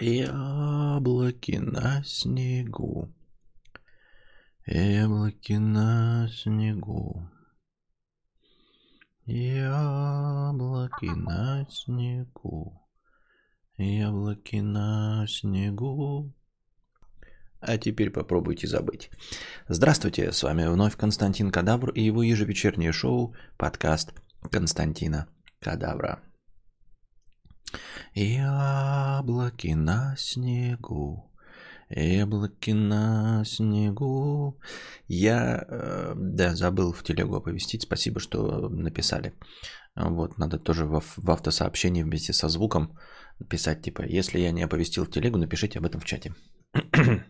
Яблоки на снегу. Яблоки на снегу. Яблоки на снегу. Яблоки на снегу. А теперь попробуйте забыть. Здравствуйте, с вами вновь Константин Кадавр и его ежевечернее шоу, подкаст Константина Кадавра. Яблоки на снегу, яблоки на снегу. Я, э, да, забыл в телегу оповестить. Спасибо, что написали. Вот, надо тоже в, в автосообщении вместе со звуком писать, типа, если я не оповестил в телегу, напишите об этом в чате.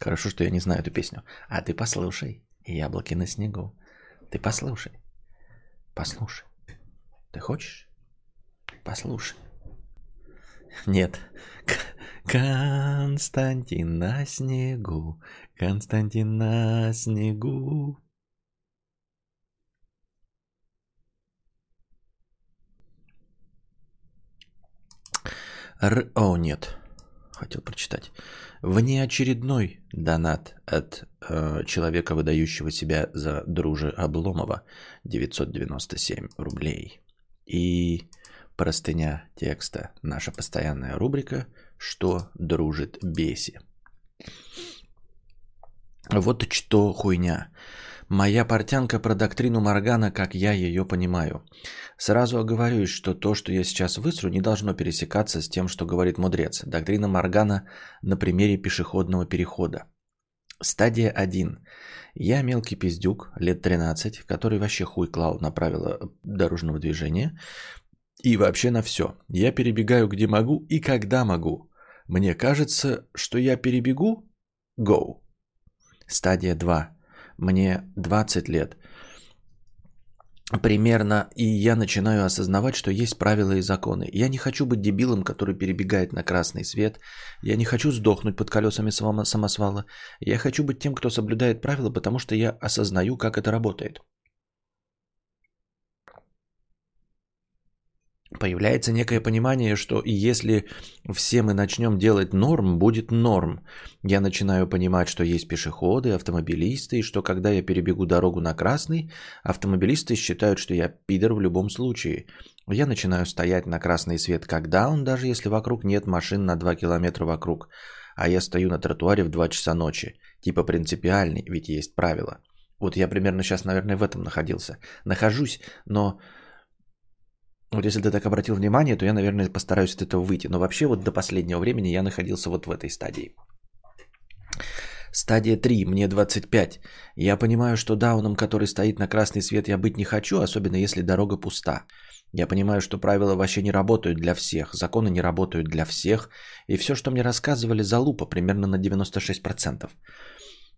Хорошо, что я не знаю эту песню. А ты послушай, яблоки на снегу. Ты послушай. Послушай. Ты хочешь? Послушай. Нет. Константин на снегу, Константин на снегу. Р... О, нет. Хотел прочитать. Внеочередной донат от э, человека, выдающего себя за друже Обломова. 997 рублей. И Простыня текста. Наша постоянная рубрика «Что дружит беси». Вот что хуйня. Моя портянка про доктрину Моргана, как я ее понимаю. Сразу оговорюсь, что то, что я сейчас высру, не должно пересекаться с тем, что говорит мудрец. Доктрина Моргана на примере пешеходного перехода. Стадия 1. Я мелкий пиздюк, лет 13, который вообще хуй клал на правила дорожного движения, и вообще на все. Я перебегаю где могу и когда могу. Мне кажется, что я перебегу? Go. Стадия 2. Мне 20 лет. Примерно, и я начинаю осознавать, что есть правила и законы. Я не хочу быть дебилом, который перебегает на красный свет. Я не хочу сдохнуть под колесами самосвала. Я хочу быть тем, кто соблюдает правила, потому что я осознаю, как это работает. Появляется некое понимание, что и если все мы начнем делать норм, будет норм. Я начинаю понимать, что есть пешеходы, автомобилисты, и что когда я перебегу дорогу на красный, автомобилисты считают, что я пидор в любом случае. Я начинаю стоять на красный свет как даун, даже если вокруг нет машин на 2 километра вокруг, а я стою на тротуаре в 2 часа ночи. Типа принципиальный, ведь есть правила. Вот я примерно сейчас, наверное, в этом находился. Нахожусь, но вот если ты так обратил внимание, то я, наверное, постараюсь от этого выйти. Но вообще вот до последнего времени я находился вот в этой стадии. Стадия 3, мне 25. Я понимаю, что дауном, который стоит на красный свет, я быть не хочу, особенно если дорога пуста. Я понимаю, что правила вообще не работают для всех, законы не работают для всех, и все, что мне рассказывали, залупа примерно на 96%.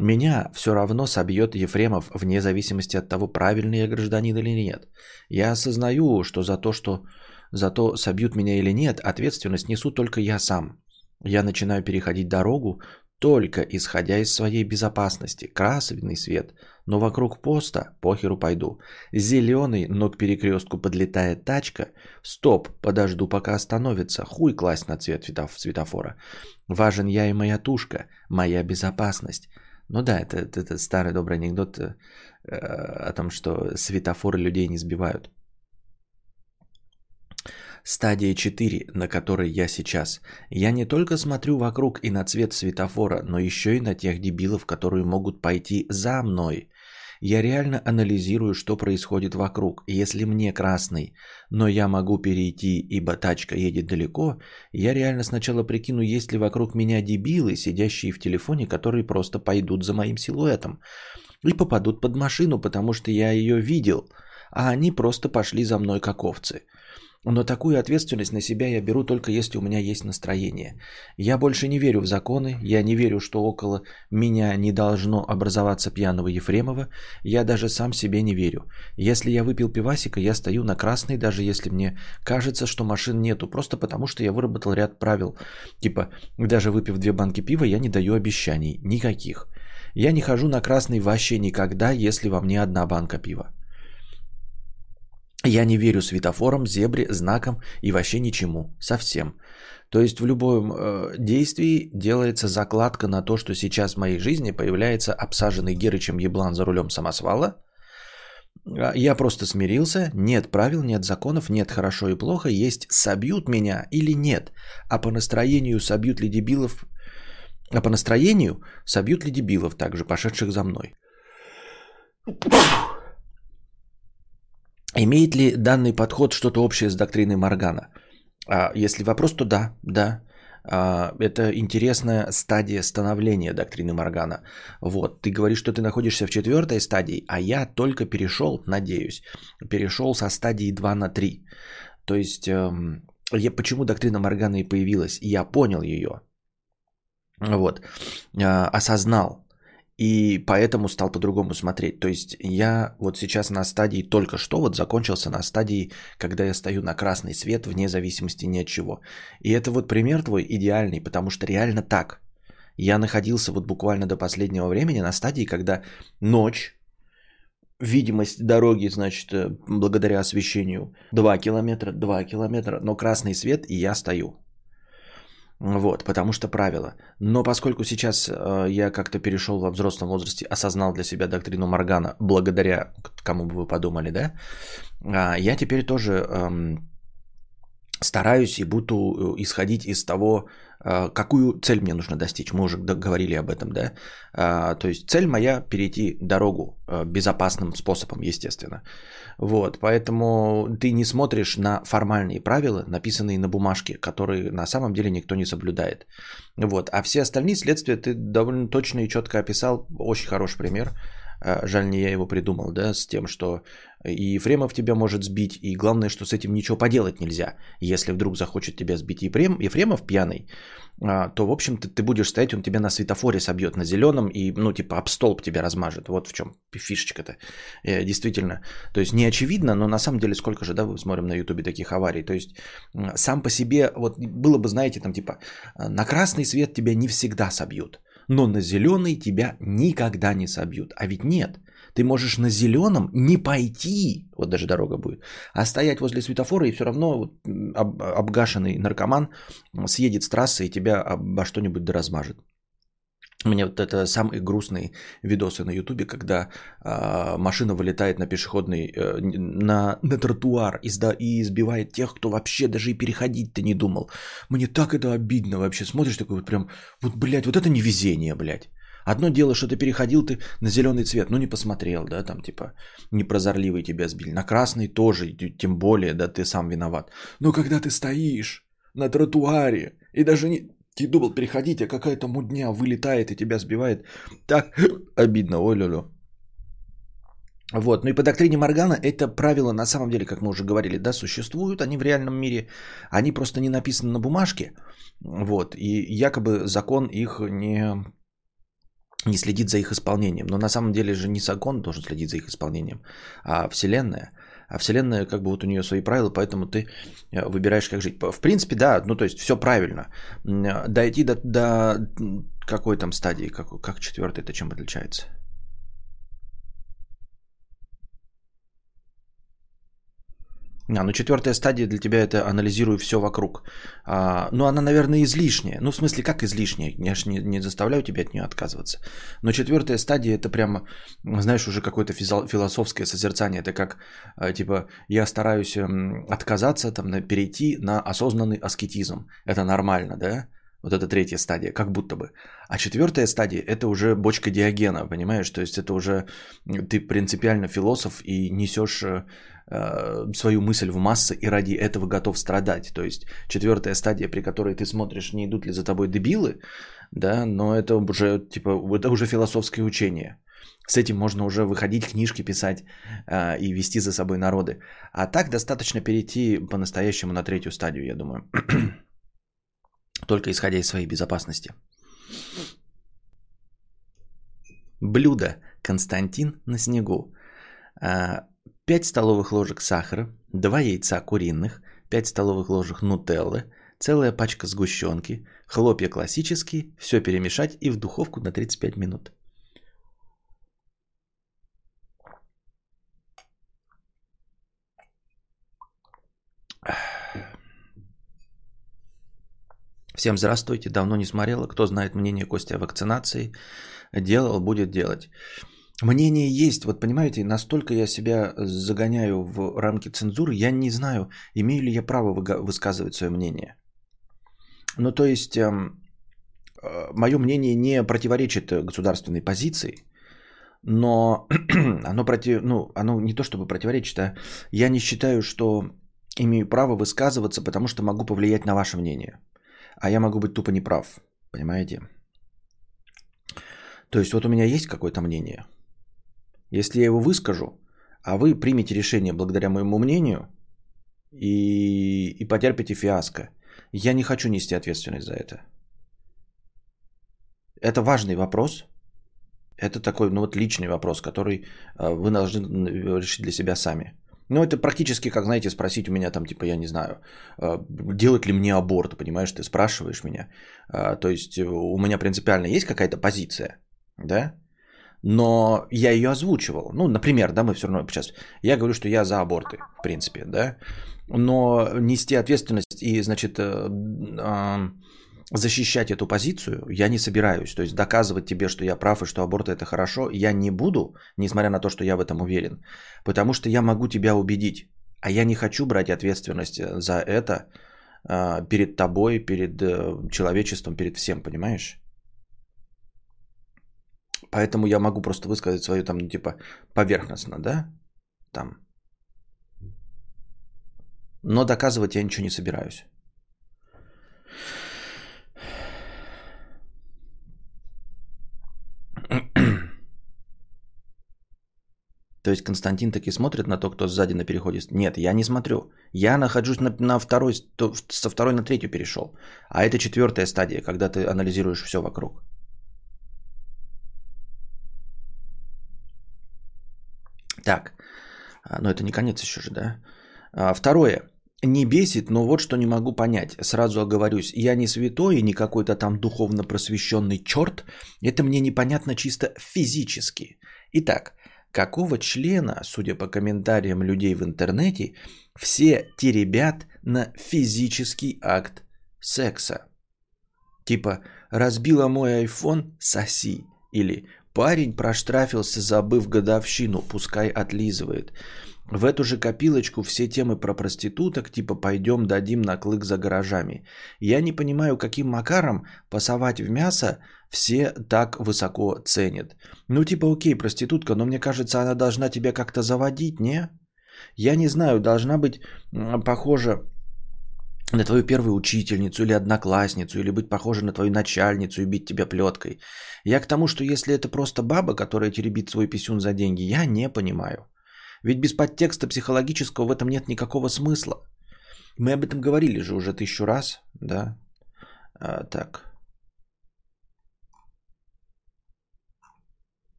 Меня все равно собьет Ефремов вне зависимости от того, правильный я гражданин или нет. Я осознаю, что за то, что за то, собьют меня или нет, ответственность несу только я сам. Я начинаю переходить дорогу только исходя из своей безопасности. Красный свет, но вокруг поста похеру пойду. Зеленый, но к перекрестку подлетает тачка. Стоп, подожду пока остановится. Хуй класть на цвет светофора. Важен я и моя тушка, моя безопасность. Ну да, это, это, это старый добрый анекдот э, о том, что светофоры людей не сбивают. Стадия 4, на которой я сейчас. Я не только смотрю вокруг и на цвет светофора, но еще и на тех дебилов, которые могут пойти за мной. Я реально анализирую, что происходит вокруг. Если мне красный, но я могу перейти, ибо тачка едет далеко, я реально сначала прикину, есть ли вокруг меня дебилы, сидящие в телефоне, которые просто пойдут за моим силуэтом. И попадут под машину, потому что я ее видел, а они просто пошли за мной как овцы. Но такую ответственность на себя я беру только если у меня есть настроение. Я больше не верю в законы, я не верю, что около меня не должно образоваться пьяного Ефремова, я даже сам себе не верю. Если я выпил пивасика, я стою на красной, даже если мне кажется, что машин нету, просто потому что я выработал ряд правил. Типа, даже выпив две банки пива, я не даю обещаний, никаких. Я не хожу на красный вообще никогда, если во мне одна банка пива. Я не верю светофорам, зебре, знакам и вообще ничему. Совсем. То есть в любом э, действии делается закладка на то, что сейчас в моей жизни появляется обсаженный Герычем еблан за рулем самосвала. А, я просто смирился, нет правил, нет законов, нет хорошо и плохо, есть собьют меня или нет. А по настроению собьют ли дебилов, а по настроению собьют ли дебилов также, пошедших за мной. Имеет ли данный подход что-то общее с доктриной Моргана? А, если вопрос, то да, да. А, это интересная стадия становления доктрины Моргана. Вот, ты говоришь, что ты находишься в четвертой стадии, а я только перешел, надеюсь, перешел со стадии 2 на 3. То есть, эм, я, почему доктрина Моргана и появилась? Я понял ее. Вот, а, осознал, и поэтому стал по-другому смотреть. То есть я вот сейчас на стадии, только что вот закончился на стадии, когда я стою на красный свет вне зависимости ни от чего. И это вот пример твой идеальный, потому что реально так. Я находился вот буквально до последнего времени на стадии, когда ночь, видимость дороги, значит, э, благодаря освещению 2 километра, 2 километра, но красный свет, и я стою. Вот, потому что правило. Но поскольку сейчас э, я как-то перешел во взрослом возрасте, осознал для себя доктрину Моргана, благодаря кому бы вы подумали, да, э, я теперь тоже э, стараюсь и буду э, исходить из того, какую цель мне нужно достичь. Мы уже говорили об этом, да. Э, то есть цель моя перейти дорогу безопасным способом, естественно. Вот, поэтому ты не смотришь на формальные правила, написанные на бумажке, которые на самом деле никто не соблюдает. Вот, а все остальные следствия ты довольно точно и четко описал. Очень хороший пример. А, жаль, не я его придумал, да, с тем, что и Ефремов тебя может сбить, и главное, что с этим ничего поделать нельзя. Если вдруг захочет тебя сбить Ефрем, Ефремов пьяный, а, то, в общем-то, ты будешь стоять, он тебя на светофоре собьет на зеленом и, ну, типа, об столб тебя размажет. Вот в чем фишечка-то. Э, действительно. То есть, не очевидно, но на самом деле сколько же, да, мы смотрим на ютубе таких аварий. То есть, сам по себе, вот было бы, знаете, там, типа, на красный свет тебя не всегда собьют но на зеленый тебя никогда не собьют. А ведь нет, ты можешь на зеленом не пойти, вот даже дорога будет, а стоять возле светофора и все равно вот, об, обгашенный наркоман съедет с трассы и тебя обо что-нибудь доразмажет. Меня вот это самые грустные видосы на ютубе, когда э, машина вылетает на пешеходный, э, на, на тротуар и, сда, и избивает тех, кто вообще даже и переходить-то не думал. Мне так это обидно вообще. Смотришь такой вот прям, вот, блядь, вот это невезение, блядь. Одно дело, что ты переходил ты на зеленый цвет, ну не посмотрел, да, там типа непрозорливый тебя сбили. На красный тоже, тем более, да, ты сам виноват. Но когда ты стоишь на тротуаре и даже не, ты думал переходить, а какая-то мудня вылетает и тебя сбивает. Так обидно, ой лё Вот, ну и по доктрине Моргана это правила на самом деле, как мы уже говорили, да, существуют, они в реальном мире, они просто не написаны на бумажке, вот, и якобы закон их не, не следит за их исполнением, но на самом деле же не закон должен следить за их исполнением, а Вселенная – а Вселенная, как бы вот у нее свои правила, поэтому ты э, выбираешь, как жить. В принципе, да, ну то есть все правильно. Дойти до, до какой там стадии, как, как четвертый, это чем отличается? А, ну четвертая стадия для тебя это анализирую все вокруг. А, ну, она, наверное, излишняя. Ну, в смысле, как излишняя? Я же не, не заставляю тебя от нее отказываться. Но четвертая стадия это прямо, знаешь, уже какое-то философское созерцание. Это как, а, типа, я стараюсь эм, отказаться, там, перейти на осознанный аскетизм. Это нормально, да? Вот это третья стадия, как будто бы. А четвертая стадия – это уже бочка Диогена, понимаешь? То есть это уже ты принципиально философ и несешь э, э, свою мысль в массы и ради этого готов страдать. То есть четвертая стадия, при которой ты смотришь, не идут ли за тобой дебилы, да, но это уже типа это уже философское учение. С этим можно уже выходить, книжки писать э, и вести за собой народы. А так достаточно перейти по-настоящему на третью стадию, я думаю. Только исходя из своей безопасности. Блюдо Константин на снегу. 5 а, столовых ложек сахара, 2 яйца куриных, 5 столовых ложек нутеллы, целая пачка сгущенки, хлопья классические, все перемешать и в духовку на 35 минут. Всем здравствуйте, давно не смотрела. Кто знает мнение Кости о вакцинации, делал, будет делать. Мнение есть, вот понимаете, настолько я себя загоняю в рамки цензуры, я не знаю, имею ли я право высказывать свое мнение. Ну, то есть, эм, э, мое мнение не противоречит государственной позиции, но оно, против, ну, оно не то чтобы противоречит, а я не считаю, что имею право высказываться, потому что могу повлиять на ваше мнение. А я могу быть тупо неправ, понимаете? То есть вот у меня есть какое-то мнение – если я его выскажу, а вы примете решение благодаря моему мнению и, и потерпите фиаско, я не хочу нести ответственность за это. Это важный вопрос. Это такой, ну вот личный вопрос, который а, вы должны решить для себя сами. Ну, это практически, как, знаете, спросить у меня там, типа, я не знаю, а, делать ли мне аборт, понимаешь, ты спрашиваешь меня. А, то есть у меня принципиально есть какая-то позиция, да? но я ее озвучивал. Ну, например, да, мы все равно сейчас... Я говорю, что я за аборты, в принципе, да, но нести ответственность и, значит, э, э, защищать эту позицию я не собираюсь. То есть доказывать тебе, что я прав и что аборты это хорошо, я не буду, несмотря на то, что я в этом уверен, потому что я могу тебя убедить, а я не хочу брать ответственность за это э, перед тобой, перед человечеством, перед всем, понимаешь? Поэтому я могу просто высказать свое там, ну, типа, поверхностно, да? Там. Но доказывать я ничего не собираюсь. То есть Константин таки смотрит на то, кто сзади на переходе. Нет, я не смотрю. Я нахожусь на, на второй, со второй на третью перешел. А это четвертая стадия, когда ты анализируешь все вокруг. Так, а, но это не конец еще же, да? А, второе. Не бесит, но вот что не могу понять. Сразу оговорюсь, я не святой и не какой-то там духовно просвещенный черт. Это мне непонятно чисто физически. Итак, какого члена, судя по комментариям людей в интернете, все те ребят на физический акт секса? Типа, разбила мой iPhone, соси. Или Парень проштрафился, забыв годовщину, пускай отлизывает. В эту же копилочку все темы про проституток, типа «пойдем дадим на клык за гаражами». Я не понимаю, каким макаром пасовать в мясо все так высоко ценят. Ну типа окей, проститутка, но мне кажется, она должна тебя как-то заводить, не? Я не знаю, должна быть похожа на твою первую учительницу или одноклассницу, или быть похожа на твою начальницу и бить тебя плеткой. Я к тому, что если это просто баба, которая теребит свой писюн за деньги, я не понимаю. Ведь без подтекста психологического в этом нет никакого смысла. Мы об этом говорили же уже тысячу раз, да? А, так.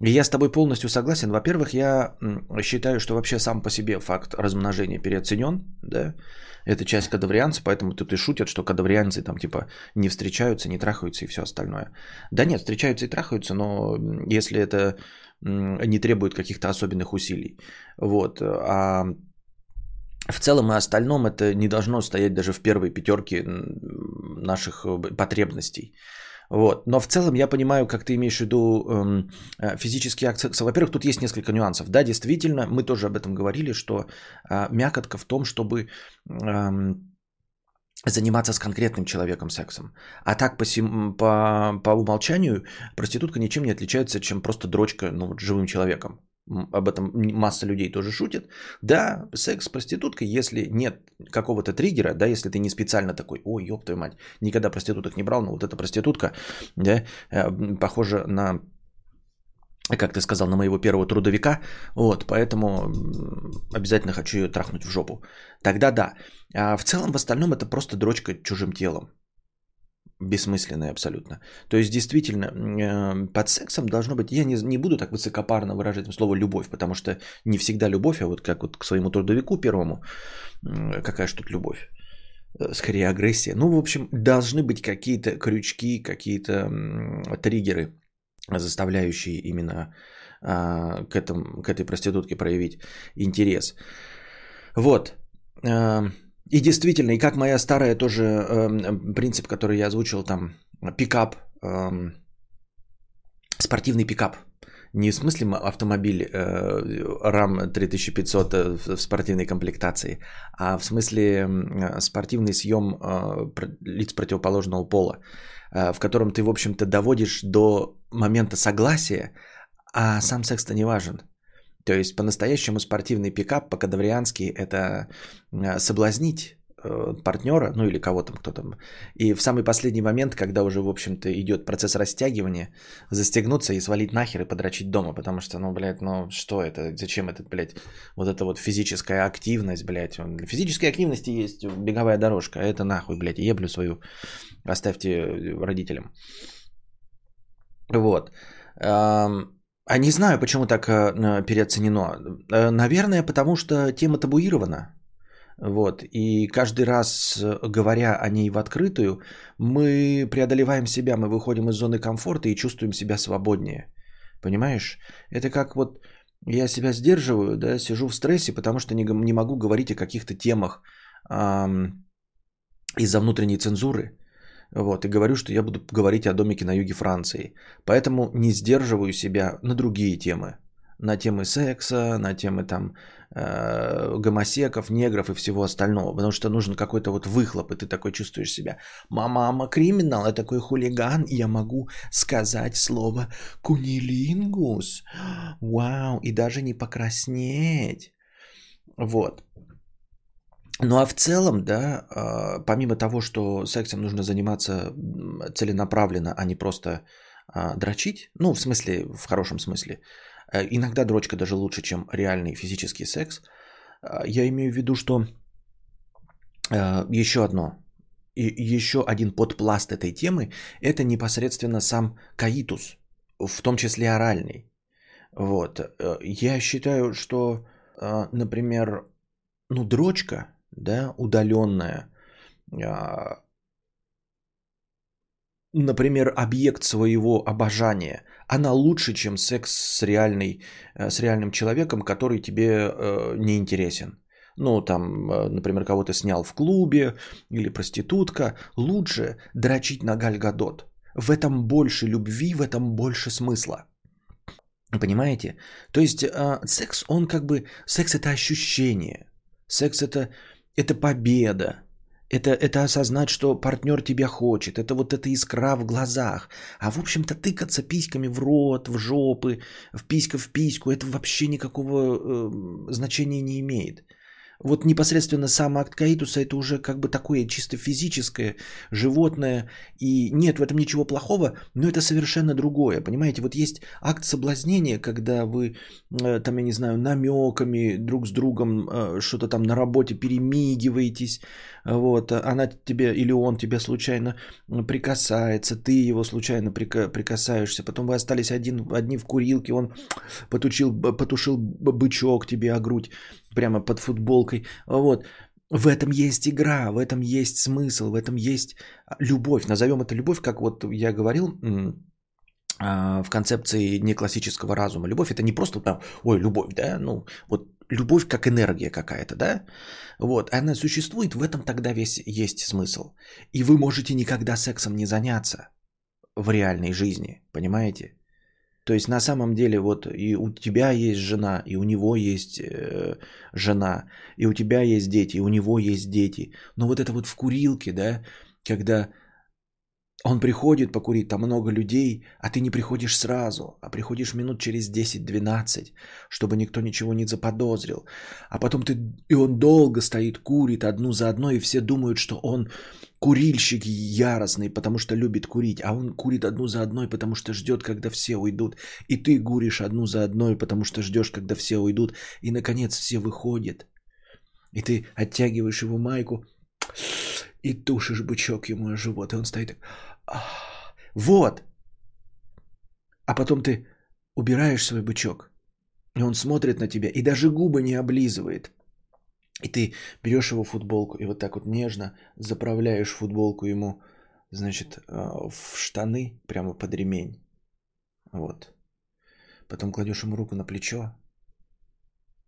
И я с тобой полностью согласен. Во-первых, я считаю, что вообще сам по себе факт размножения переоценен, да, это часть кадаврианца, поэтому тут и шутят, что кадаврианцы там типа не встречаются, не трахаются и все остальное. Да нет, встречаются и трахаются, но если это не требует каких-то особенных усилий. Вот. А в целом и остальном это не должно стоять даже в первой пятерке наших э, потребностей. Вот. Но в целом я понимаю, как ты имеешь в виду эм, э, физический секса. Во-первых, тут есть несколько нюансов. Да, действительно, мы тоже об этом говорили, что э, мякотка в том, чтобы э, заниматься с конкретным человеком сексом. А так по, сим, по, по умолчанию проститутка ничем не отличается, чем просто дрочка ну, вот, живым человеком об этом масса людей тоже шутят. Да, секс с проституткой, если нет какого-то триггера, да, если ты не специально такой, ой, ёб твою мать, никогда проституток не брал, но вот эта проститутка, да, э, похожа на как ты сказал, на моего первого трудовика, вот, поэтому обязательно хочу ее трахнуть в жопу. Тогда да. А в целом, в остальном, это просто дрочка чужим телом бессмысленные абсолютно. То есть действительно э, под сексом должно быть, я не, не буду так высокопарно выражать слово любовь, потому что не всегда любовь, а вот как вот к своему трудовику первому, какая же тут любовь, э, скорее агрессия. Ну, в общем, должны быть какие-то крючки, какие-то триггеры, заставляющие именно а, к, этому, к этой проститутке проявить интерес. Вот. И действительно, и как моя старая тоже э, принцип, который я озвучил там, пикап, э, спортивный пикап. Не в смысле автомобиль э, RAM 3500 э, в спортивной комплектации, а в смысле э, спортивный съем лиц противоположного пола, в котором ты, в общем-то, доводишь до момента согласия, а сам секс-то не важен. То есть по-настоящему спортивный пикап по-кадавриански это э, соблазнить э, партнера, ну или кого там, кто там. И в самый последний момент, когда уже, в общем-то, идет процесс растягивания, застегнуться и свалить нахер и подрочить дома, потому что, ну, блядь, ну что это, зачем это, блядь, вот эта вот физическая активность, блядь. Для физической активности есть беговая дорожка, а это нахуй, блядь, еблю свою, оставьте родителям. Вот. А не знаю, почему так э, переоценено. Э, наверное, потому что тема табуирована. Вот. И каждый раз, э, говоря о ней в открытую, мы преодолеваем себя, мы выходим из зоны комфорта и чувствуем себя свободнее. Понимаешь? Это как вот я себя сдерживаю, да, сижу в стрессе, потому что не, не могу говорить о каких-то темах эм, из-за внутренней цензуры. Вот, и говорю, что я буду говорить о домике на юге Франции. Поэтому не сдерживаю себя на другие темы. На темы секса, на темы там э, гомосеков, негров и всего остального. Потому что нужен какой-то вот выхлоп, и ты такой чувствуешь себя. Мама, криминал, я такой хулиган, и я могу сказать слово кунилингус. Вау, и даже не покраснеть. Вот. Ну а в целом, да, а, помимо того, что сексом нужно заниматься целенаправленно, а не просто а, дрочить, ну в смысле, в хорошем смысле, э, иногда дрочка даже лучше, чем реальный физический секс, а, я имею в виду, что еще одно, и еще один подпласт этой темы, это непосредственно сам каитус, в том числе оральный. Вот. Э, я считаю, что, например, ну, дрочка – да, удаленная, а, например, объект своего обожания, она лучше, чем секс с, реальной, э, с реальным человеком, который тебе э, не интересен. Ну, там, э, например, кого-то снял в клубе или проститутка. Лучше дрочить на Гальгадот. В этом больше любви, в этом больше смысла. Понимаете? То есть э, секс, он как бы... Секс это ощущение. Секс это это победа. Это, это осознать, что партнер тебя хочет. Это вот эта искра в глазах. А в общем-то тыкаться письками в рот, в жопы, в писька в письку, это вообще никакого э, значения не имеет. Вот непосредственно сам акт каитуса это уже как бы такое чисто физическое, животное. И нет в этом ничего плохого, но это совершенно другое. Понимаете, вот есть акт соблазнения, когда вы э, там, я не знаю, намеками друг с другом э, что-то там на работе перемигиваетесь. Вот, она тебе или он тебе случайно прикасается, ты его случайно прикасаешься. Потом вы остались один, одни в курилке, он потушил, потушил бычок тебе о грудь прямо под футболкой. Вот. В этом есть игра, в этом есть смысл, в этом есть любовь. Назовем это любовь, как вот я говорил а, в концепции неклассического разума. Любовь это не просто там, ой, любовь, да, ну вот любовь как энергия какая-то, да, вот, она существует, в этом тогда весь есть смысл. И вы можете никогда сексом не заняться в реальной жизни, понимаете? То есть на самом деле вот и у тебя есть жена, и у него есть э, жена, и у тебя есть дети, и у него есть дети. Но вот это вот в курилке, да, когда он приходит покурить, там много людей, а ты не приходишь сразу, а приходишь минут через 10-12, чтобы никто ничего не заподозрил. А потом ты, и он долго стоит, курит одну за одной, и все думают, что он курильщик яростный, потому что любит курить, а он курит одну за одной, потому что ждет, когда все уйдут. И ты гуришь одну за одной, потому что ждешь, когда все уйдут. И, наконец, все выходят. И ты оттягиваешь его майку и тушишь бычок ему на живот. И он стоит так... Вот! А потом ты убираешь свой бычок. И он смотрит на тебя и даже губы не облизывает. И ты берешь его футболку и вот так вот нежно заправляешь футболку ему, значит, э, в штаны прямо под ремень. Вот. Потом кладешь ему руку на плечо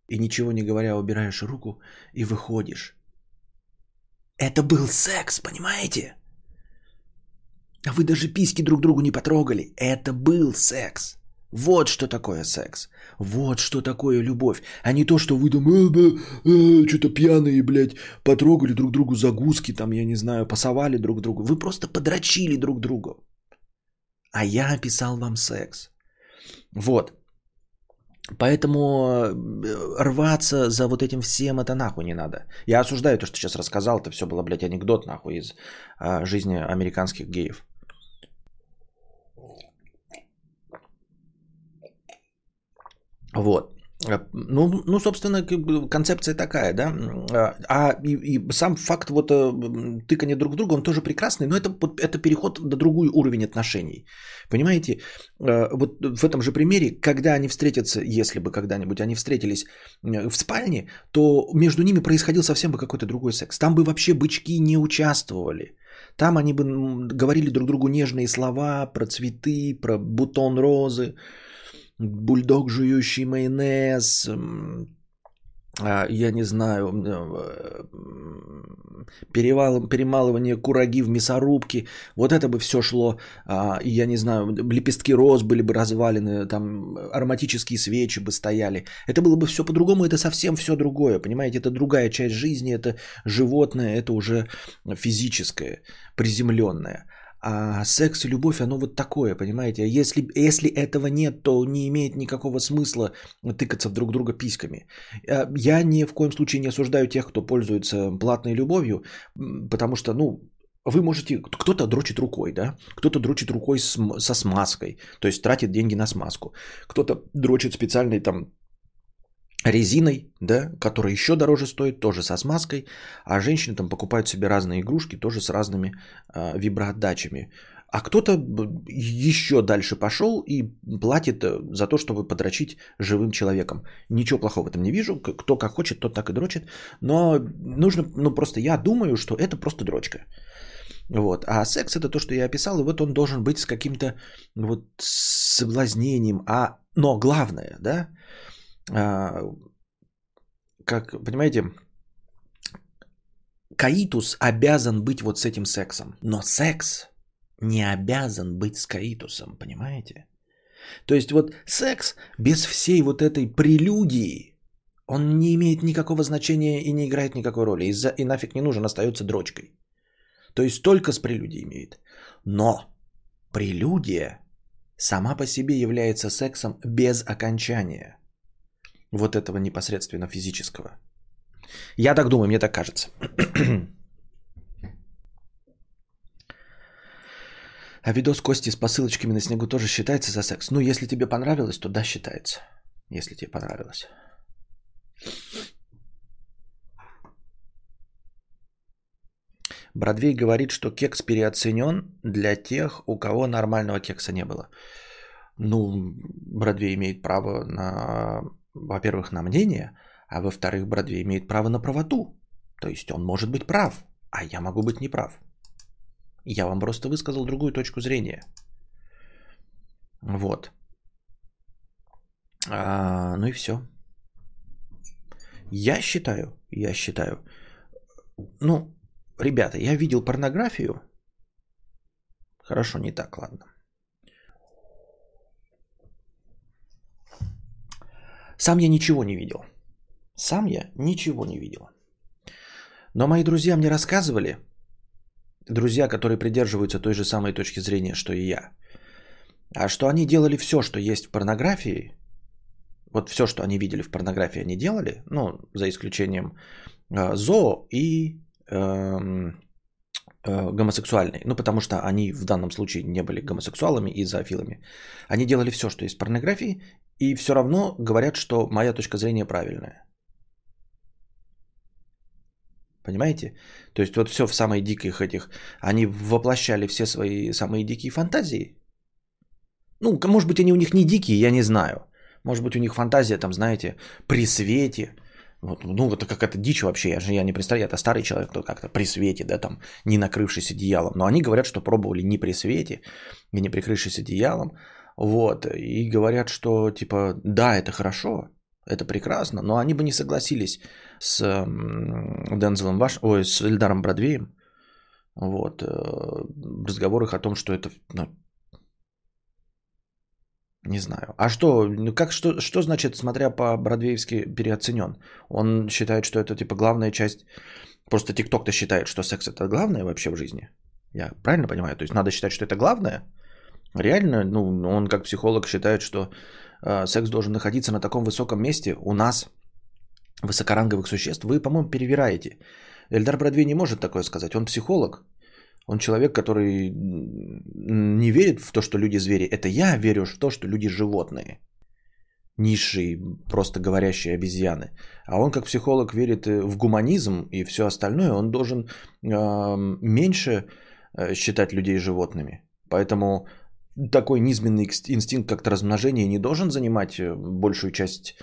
и ничего не говоря убираешь руку и выходишь. Это был секс, понимаете? А вы даже письки друг другу не потрогали. Это был секс. Вот что такое секс. Вот что такое любовь. А не то, что вы там э, э, э, что-то пьяные, блядь, потрогали друг другу загузки, там, я не знаю, пасовали друг другу. Вы просто подрочили друг другу. А я описал вам секс. Вот. Поэтому э, рваться за вот этим всем это нахуй не надо. Я осуждаю то, что сейчас рассказал. Это все было, блядь, анекдот нахуй из а, жизни американских геев. Вот. Э, ну, ну, собственно, концепция такая, да. А, а и, и сам факт вот э, тыкания друг друга, он тоже прекрасный, но это, это переход на другой уровень отношений. Понимаете, э, вот в этом же примере, когда они встретятся, если бы когда-нибудь они встретились в спальне, то между ними происходил совсем бы какой-то другой секс. Там бы вообще бычки не участвовали. Там они бы говорили друг другу нежные слова про цветы, про бутон розы, бульдог, жующий майонез, а, я не знаю, э, перевал, перемалывание кураги в мясорубке, вот это бы все шло, а, я не знаю, лепестки роз были бы развалены, там ароматические свечи бы стояли, это было бы все по-другому, это совсем все другое, понимаете, это другая часть жизни, это животное, это уже физическое, приземленное. А секс и любовь, оно вот такое, понимаете? Если, если этого нет, то не имеет никакого смысла тыкаться в друг друга письками. А, я ни в коем случае не осуждаю тех, кто пользуется платной любовью, потому что, ну, вы можете, кто-то дрочит рукой, да, кто-то дрочит рукой с, со смазкой, то есть тратит деньги на смазку, кто-то дрочит специальной там резиной, да, которая еще дороже стоит, тоже со смазкой, а женщины там покупают себе разные игрушки, тоже с разными э, виброотдачами. А кто-то еще дальше пошел и платит э, за то, чтобы подрочить живым человеком. Ничего плохого в этом не вижу. Кто как хочет, тот так и дрочит. Но нужно, ну просто я думаю, что это просто дрочка. Вот. А секс это то, что я описал, и вот он должен быть с каким-то вот соблазнением. А, но главное, да, как, понимаете, каитус обязан быть вот с этим сексом, но секс не обязан быть с каитусом, понимаете? То есть вот секс без всей вот этой прелюдии, он не имеет никакого значения и не играет никакой роли, и, за, и нафиг не нужен, остается дрочкой. То есть только с прелюдией имеет. Но прелюдия сама по себе является сексом без окончания вот этого непосредственно физического. Я так думаю, мне так кажется. А видос Кости с посылочками на снегу тоже считается за секс? Ну, если тебе понравилось, то да, считается. Если тебе понравилось. Бродвей говорит, что кекс переоценен для тех, у кого нормального кекса не было. Ну, Бродвей имеет право на во-первых, на мнение, а во-вторых, Бродвей имеет право на правоту. То есть он может быть прав, а я могу быть неправ. Я вам просто высказал другую точку зрения. Вот. А, ну и все. Я считаю, я считаю, ну, ребята, я видел порнографию. Хорошо, не так, ладно. Сам я ничего не видел. Сам я ничего не видел. Но мои друзья мне рассказывали, друзья, которые придерживаются той же самой точки зрения, что и я, а что они делали все, что есть в порнографии, вот все, что они видели в порнографии, они делали, ну, за исключением э, зоо и э, э, гомосексуальной, ну, потому что они в данном случае не были гомосексуалами и зоофилами. Они делали все, что есть порнографии, и все равно говорят, что моя точка зрения правильная. Понимаете? То есть вот все в самых диких этих, они воплощали все свои самые дикие фантазии. Ну, может быть, они у них не дикие, я не знаю. Может быть, у них фантазия, там, знаете, при свете. Вот, ну, это какая-то дичь вообще, я же я не представляю, это старый человек, кто как-то при свете, да, там, не накрывшись одеялом. Но они говорят, что пробовали не при свете и не прикрывшись одеялом, вот, и говорят, что типа, да, это хорошо, Это прекрасно, но они бы не согласились с Дензелом Ваш, ой, с Эльдаром Бродвеем. Вот, э, в разговорах о том, что это, ну, не знаю. А что, ну как, что, что значит, смотря по-бродвеевски, переоценен? Он считает, что это типа главная часть, просто ТикТок-то считает, что секс это главное вообще в жизни. Я правильно понимаю? То есть надо считать, что это главное? Реально, ну, он как психолог считает, что э, секс должен находиться на таком высоком месте у нас, высокоранговых существ. Вы, по-моему, перевираете. Эльдар Бродвей не может такое сказать. Он психолог. Он человек, который не верит в то, что люди звери. Это я верю в то, что люди животные. Низшие, просто говорящие обезьяны. А он как психолог верит в гуманизм и все остальное. Он должен э, меньше э, считать людей животными. Поэтому такой низменный инстинкт, как размножение, не должен занимать э, большую часть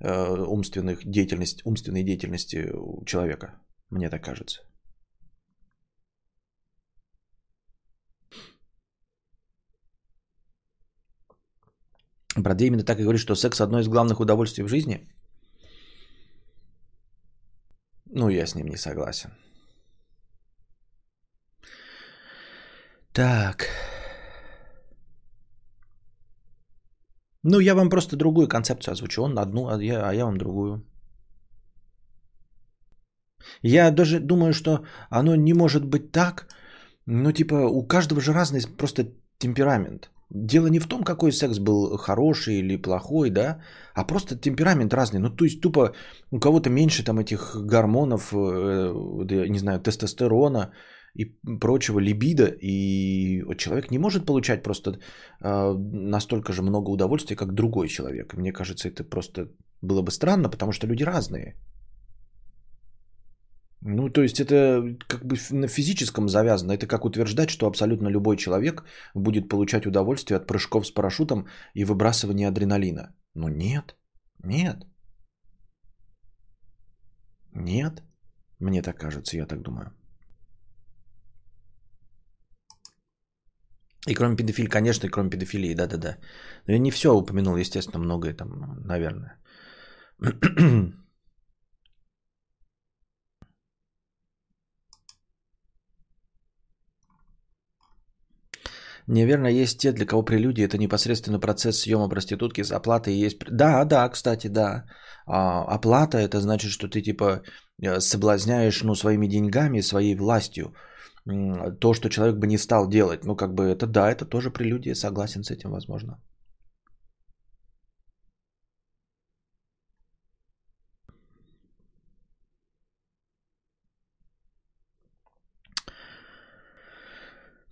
э, умственных деятельности, умственной деятельности у человека. Мне так кажется. Бродвей именно так и говорит, что секс одно из главных удовольствий в жизни. Ну, я с ним не согласен. Так. Ну, я вам просто другую концепцию озвучу. Он одну, а я, а я вам другую. Я даже думаю, что оно не может быть так. Ну, типа, у каждого же разный просто темперамент. Дело не в том, какой секс был хороший или плохой, да, а просто темперамент разный. Ну, то есть, тупо у кого-то меньше там этих гормонов, э, не знаю, тестостерона и прочего, либидо, и человек не может получать просто э, настолько же много удовольствия, как другой человек. Мне кажется, это просто было бы странно, потому что люди разные. Ну, то есть это как бы на физическом завязано. Это как утверждать, что абсолютно любой человек будет получать удовольствие от прыжков с парашютом и выбрасывания адреналина. Ну нет, нет. Нет. Мне так кажется, я так думаю. И кроме педофилии, конечно, и кроме педофилии, да-да-да. Но я не все упомянул, естественно, многое там, наверное. Неверно, есть те, для кого прелюдия – это непосредственно процесс съема проститутки с оплатой. Есть... Да, да, кстати, да. А, оплата – это значит, что ты типа э, соблазняешь ну, своими деньгами, своей властью то, что человек бы не стал делать. Ну, как бы это, да, это тоже прелюдия, согласен с этим, возможно.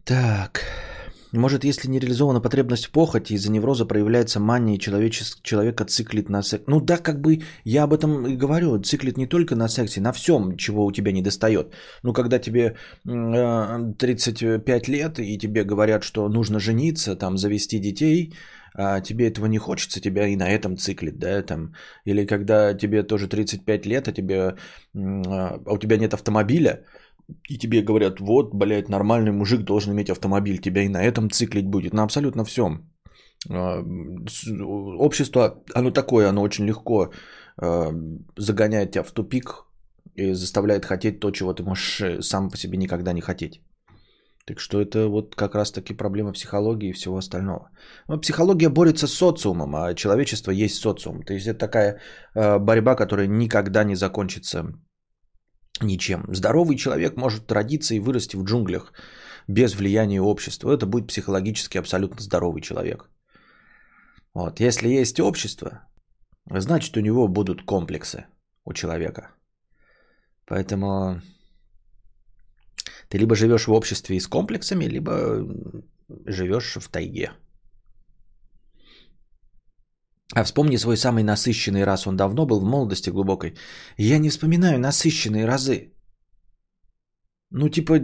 Так. Может, если не реализована потребность в похоти, из-за невроза проявляется мания, и человека циклит на секс. Ну да, как бы я об этом и говорю, циклит не только на сексе, на всем, чего у тебя не достает. Ну, когда тебе 35 э, лет, и тебе говорят, что нужно жениться, там, завести детей, а тебе этого не хочется, тебя и на этом циклит, да, там, или когда тебе тоже 35 лет, а тебе, а у тебя нет автомобиля, и тебе говорят, вот, блядь, нормальный мужик должен иметь автомобиль, тебя и на этом циклить будет, на абсолютно всем. А, общество, оно такое, оно очень легко а, загоняет тебя в тупик и заставляет хотеть то, чего ты можешь э, сам по себе никогда не хотеть. Так что это вот как раз таки проблема психологии и всего остального. Но психология борется с социумом, а человечество есть социум. То есть это такая а, борьба, которая никогда не закончится ничем. Здоровый человек может родиться и вырасти в джунглях без влияния общества. Это будет психологически абсолютно здоровый человек. Вот. Если есть общество, значит у него будут комплексы у человека. Поэтому ты либо живешь в обществе с комплексами, либо живешь в тайге. А вспомни свой самый насыщенный раз. Он давно был в молодости глубокой. Я не вспоминаю насыщенные разы. Ну, типа,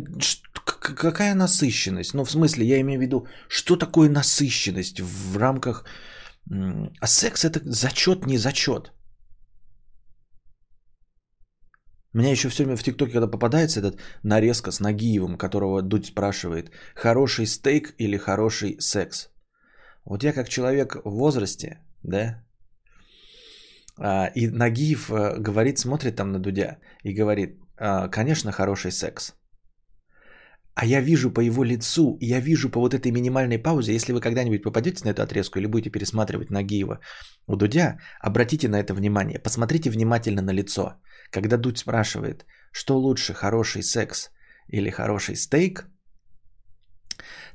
какая насыщенность? Ну, в смысле, я имею в виду, что такое насыщенность в рамках... А секс это зачет, не зачет. Меня еще все время в ТикТоке, когда попадается этот нарезка с Нагиевым, которого Дудь спрашивает, хороший стейк или хороший секс. Вот я как человек в возрасте, да, А, и Нагиев э, говорит, смотрит там на Дудя и говорит, «А, конечно, хороший секс. А я вижу по его лицу, я вижу по вот этой минимальной паузе, если вы когда-нибудь попадете на эту отрезку или будете пересматривать Нагиева у Дудя, обратите на это внимание, посмотрите внимательно на лицо. Когда Дудь спрашивает, что лучше, хороший секс или хороший стейк,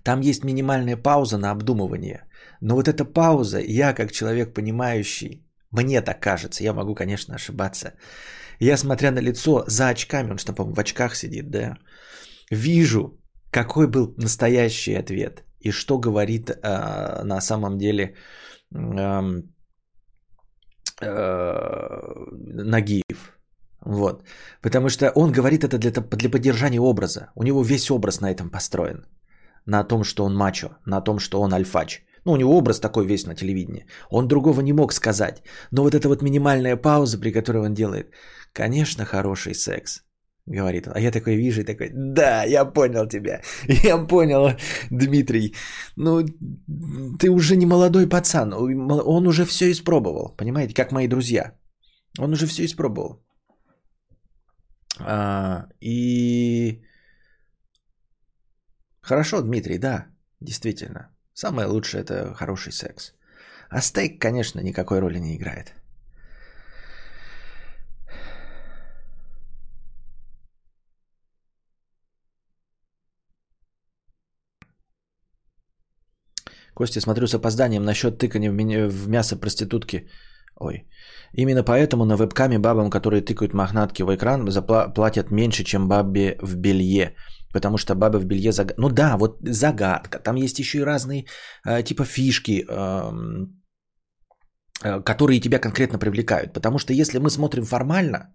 там есть минимальная пауза на обдумывание. Но вот эта пауза, я как человек понимающий, мне так кажется, я могу, конечно, ошибаться. Я, смотря на лицо за очками, он что, по-моему, в очках сидит, да, вижу, какой был настоящий ответ и что говорит э, на самом деле э, э, Нагиев. Вот. Потому что он говорит это для, для поддержания образа. У него весь образ на этом построен. На том, что он мачо, на том, что он альфач. Ну, у него образ такой весь на телевидении. Он другого не мог сказать. Но вот эта вот минимальная пауза, при которой он делает, конечно, хороший секс говорит. А я такой вижу и такой, да, я понял тебя. Я понял, Дмитрий. Ну, ты уже не молодой пацан. Он уже все испробовал. Понимаете, как мои друзья. Он уже все испробовал. А, и хорошо, Дмитрий, да, действительно. Самое лучшее это хороший секс. А стейк, конечно, никакой роли не играет. Костя, смотрю с опозданием насчет тыкания в, мясо проститутки. Ой. Именно поэтому на вебкаме бабам, которые тыкают мохнатки в экран, заплатят меньше, чем бабе в белье. Потому что бабы в белье загадка. Ну да, вот загадка. Там есть еще и разные э, типа фишки, э, э, которые тебя конкретно привлекают. Потому что если мы смотрим формально,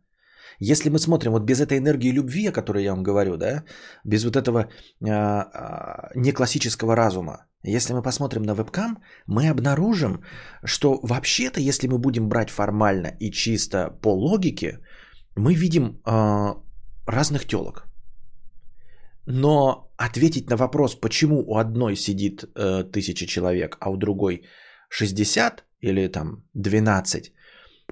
если мы смотрим вот без этой энергии любви, о которой я вам говорю, да, без вот этого э, э, неклассического разума, если мы посмотрим на вебкам, мы обнаружим, что вообще-то, если мы будем брать формально и чисто по логике, мы видим э, разных телок. Но ответить на вопрос, почему у одной сидит э, тысяча человек, а у другой 60 или там 12,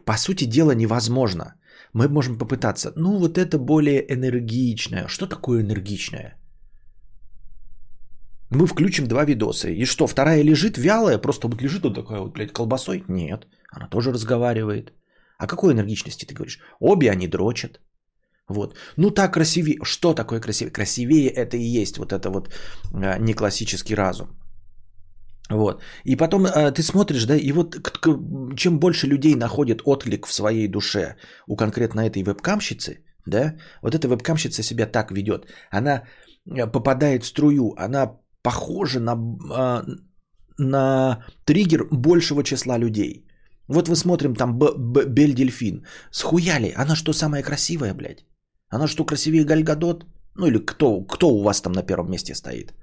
по сути дела невозможно. Мы можем попытаться. Ну вот это более энергичное. Что такое энергичное? Мы включим два видоса. И что, вторая лежит вялая, просто вот лежит вот такая вот, блядь, колбасой? Нет, она тоже разговаривает. О какой энергичности ты говоришь? Обе они дрочат. Вот. Ну так красивее. Что такое красивее? Красивее это и есть вот это вот а, не классический разум. Вот. И потом а, ты смотришь, да, и вот к- к- чем больше людей находит отклик в своей душе у конкретно этой вебкамщицы, да, вот эта вебкамщица себя так ведет. Она а, попадает в струю, она похожа на, а, на триггер большего числа людей. Вот мы смотрим там Бель Дельфин. Схуяли? Она что, самая красивая, блядь? Она что, красивее Гальгадот? Ну или кто, кто у вас там на первом месте стоит?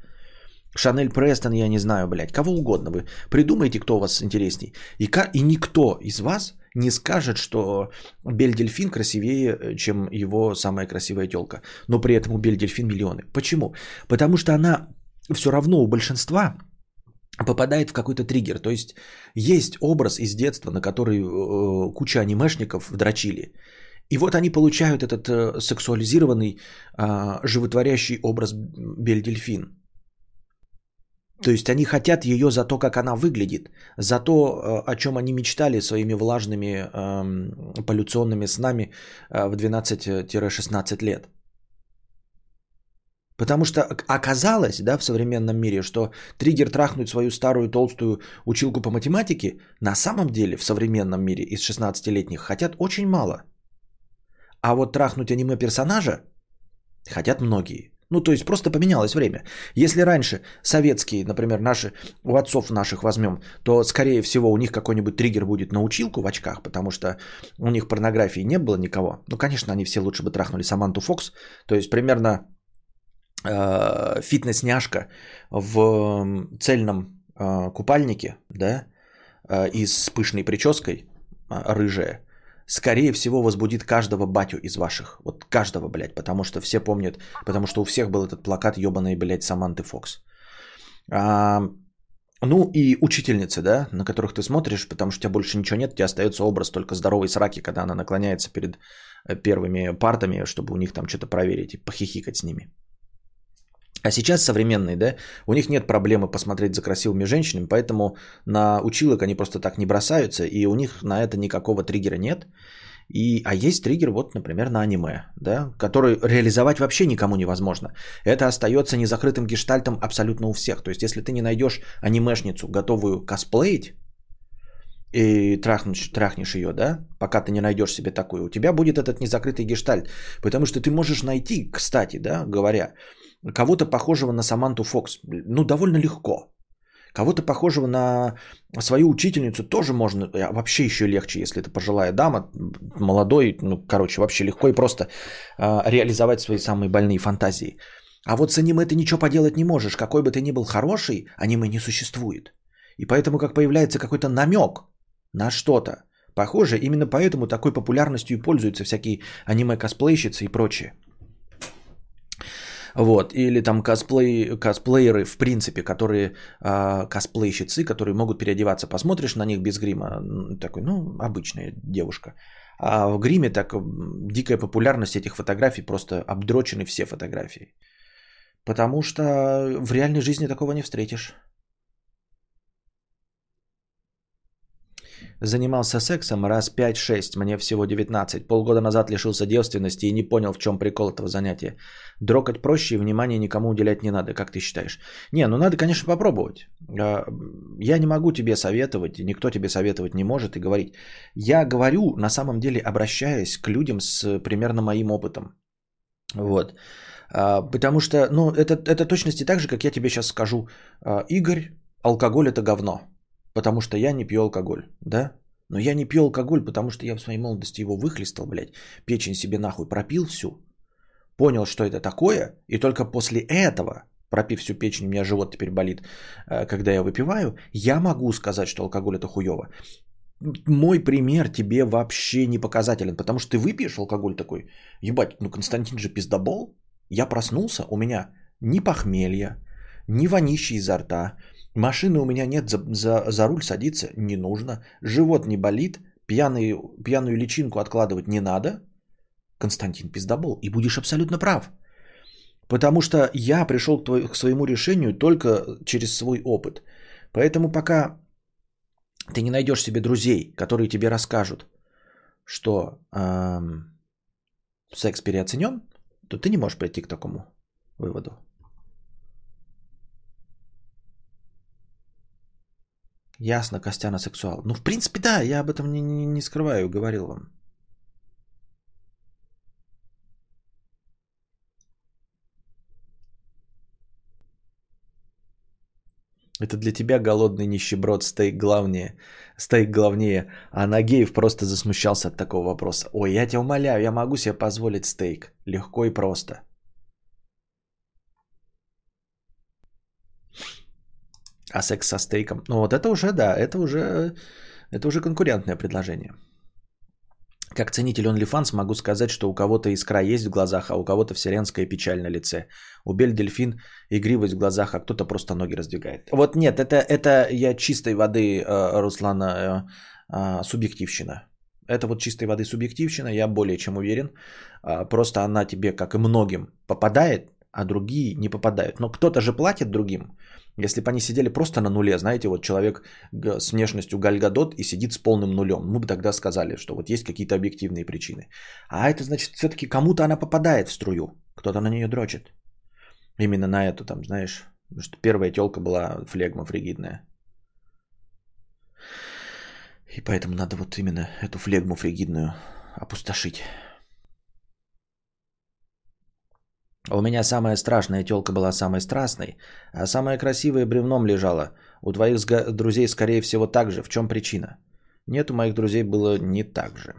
Шанель Престон, я не знаю, блядь. Кого угодно вы придумайте, кто у вас интересней. И, и никто из вас не скажет, что Бель Дельфин красивее, э, чем его самая красивая телка. Но при этом у Бель Дельфин миллионы. Почему? Потому что она все равно у большинства попадает в какой-то триггер. То есть есть образ из детства, на который э, куча анимешников дрочили. И вот они получают этот э, сексуализированный, э, животворящий образ Бель-Дельфин. То есть они хотят ее за то, как она выглядит, за то, э, о чем они мечтали своими влажными э, полюционными снами э, в 12-16 лет. Потому что оказалось, да, в современном мире, что триггер трахнуть свою старую толстую училку по математике на самом деле в современном мире из 16-летних хотят очень мало. А вот трахнуть аниме-персонажа хотят многие. Ну, то есть просто поменялось время. Если раньше советские, например, наши, у отцов наших возьмем, то, скорее всего, у них какой-нибудь триггер будет на училку в очках, потому что у них порнографии не было никого. Ну, конечно, они все лучше бы трахнули Саманту Фокс. То есть примерно э, фитнес-няшка в цельном э, купальнике, да, э, и с пышной прической, э, рыжая, скорее всего возбудит каждого батю из ваших. Вот каждого, блядь, потому что все помнят, потому что у всех был этот плакат ебаный, блядь, Саманты Фокс. А, Ну и учительницы, да, на которых ты смотришь, потому что у тебя больше ничего нет, у тебя остается образ только здоровой сраки, когда она наклоняется перед э, первыми партами, чтобы у них там что-то проверить и похихикать с ними. А сейчас современные, да, у них нет проблемы посмотреть за красивыми женщинами, поэтому на училок они просто так не бросаются, и у них на это никакого триггера нет. И, а есть триггер, вот, например, на аниме, да, который реализовать вообще никому невозможно. Это остается незакрытым гештальтом абсолютно у всех. То есть, если ты не найдешь анимешницу, готовую косплеить, и трахнешь, трахнешь ее, да, пока ты не найдешь себе такую, у тебя будет этот незакрытый гештальт. Потому что ты можешь найти, кстати, да, говоря, кого-то похожего на Саманту Фокс, ну, довольно легко. Кого-то похожего на свою учительницу тоже можно, а вообще еще легче, если это пожилая дама, молодой, ну, короче, вообще легко и просто э, реализовать свои самые больные фантазии. А вот с аниме ты ничего поделать не можешь. Какой бы ты ни был хороший, аниме не существует. И поэтому, как появляется какой-то намек на что-то, похоже, именно поэтому такой популярностью и пользуются всякие аниме-косплейщицы и прочее. Вот, или там косплей, косплееры, в принципе, которые э, косплейщицы, которые могут переодеваться. Посмотришь на них без грима, такой, ну, обычная девушка. А в гриме так дикая популярность этих фотографий, просто обдрочены все фотографии. Потому что в реальной жизни такого не встретишь. Занимался сексом раз 5-6, мне всего 19. Полгода назад лишился девственности и не понял, в чем прикол этого занятия. Дрокать проще и внимание никому уделять не надо, как ты считаешь? Не, ну надо, конечно, попробовать. А, я не могу тебе советовать, никто тебе советовать не может и говорить. Я говорю, на самом деле, обращаясь к людям с примерно моим опытом. Вот. А, потому что, ну, это, это точности так же, как я тебе сейчас скажу. А, Игорь, алкоголь это говно потому что я не пью алкоголь, да? Но я не пью алкоголь, потому что я в своей молодости его выхлестал, блядь, печень себе нахуй пропил всю, понял, что это такое, и только после этого, пропив всю печень, у меня живот теперь болит, э, когда я выпиваю, я могу сказать, что алкоголь это хуево. Мой пример тебе вообще не показателен, потому что ты выпьешь алкоголь такой, ебать, ну Константин же пиздобол, я проснулся, у меня ни похмелья, ни вонища изо рта, Машины у меня нет, за, за, за руль садиться не нужно. Живот не болит, пьяный, пьяную личинку откладывать не надо. Константин Пиздобол. И будешь абсолютно прав. Потому что я пришел к, твой, к своему решению только через свой опыт. Поэтому пока ты не найдешь себе друзей, которые тебе расскажут, что эм, секс переоценен, то ты не можешь прийти к такому выводу. Ясно, Костяна сексуал. Ну, в принципе, да, я об этом не, не, не скрываю, говорил вам. Это для тебя голодный нищеброд стейк главнее. Стейк главнее. А Нагеев просто засмущался от такого вопроса. Ой, я тебя умоляю, я могу себе позволить стейк. Легко и просто. А секс со стейком? Ну вот это уже, да, это уже, это уже конкурентное предложение. Как ценитель OnlyFans могу сказать, что у кого-то искра есть в глазах, а у кого-то вселенская печаль на лице. У Бель Дельфин игривость в глазах, а кто-то просто ноги раздвигает. Вот нет, это, это я чистой воды, э, Руслана, э, э, субъективщина. Это вот чистой воды субъективщина, я более чем уверен. Просто она тебе, как и многим, попадает, а другие не попадают. Но кто-то же платит другим. Если бы они сидели просто на нуле, знаете, вот человек с внешностью Гальгадот и сидит с полным нулем, мы бы тогда сказали, что вот есть какие-то объективные причины. А это значит, все-таки кому-то она попадает в струю, кто-то на нее дрочит. Именно на эту там, знаешь, что первая телка была флегма фригидная. И поэтому надо вот именно эту флегму фригидную опустошить. У меня самая страшная телка была самой страстной, а самая красивая бревном лежала. У твоих друзей, скорее всего, так же. В чем причина? Нет, у моих друзей было не так же.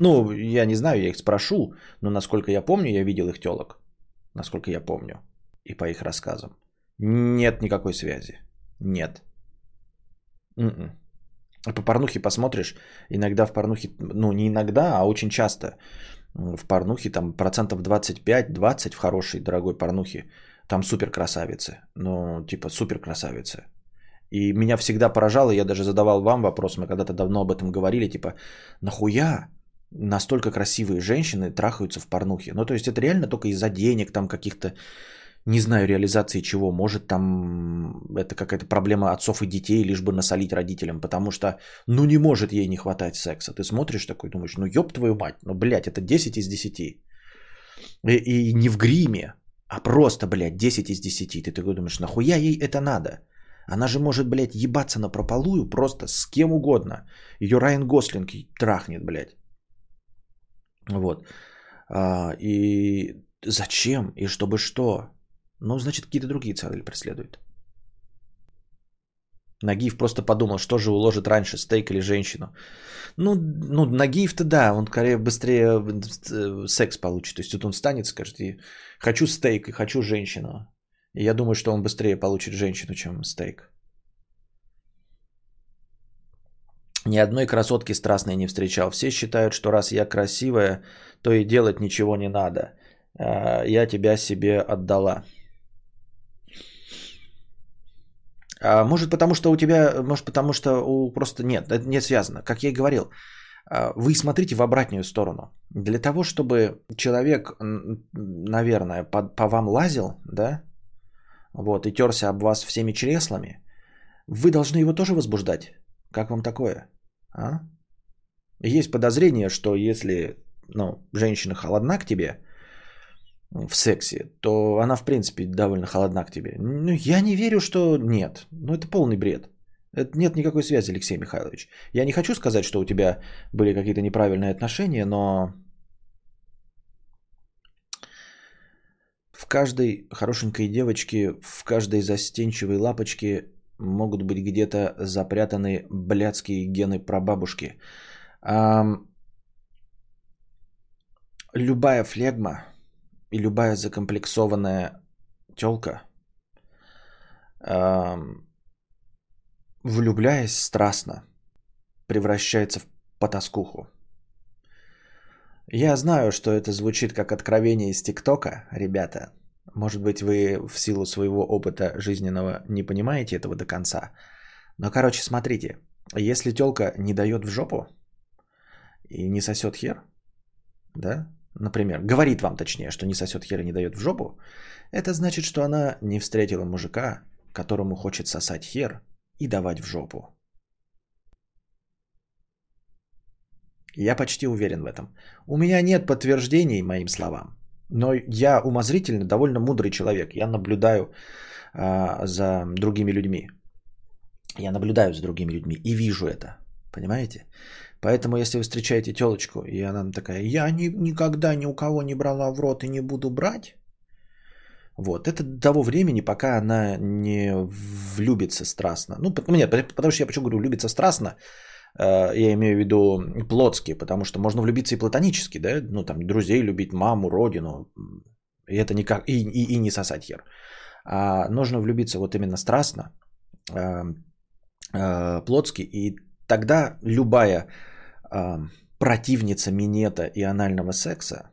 Ну, я не знаю, я их спрошу, но насколько я помню, я видел их телок. Насколько я помню. И по их рассказам. Нет никакой связи. Нет. м По порнухе посмотришь, иногда в порнухе, ну не иногда, а очень часто в порнухе там процентов 25-20 в хорошей дорогой порнухе там супер красавицы, ну, типа супер красавицы. И меня всегда поражало, я даже задавал вам вопрос, мы когда-то давно об этом говорили, типа, нахуя настолько красивые женщины трахаются в порнухе? Ну, то есть это реально только из-за денег, там каких-то, не знаю, реализации чего. Может, там это какая-то проблема отцов и детей, лишь бы насолить родителям, потому что, ну, не может ей не хватать секса. Ты смотришь такой, думаешь, ну, ёб твою мать, ну, блядь, это 10 из 10. И, и не в гриме, а просто, блядь, 10 из 10. Ты такой думаешь, нахуя ей это надо? Она же может, блядь, ебаться на прополую просто с кем угодно. Ее Райан Гослинг трахнет, блядь. Вот. А, и зачем? И чтобы что? Ну, значит, какие-то другие цели преследует. Нагиев просто подумал, что же уложит раньше, стейк или женщину. Ну, ну Нагиев-то да, он скорее быстрее э, секс получит. То есть тут он станет, скажет, хочу стейк и хочу женщину. И я думаю, что он быстрее получит женщину, чем стейк. Ни одной красотки страстной не встречал. Все считают, что раз я красивая, то и делать ничего не надо. А, я тебя себе отдала. А может потому что у тебя, может потому что у просто нет, это не связано. Как я и говорил, а, вы смотрите в обратную сторону. Для того, чтобы человек, наверное, по, по вам лазил, да, вот, и терся об вас всеми чреслами, вы должны его тоже возбуждать. Как вам такое? А? Есть подозрение, что если ну, женщина холодна к тебе в сексе, то она, в принципе, довольно холодна к тебе. Ну, я не верю, что нет. Ну, это полный бред. Это нет никакой связи, Алексей Михайлович. Я не хочу сказать, что у тебя были какие-то неправильные отношения, но В каждой хорошенькой девочке, в каждой застенчивой лапочке могут быть где-то запрятаны блядские гены прабабушки. Любая флегма и любая закомплексованная телка, а, влюбляясь страстно, превращается в потаскуху. Я знаю, что это звучит как откровение из ТикТока, ребята. Может быть, вы в силу своего опыта жизненного не понимаете этого до конца. Но, короче, смотрите. Если телка не дает в жопу и не сосет хер, да, например, говорит вам точнее, что не сосет хер и не дает в жопу, это значит, что она не встретила мужика, которому хочет сосать хер и давать в жопу. Я почти уверен в этом. У меня нет подтверждений моим словам. Но я умозрительно довольно мудрый человек. Я наблюдаю а, за другими людьми. Я наблюдаю за другими людьми и вижу это. Понимаете? Поэтому, если вы встречаете телочку, и она такая, я ни, никогда ни у кого не брала в рот и не буду брать, вот, это до того времени, пока она не влюбится страстно. Ну, нет, потому что я почему говорю влюбиться страстно, Э, я имею в виду плотски, потому что можно влюбиться и платонически, да, ну там друзей любить, маму, родину, и это никак, и, и, и не сосать хер. А нужно влюбиться вот именно страстно, э, э, плотски, и тогда любая противница минета и анального секса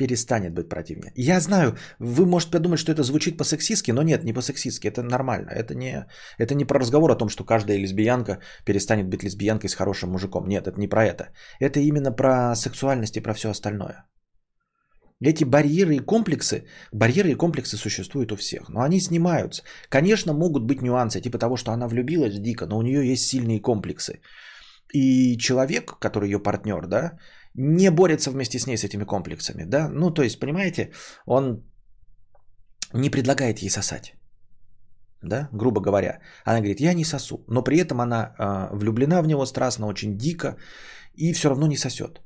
перестанет быть противнее. Я знаю, вы можете подумать, что это звучит по-сексистски, но нет, не по-сексистски, это нормально. Это не, это не про разговор о том, что каждая лесбиянка перестанет быть лесбиянкой с хорошим мужиком. Нет, это не про это. Это именно про сексуальность и про все остальное. Эти барьеры и комплексы, барьеры и комплексы существуют у всех, но они снимаются. Конечно, могут быть нюансы, типа того, что она влюбилась дико, но у нее есть сильные комплексы. И человек, который ее партнер, да, не борется вместе с ней с этими комплексами, да, ну то есть, понимаете, он не предлагает ей сосать, да, грубо говоря. Она говорит, я не сосу, но при этом она э, влюблена в него страстно, очень дико и все равно не сосет.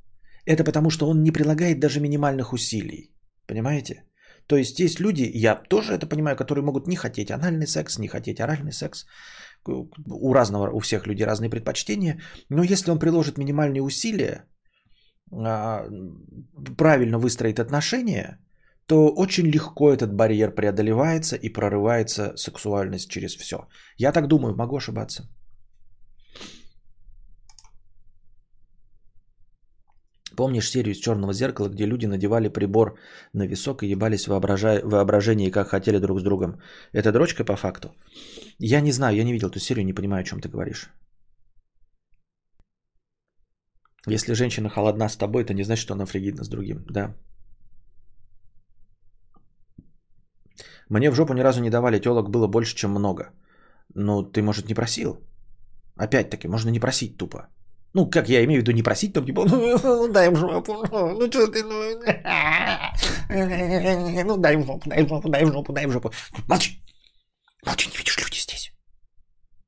Это потому, что он не прилагает даже минимальных усилий, понимаете? То есть есть люди, я тоже это понимаю, которые могут не хотеть анальный секс, не хотеть оральный секс. У разного, у всех людей разные предпочтения. Но если он приложит минимальные усилия, а, правильно выстроить отношения, то очень легко этот барьер преодолевается и прорывается сексуальность через все. Я так думаю, могу ошибаться. Помнишь серию из черного зеркала, где люди надевали прибор на висок и ебались воображая... воображение, как хотели друг с другом? Это дрочка по факту? Я не знаю, я не видел эту серию, не понимаю, о чем ты говоришь. Если женщина холодна с тобой, это не значит, что она фригидна с другим. Да. Мне в жопу ни разу не давали, телок было больше, чем много. Ну, ты, может, не просил? Опять-таки, можно не просить тупо. Ну, как я имею в виду, не просить, там типа, ну, дай в жопу, ну, что ты, ну, ну, дай в жопу, дай в жопу, дай в жопу, дай в жопу. Молчи, молчи, не видишь, люди здесь.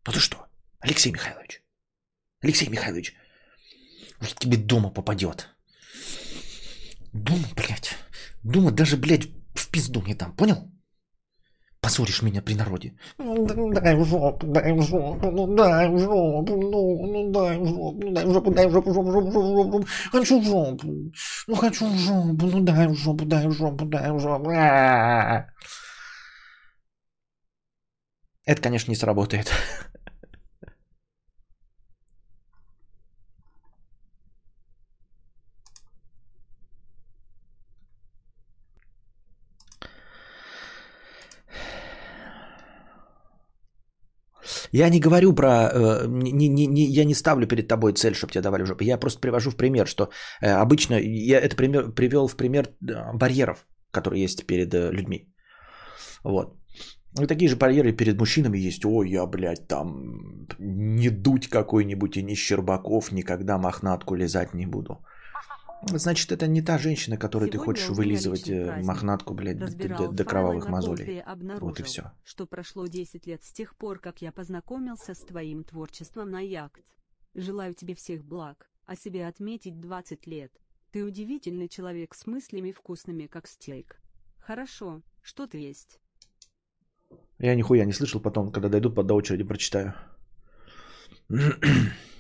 Ну ты что, Алексей Михайлович, Алексей Михайлович, тебе дома попадет. Дума, блядь, дума даже, блядь, в пизду не дам, понял? Позоришь меня при народе. Ну, дай в жопу, дай в жопу, ну дай в жопу, ну, ну дай в жопу, ну дай в жопу, дай в жопу, жопу, жопу, жопу, жопу. Хочу в жопу, ну хочу в жопу, ну дай в жопу, дай в жопу, дай в жопу. Это, конечно, не сработает. Я не говорю про... Э, не, не, не, я не ставлю перед тобой цель, чтобы тебя давали жопу. Я просто привожу в пример, что э, обычно... Я это пример, привел в пример э, барьеров, которые есть перед людьми. Вот. И такие же барьеры перед мужчинами есть. Ой, я, блядь, там не дуть какой-нибудь и не Щербаков, никогда мохнатку лизать не буду. Значит, это не та женщина, которой Сегодня ты хочешь вылизывать э, мохнатку, блядь, до, до кровавых мозолей. Вот и все. Что прошло 10 лет с тех пор, как я познакомился с твоим творчеством на яхт. Желаю тебе всех благ, а себе отметить 20 лет. Ты удивительный человек с мыслями вкусными, как стейк. Хорошо, что ты есть? Я нихуя не слышал, потом, когда дойду по до очереди, прочитаю.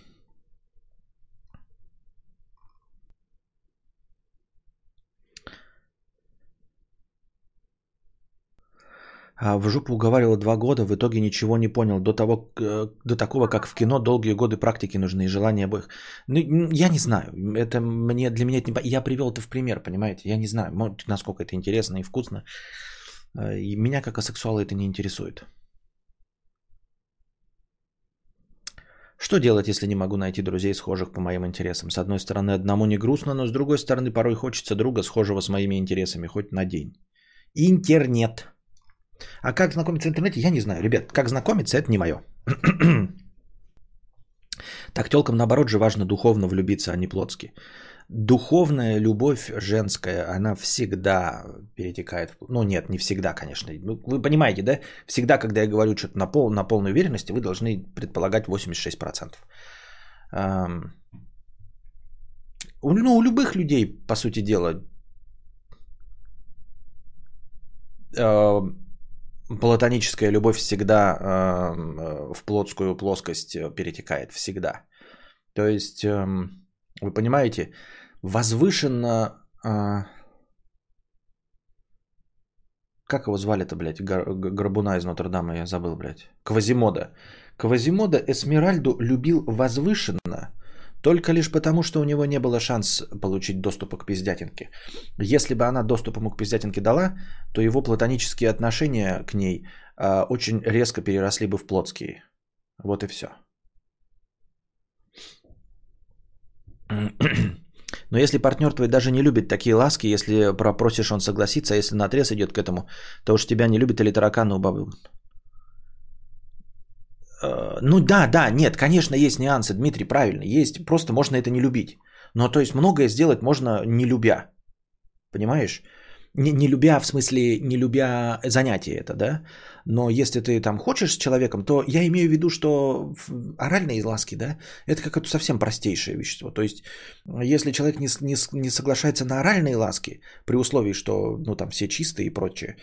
в жопу уговаривал два года, в итоге ничего не понял. До, того, э, до такого, как в кино, долгие годы практики нужны и желания обоих. Ну, я не знаю. Это мне, для меня это не... Я привел это в пример, понимаете? Я не знаю, насколько это интересно и вкусно. Э, и меня, как асексуала, это не интересует. Что делать, если не могу найти друзей, схожих по моим интересам? С одной стороны, одному не грустно, но с другой стороны, порой хочется друга, схожего с моими интересами, хоть на день. Интернет. А как знакомиться в интернете, я не знаю. Ребят, как знакомиться, это не мое. так телкам, наоборот же, важно духовно влюбиться, а не плотски. Духовная любовь женская, она всегда перетекает. Ну нет, не всегда, конечно. Ну, вы понимаете, да? Всегда, когда я говорю что-то на, пол, на полной уверенности, вы должны предполагать 86%. Эм... Ну, у любых людей, по сути дела, платоническая любовь всегда э, в плотскую плоскость э, перетекает, всегда. То есть, э, вы понимаете, возвышенно... Э, как его звали-то, блядь, Горбуна из Нотр-Дама, я забыл, блядь. Квазимода. Квазимода Эсмеральду любил возвышенно, только лишь потому, что у него не было шанс получить доступа к пиздятинке. Если бы она доступ ему к пиздятинке дала, то его платонические отношения к ней э, очень резко переросли бы в плотские. Вот и все. Но если партнер твой даже не любит такие ласки, если пропросишь, он согласится, а если на отрез идет к этому, то уж тебя не любит или тараканы убавят. Э, ну да, да, нет, конечно, есть нюансы, Дмитрий, правильно, есть, просто можно это не любить. Но то есть многое сделать можно не любя, понимаешь? Не, не любя, в смысле, не любя занятие это, да? Но если ты там хочешь с человеком, то я имею в виду, что оральные ласки, да, это какое-то совсем простейшее вещество. То есть, если человек не, не, не соглашается на оральные ласки, при условии, что, ну, там, все чистые и прочее,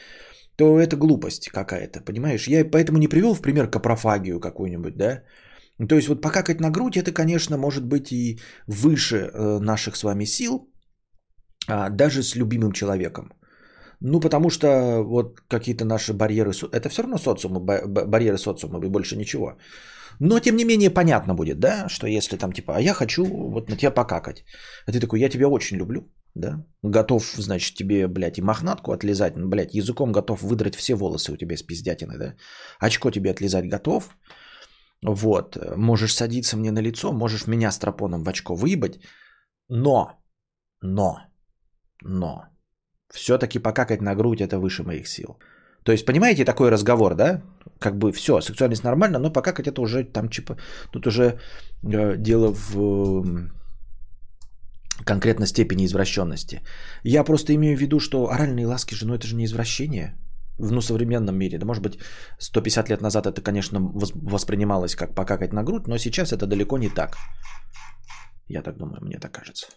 то это глупость какая-то, понимаешь? Я поэтому не привел в пример капрофагию какую-нибудь, да? То есть вот покакать на грудь, это, конечно, может быть и выше э, наших с вами сил, а, даже с любимым человеком. Ну, потому что вот какие-то наши барьеры, это все равно социум, барьеры социума и больше ничего. Но, тем не менее, понятно будет, да, что если там типа, а я хочу вот на тебя покакать. А ты такой, я тебя очень люблю, да, готов, значит, тебе, блядь, и мохнатку отлизать, ну, блядь, языком готов выдрать все волосы у тебя из пиздятины, да, очко тебе отлизать готов, вот, можешь садиться мне на лицо, можешь меня с тропоном в очко выебать, но, но, но, все-таки покакать на грудь это выше моих сил. То есть, понимаете, такой разговор, да? Как бы все, сексуальность нормально, но покакать это уже там, типа, тут уже э, дело в э, конкретной степени извращенности. Я просто имею в виду, что оральные ласки женой это же не извращение в ну, современном мире. Да, может быть, 150 лет назад это, конечно, воспринималось как покакать на грудь, но сейчас это далеко не так. Я так думаю, мне так кажется.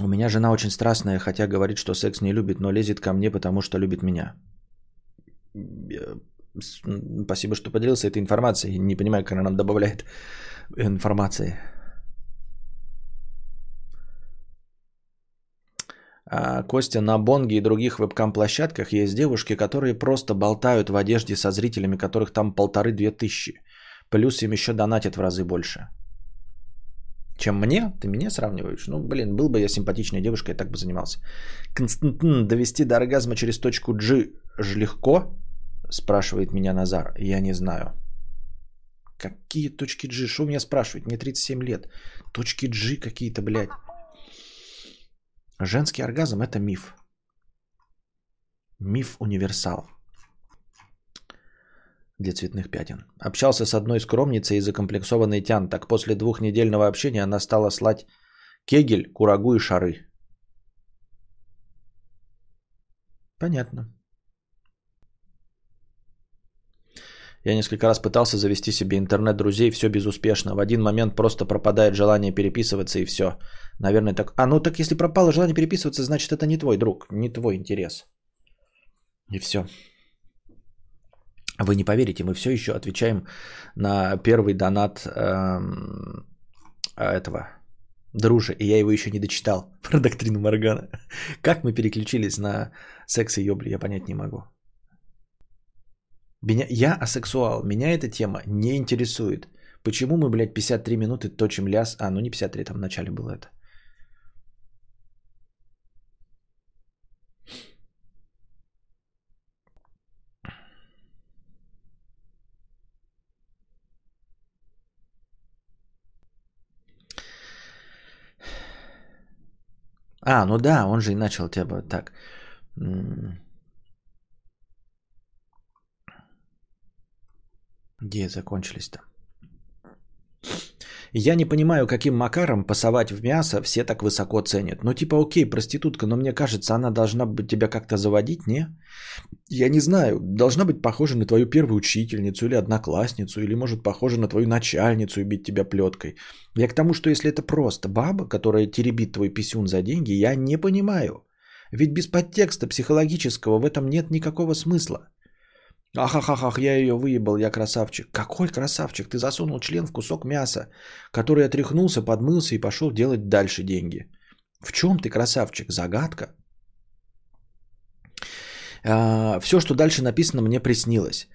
У меня жена очень страстная, хотя говорит, что секс не любит, но лезет ко мне, потому что любит меня. Спасибо, что поделился этой информацией. Не понимаю, как она нам добавляет информации. А, Костя, на Бонге и других вебкам-площадках есть девушки, которые просто болтают в одежде со зрителями, которых там полторы-две тысячи. Плюс им еще донатят в разы больше чем мне. Ты меня сравниваешь? Ну, блин, был бы я симпатичной девушкой, я так бы занимался. Константин, довести до оргазма через точку G ж легко? Спрашивает меня Назар. Я не знаю. Какие точки G? Что меня спрашивать? Мне 37 лет. Точки G какие-то, блядь. Женский оргазм – это миф. Миф универсал для цветных пятен. Общался с одной скромницей и закомплексованной тян. Так после двухнедельного общения она стала слать кегель, курагу и шары. Понятно. Я несколько раз пытался завести себе интернет-друзей, все безуспешно. В один момент просто пропадает желание переписываться и все. Наверное, так. А, ну так если пропало желание переписываться, значит это не твой друг, не твой интерес. И все. Вы не поверите, мы все еще отвечаем на первый донат эм, этого дружи, и я его еще не дочитал про доктрину Моргана. Как мы переключились на секс и ёбли, я понять не могу. Меня, я асексуал, меня эта тема не интересует. Почему мы, блядь, 53 минуты точим ляс? А, ну не 53, там в начале было это. А, ну да, он же и начал тебя так. Где закончились-то? Я не понимаю, каким макаром пасовать в мясо все так высоко ценят. Ну, типа, окей, проститутка, но мне кажется, она должна быть тебя как-то заводить, не? Я не знаю, должна быть похожа на твою первую учительницу или одноклассницу, или, может, похожа на твою начальницу и бить тебя плеткой. Я к тому, что если это просто баба, которая теребит твой писюн за деньги, я не понимаю. Ведь без подтекста психологического в этом нет никакого смысла. Ахахахах, я ее выебал, я красавчик. Какой красавчик? Ты засунул член в кусок мяса, который отряхнулся, подмылся и пошел делать дальше деньги. В чем ты красавчик? Загадка. А, все, что дальше написано, мне приснилось.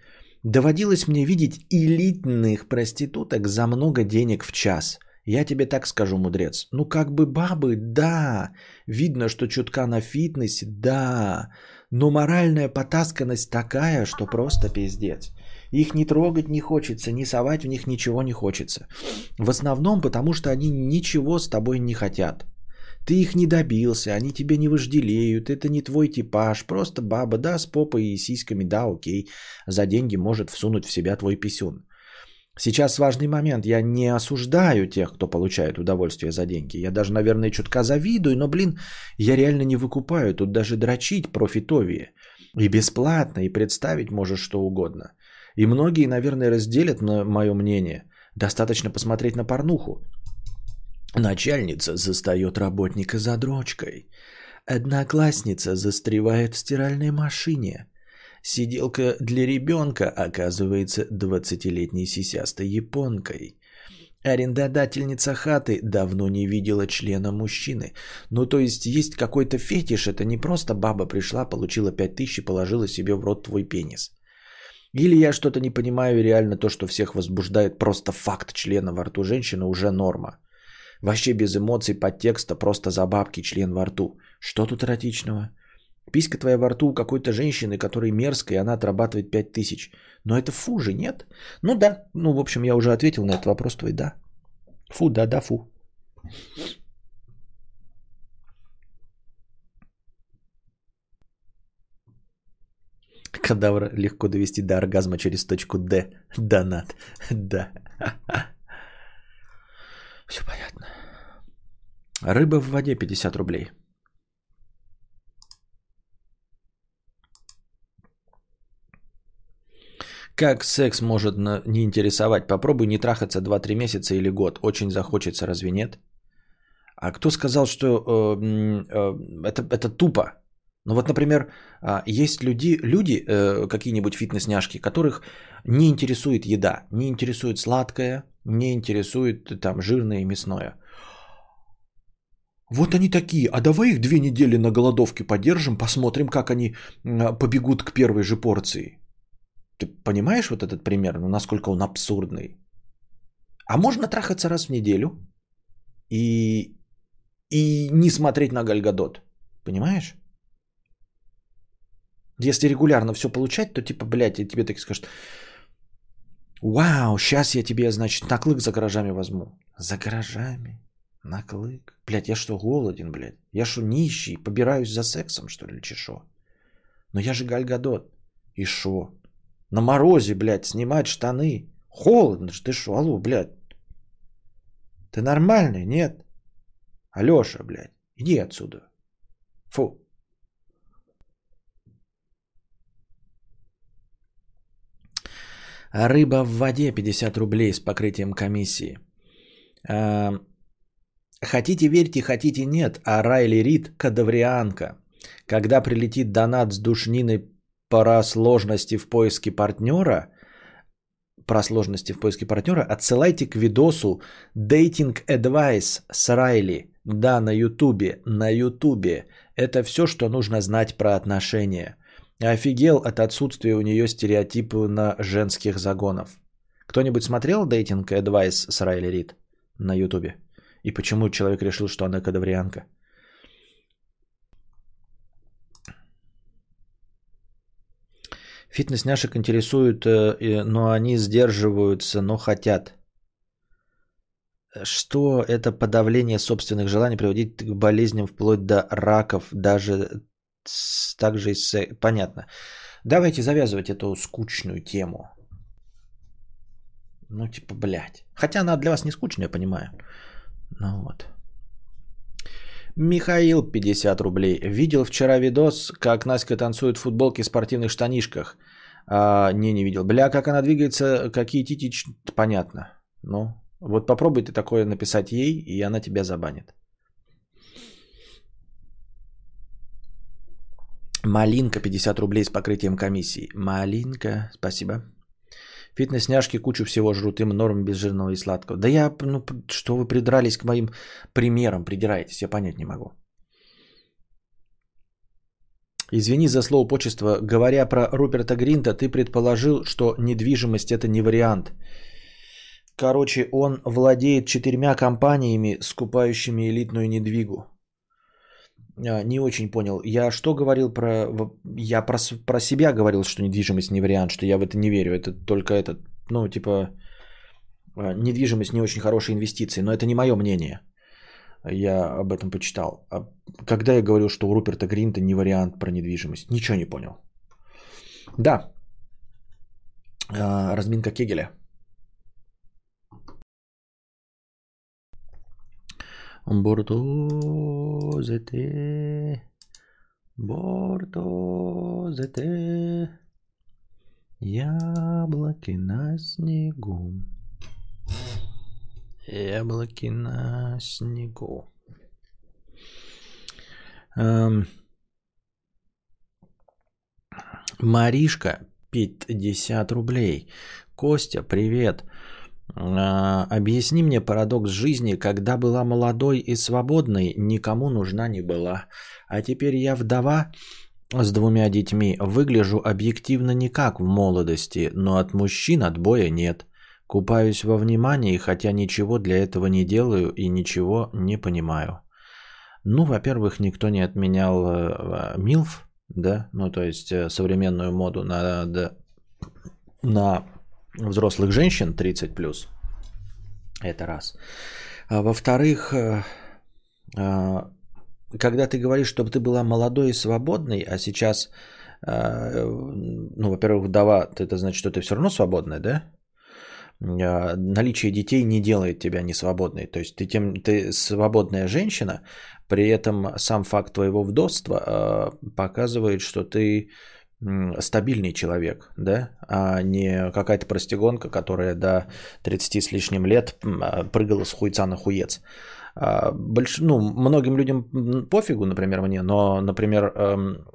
Доводилось мне видеть элитных проституток за много денег в час. Я тебе так скажу, мудрец. Ну, как бы бабы, да. Видно, что чутка на фитнесе, да. Но моральная потасканность такая, что просто пиздец. Их не трогать не хочется, не совать в них ничего не хочется. В основном потому, что они ничего с тобой не хотят. Ты их не добился, они тебя не вожделеют, это не твой типаж, просто баба, да, с попой и сиськами, да, окей, за деньги может всунуть в себя твой писюн. Сейчас важный момент. Я не осуждаю тех, кто получает удовольствие за деньги. Я даже, наверное, чутка завидую, но, блин, я реально не выкупаю. Тут даже дрочить профитовее. И бесплатно, и представить можешь что угодно. И многие, наверное, разделят на мое мнение. Достаточно посмотреть на порнуху. Начальница застает работника за дрочкой. Одноклассница застревает в стиральной машине. Сиделка для ребенка оказывается 20-летней сисястой японкой. Арендодательница хаты давно не видела члена мужчины. Ну, то есть, есть какой-то фетиш. Это не просто баба пришла, получила 5000 и положила себе в рот твой пенис. Или я что-то не понимаю, реально то, что всех возбуждает просто факт члена во рту женщины, уже норма. Вообще без эмоций, подтекста, просто за бабки член во рту. Что тут эротичного? Писька твоя во рту у какой-то женщины, которая мерзкая, и она отрабатывает 5000. Но это фу же, нет? Ну да, ну в общем я уже ответил на этот вопрос твой, да. Фу, да, да, фу. Кадавра легко довести до оргазма через точку Д. Донат. Да. Все понятно. Рыба в воде 50 рублей. Как секс может не интересовать? Попробуй не трахаться 2-3 месяца или год. Очень захочется, разве нет? А кто сказал, что э, э, это, это тупо? Ну вот, например, э, есть люди, люди э, какие-нибудь фитнес-няшки, которых не интересует еда, не интересует сладкое, не интересует там жирное и мясное. Вот они такие, а давай их две недели на голодовке подержим, посмотрим, как они побегут к первой же порции. Ты понимаешь вот этот пример, ну насколько он абсурдный? А можно трахаться раз в неделю и, и не смотреть на Гальгадот. Понимаешь? Если регулярно все получать, то типа, блядь, и тебе так скажут, вау, сейчас я тебе, значит, наклык за гаражами возьму. За гаражами? Наклык? Блядь, я что, голоден, блядь? Я что, нищий? Побираюсь за сексом, что ли, чешо? Но я же Гальгадот. И шо? На морозе, блядь, снимать штаны. Холодно ж, ты шо, алло, блядь. Ты нормальный, нет? Алёша, блядь, иди отсюда. Фу. Рыба в воде 50 рублей с покрытием комиссии. А, хотите верьте, хотите нет, а Райли Рид – кадаврианка. Когда прилетит донат с душниной про сложности в поиске партнера, про сложности в поиске партнера, отсылайте к видосу Dating Advice с Райли. Да, на Ютубе, на Ютубе. Это все, что нужно знать про отношения. Офигел от отсутствия у нее стереотипа на женских загонов. Кто-нибудь смотрел Dating Advice с Райли Рид на Ютубе? И почему человек решил, что она кадаврианка? Фитнес-няшек интересуют, э, но они сдерживаются, но хотят. Что это подавление собственных желаний приводит к болезням вплоть до раков, даже также и с... Понятно. Давайте завязывать эту скучную тему. Ну, типа, блядь. Хотя она для вас не скучная, я понимаю. Ну вот. Михаил, 50 рублей. Видел вчера видос, как Наська танцует в футболке и спортивных штанишках. А, не, не видел. Бля, как она двигается, какие тити, понятно. Ну, вот попробуй ты такое написать ей, и она тебя забанит. Малинка, 50 рублей с покрытием комиссии. Малинка, спасибо. Фитнес-няшки кучу всего жрут, им норм без жирного и сладкого. Да я, ну, что вы придрались к моим примерам, придираетесь, я понять не могу. Извини за слово почество. Говоря про Руперта Гринта, ты предположил, что недвижимость это не вариант. Короче, он владеет четырьмя компаниями, скупающими элитную недвигу. А, не очень понял. Я что говорил про... Я про, про себя говорил, что недвижимость не вариант, что я в это не верю. Это только этот, ну, типа, а, недвижимость не очень хорошая инвестиция. Но это не мое мнение. Я об этом почитал. А когда я говорил, что у Руперта Гринта не вариант про недвижимость? Ничего не понял. Да. Разминка Кегеля. Бордозете, бордозете, яблоки на снегу, яблоки на снегу. Эм, Маришка, 50 рублей. Костя, привет. А, объясни мне парадокс жизни, когда была молодой и свободной, никому нужна не была. А теперь я вдова с двумя детьми, выгляжу объективно не как в молодости, но от мужчин отбоя нет. Купаюсь во внимании, хотя ничего для этого не делаю и ничего не понимаю. Ну, во-первых, никто не отменял э, МИЛФ, да, ну, то есть э, современную моду на, на взрослых женщин 30+. Это раз. А во-вторых, э, когда ты говоришь, чтобы ты была молодой и свободной, а сейчас, ну, во-первых, вдова, это значит, что ты все равно свободная, да? Наличие детей не делает тебя несвободной. То есть ты, тем, ты свободная женщина, при этом сам факт твоего вдовства показывает, что ты стабильный человек, да, а не какая-то простигонка, которая до 30 с лишним лет а, прыгала с хуйца на хуец. А, больш... ну, многим людям пофигу, например, мне, но, например, эм,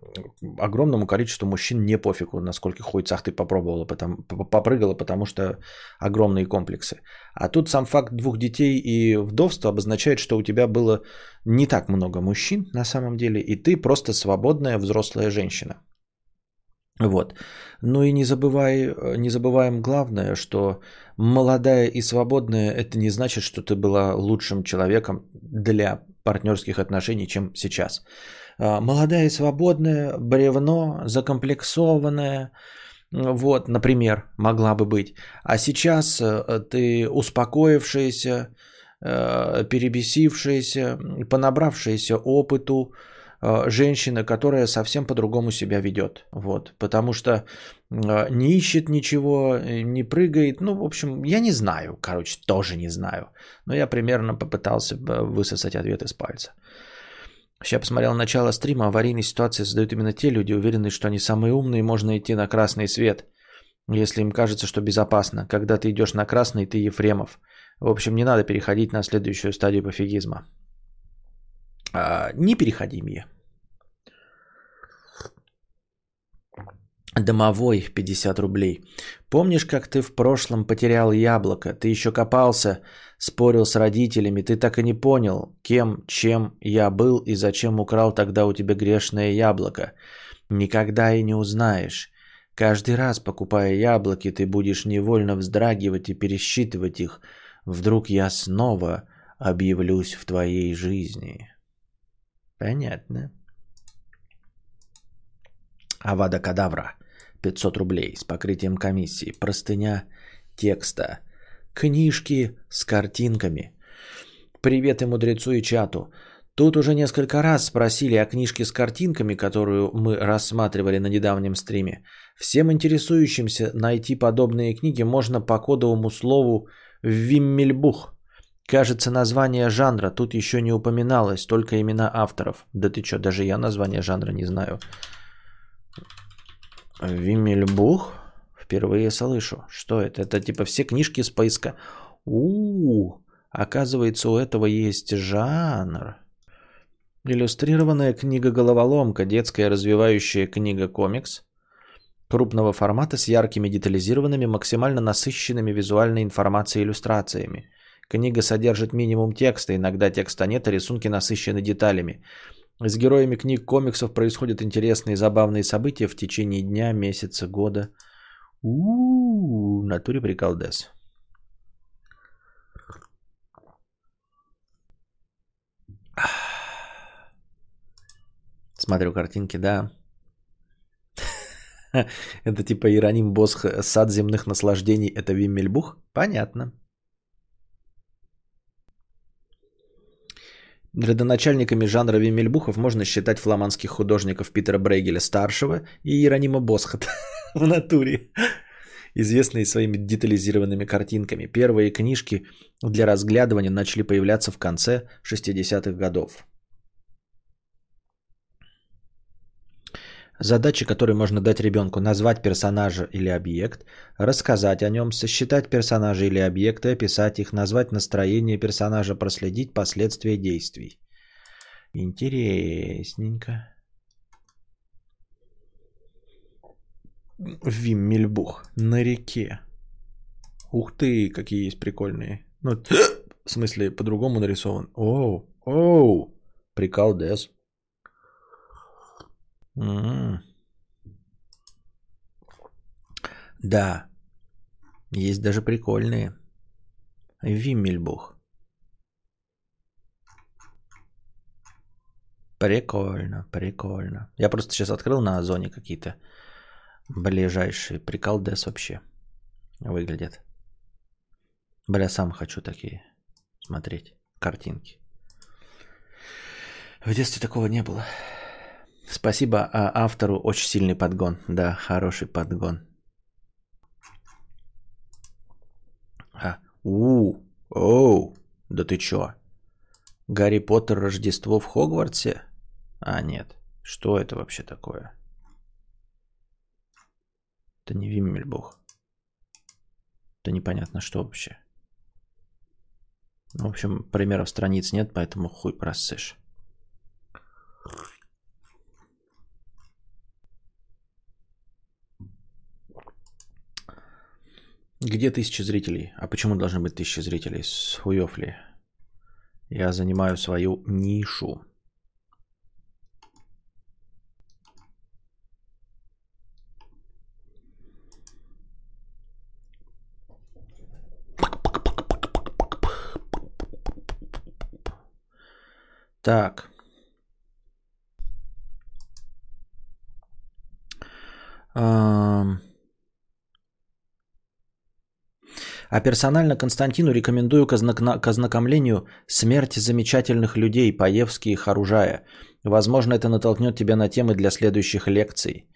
огромному количеству мужчин не пофигу, насколько хуйцах ты попробовала, потому... попрыгала, потому что огромные комплексы. А тут сам факт двух детей и вдовства обозначает, что у тебя было не так много мужчин на самом деле, и ты просто свободная взрослая женщина. Вот. Ну и не, забывай, не забываем главное, что молодая и свободная это не значит, что ты была лучшим человеком для партнерских отношений, чем сейчас. А, молодая и свободная, бревно, закомплексованная, вот, например, могла бы быть. А сейчас э, ты успокоившаяся, э, перебесившаяся, понабравшаяся опыту, Э, женщина, которая совсем по-другому себя ведет. Вот, потому что э, не ищет ничего, э, не прыгает. Ну, в общем, я не знаю, короче, тоже не знаю. Но я примерно попытался высосать ответ из пальца. Сейчас посмотрел начало стрима. Аварийные ситуации создают именно те люди, уверенные, что они самые умные, можно идти на красный свет, если им кажется, что безопасно. Когда ты идешь на красный, ты Ефремов. В общем, не надо переходить на следующую стадию пофигизма а, непереходимые. Домовой 50 рублей. Помнишь, как ты в прошлом потерял яблоко? Ты еще копался, спорил с родителями. Ты так и не понял, кем, чем я был и зачем украл тогда у тебя грешное яблоко. Никогда и не узнаешь. Каждый раз, покупая яблоки, ты будешь невольно вздрагивать и пересчитывать их. Вдруг я снова объявлюсь в твоей жизни. Понятно. Авада Кадавра. 500 рублей с покрытием комиссии. Простыня текста. Книжки с картинками. Привет и мудрецу и чату. Тут уже несколько раз спросили о книжке с картинками, которую мы рассматривали на недавнем стриме. Всем интересующимся найти подобные книги можно по кодовому слову «Виммельбух». Кажется, название жанра тут еще не упоминалось, только имена авторов. Да ты что, даже я название жанра не знаю. Вимельбух? Впервые слышу. Что это? Это типа все книжки с поиска. у оказывается, у этого есть жанр. Иллюстрированная книга-головоломка, детская развивающая книга-комикс крупного формата с яркими детализированными, максимально насыщенными визуальной информацией иллюстрациями – Книга содержит минимум текста, иногда текста нет, а рисунки насыщены деталями. С героями книг комиксов происходят интересные и забавные события в течение дня, месяца, года. У-у-у, натуре приколдес. Смотрю картинки, да. Это типа Иероним Босх «Сад земных наслаждений» – это Виммельбух? Понятно. Родоначальниками жанра Вимельбухов можно считать фламандских художников Питера Брейгеля старшего и Иеронима Босхата в натуре, известные своими детализированными картинками. Первые книжки для разглядывания начали появляться в конце 60-х годов. Задачи, которые можно дать ребенку, назвать персонажа или объект, рассказать о нем, сосчитать персонажа или объекты, описать их, назвать настроение персонажа, проследить последствия действий. Интересненько. Виммельбух на реке. Ух ты, какие есть прикольные. Ну, в смысле, по-другому нарисован. Оу, оу, прикол, дес. Да, есть даже прикольные. Виммельбух. Прикольно, прикольно. Я просто сейчас открыл на Озоне какие-то ближайшие. Прикол Дес вообще выглядят. Бля, сам хочу такие смотреть картинки. В детстве такого не было. Спасибо а автору, очень сильный подгон. Да, хороший подгон. А, у, оу, да ты чё? Гарри Поттер Рождество в Хогвартсе? А, нет. Что это вообще такое? Это не Виммельбух. Это непонятно что вообще. Ну, в общем, примеров страниц нет, поэтому хуй просышь. Где тысяча зрителей? А почему должны быть тысяча зрителей? С ли? Я занимаю свою нишу. Так. А персонально Константину рекомендую к, ознак- к ознакомлению «Смерть замечательных людей» Паевский и Харужая. Возможно, это натолкнет тебя на темы для следующих лекций.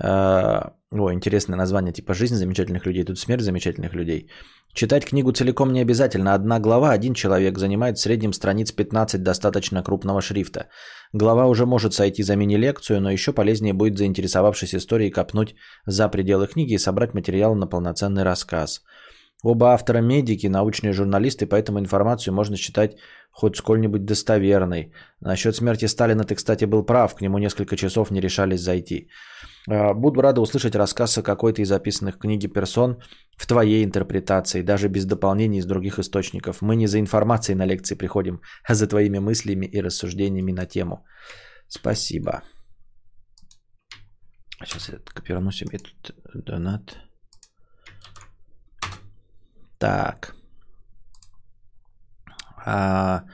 А, о, интересное название, типа «Жизнь замечательных людей», тут «Смерть замечательных людей». Читать книгу целиком не обязательно. Одна глава, один человек занимает в среднем страниц 15 достаточно крупного шрифта. Глава уже может сойти за мини-лекцию, но еще полезнее будет заинтересовавшись историей копнуть за пределы книги и собрать материал на полноценный рассказ. Оба автора медики, научные журналисты, поэтому информацию можно считать хоть сколь-нибудь достоверной. Насчет смерти Сталина ты, кстати, был прав, к нему несколько часов не решались зайти. А, буду рада услышать рассказ о какой-то из записанных в книге персон в твоей интерпретации, даже без дополнений из других источников. Мы не за информацией на лекции приходим, а за твоими мыслями и рассуждениями на тему. Спасибо. Сейчас я копирну себе тут донат. Так. А,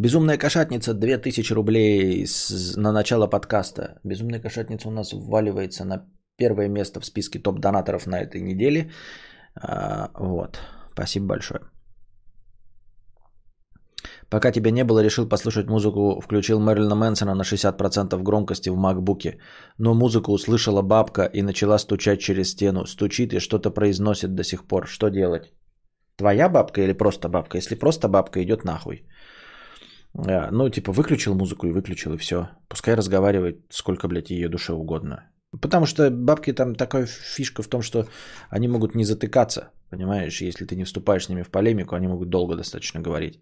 Безумная кошатница 2000 рублей с, на начало подкаста. Безумная кошатница у нас вваливается на первое место в списке топ-донаторов на этой неделе. А, вот. Спасибо большое. Пока тебя не было, решил послушать музыку, включил Мэрилина Мэнсона на 60% громкости в макбуке. Но музыку услышала бабка и начала стучать через стену. Стучит и что-то произносит до сих пор. Что делать? Твоя бабка или просто бабка? Если просто бабка, идет нахуй. А, ну, типа, выключил музыку и выключил, и все. Пускай разговаривает сколько, блядь, ее душе угодно. Потому что бабки там такая фишка в том, что они могут не затыкаться, понимаешь? Если ты не вступаешь с ними в полемику, они могут долго достаточно говорить.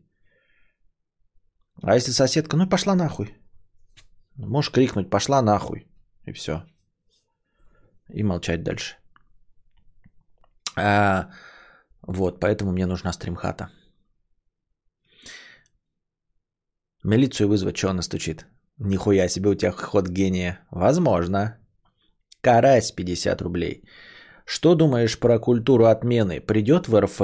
А если соседка, ну пошла нахуй. Можешь крикнуть, пошла нахуй. И все. И молчать дальше. А, вот, поэтому мне нужна стримхата. Милицию вызвать, что она стучит? Нихуя себе у тебя ход гения. Возможно. Карась 50 рублей. Что думаешь про культуру отмены? Придет в РФ?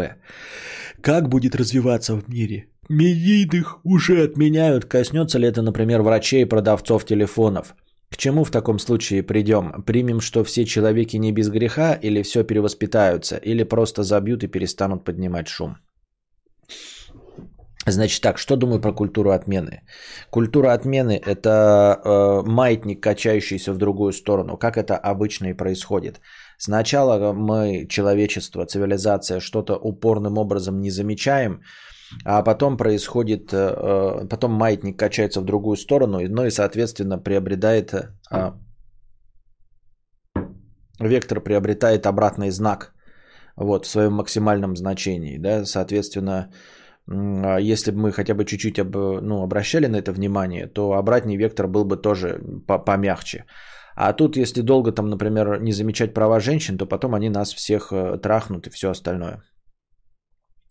Как будет развиваться в мире? Медийных уже отменяют. Коснется ли это, например, врачей и продавцов телефонов? К чему в таком случае придем? Примем, что все человеки не без греха, или все перевоспитаются, или просто забьют и перестанут поднимать шум? Значит так, что думаю про культуру отмены? Культура отмены – это э, маятник, качающийся в другую сторону. Как это обычно и происходит? Сначала мы, человечество, цивилизация, что-то упорным образом не замечаем, а потом происходит, э, э потом маятник качается в другую сторону, ну и, соответственно, приобретает, э, вектор приобретает обратный знак вот, в своем максимальном значении. Да? Соответственно, а если бы мы хотя бы чуть-чуть об, ну, обращали на это внимание, то обратный вектор был бы тоже помягче. А тут, если долго там, например, не замечать права женщин, то потом они нас всех трахнут и все остальное.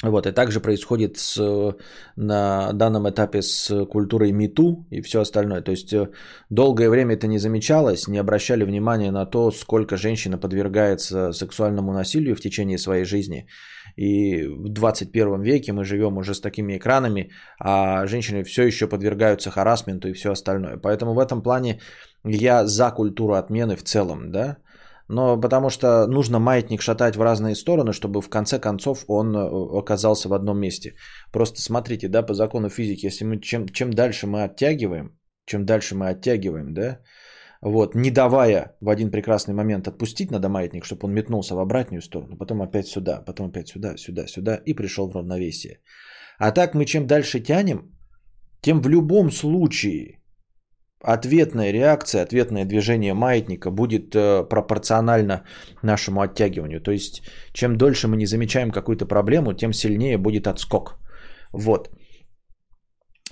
Вот, и также происходит с, на данном этапе с культурой МИТУ и все остальное. То есть э, долгое время это не замечалось, не обращали внимания на то, сколько женщина подвергается сексуальному насилию в течение своей жизни. И в 21 веке мы живем уже с такими экранами, а женщины все еще подвергаются харасменту и все остальное. Поэтому в этом плане я за культуру отмены в целом, да, но потому что нужно маятник шатать в разные стороны, чтобы в конце концов он э, оказался в одном месте. Просто смотрите, да, по закону физики, если мы чем, чем дальше мы оттягиваем, чем дальше мы оттягиваем, да, вот, не давая в один прекрасный момент отпустить надо маятник, чтобы он метнулся в обратную сторону, потом опять сюда, потом опять сюда, сюда, сюда и пришел в равновесие. А так мы чем дальше тянем, тем в любом случае ответная реакция, ответное движение маятника будет э, пропорционально нашему оттягиванию. То есть, чем дольше мы не замечаем какую-то проблему, тем сильнее будет отскок. Вот.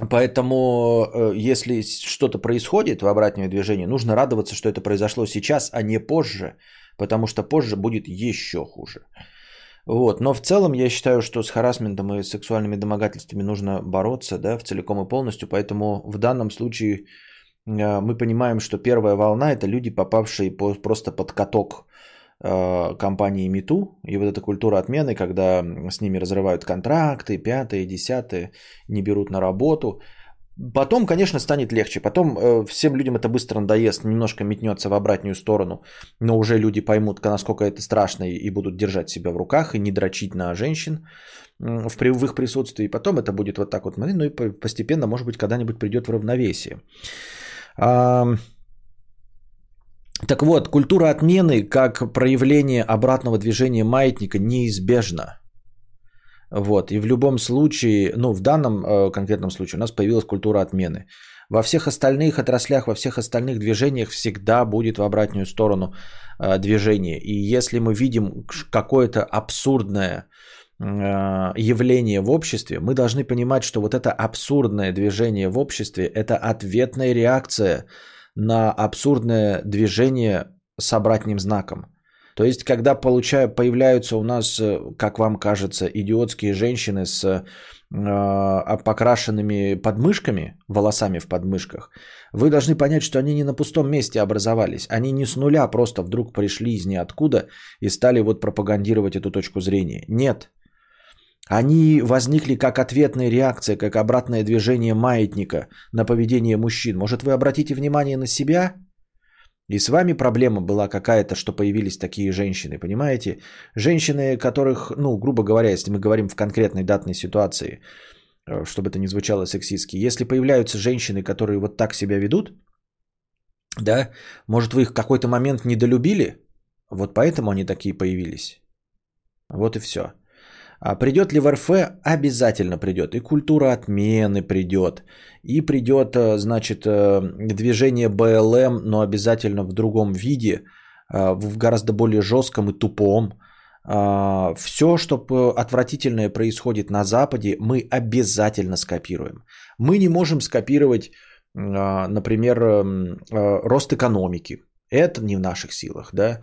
Поэтому, э, если что-то происходит в обратное движение, нужно радоваться, что это произошло сейчас, а не позже, потому что позже будет еще хуже. Вот. Но в целом я считаю, что с харасментом и сексуальными домогательствами нужно бороться да, в целиком и полностью, поэтому в данном случае мы понимаем, что первая волна это люди, попавшие просто под каток а, компании МИТУ, и вот эта культура отмены, когда с ними разрывают контракты, пятые, десятые, не берут на работу. Потом, конечно, станет легче. Потом э, всем людям это быстро надоест, немножко метнется в обратную сторону, но уже люди поймут, насколько это страшно, и будут держать себя в руках, и не дрочить на женщин в, в их присутствии. Потом это будет вот так вот, ну и постепенно, может быть, когда-нибудь придет в равновесие. Так вот, культура отмены как проявление обратного движения маятника неизбежна. Вот, и в любом случае, ну, в данном э, конкретном случае у нас появилась культура отмены. Во всех остальных отраслях, во всех остальных движениях всегда будет в обратную сторону э, движение. И если мы видим какое-то абсурдное явление в обществе, мы должны понимать, что вот это абсурдное движение в обществе – это ответная реакция на абсурдное движение с обратным знаком. То есть, когда получая, появляются у нас, э, как вам кажется, идиотские женщины с э, покрашенными подмышками, волосами в подмышках, вы должны понять, что они не на пустом месте образовались. Они не с нуля просто вдруг пришли из ниоткуда и стали вот пропагандировать эту точку зрения. Нет. Они возникли как ответная реакция, как обратное движение маятника на поведение мужчин. Может, вы обратите внимание на себя? И с вами проблема была какая-то, что появились такие женщины, понимаете? Женщины, которых, ну, грубо говоря, если мы говорим в конкретной датной ситуации, э, чтобы это не звучало сексистски, если появляются женщины, которые вот так себя ведут, да, может, вы их в какой-то момент недолюбили, вот поэтому они такие появились. Вот и все. А придет ли в РФ? Обязательно придет. И культура отмены придет. И придет, э, значит, э, движение БЛМ, но обязательно в другом виде, э, в гораздо более жестком и тупом. А, Все, что отвратительное происходит на Западе, мы обязательно скопируем. Мы не можем скопировать, а, например, рост экономики. Это не в наших силах, да.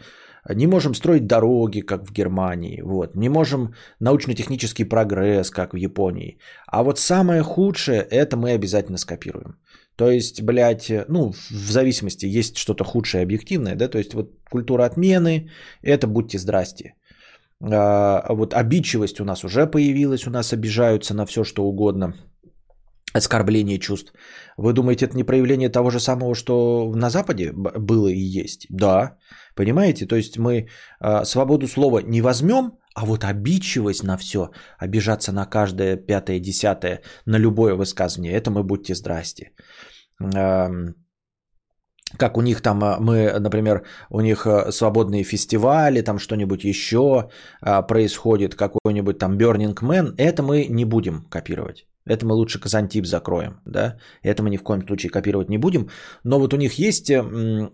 Не можем строить дороги, как в Германии. Вот. Не можем научно-технический прогресс, как в Японии. А вот самое худшее, это мы обязательно скопируем. То есть, блядь, ну, в зависимости, есть что-то худшее объективное, да, то есть вот культура отмены, это будьте здрасте. А, вот обидчивость у нас уже появилась, у нас обижаются на все, что угодно. Оскорбление чувств. Вы думаете, это не проявление того же самого, что на Западе было и есть? Да. Понимаете? То есть мы э, свободу слова не возьмем, а вот обидчивость на все, обижаться на каждое пятое, десятое, на любое высказывание, это мы будьте здрасте. Э, как у них там, а, мы, например, у них а, свободные фестивали, там что-нибудь еще происходит, какой-нибудь там Burning Man, это мы не будем копировать. Это мы лучше Казантип закроем, да. Это мы ни в коем случае копировать не будем. Но вот у них есть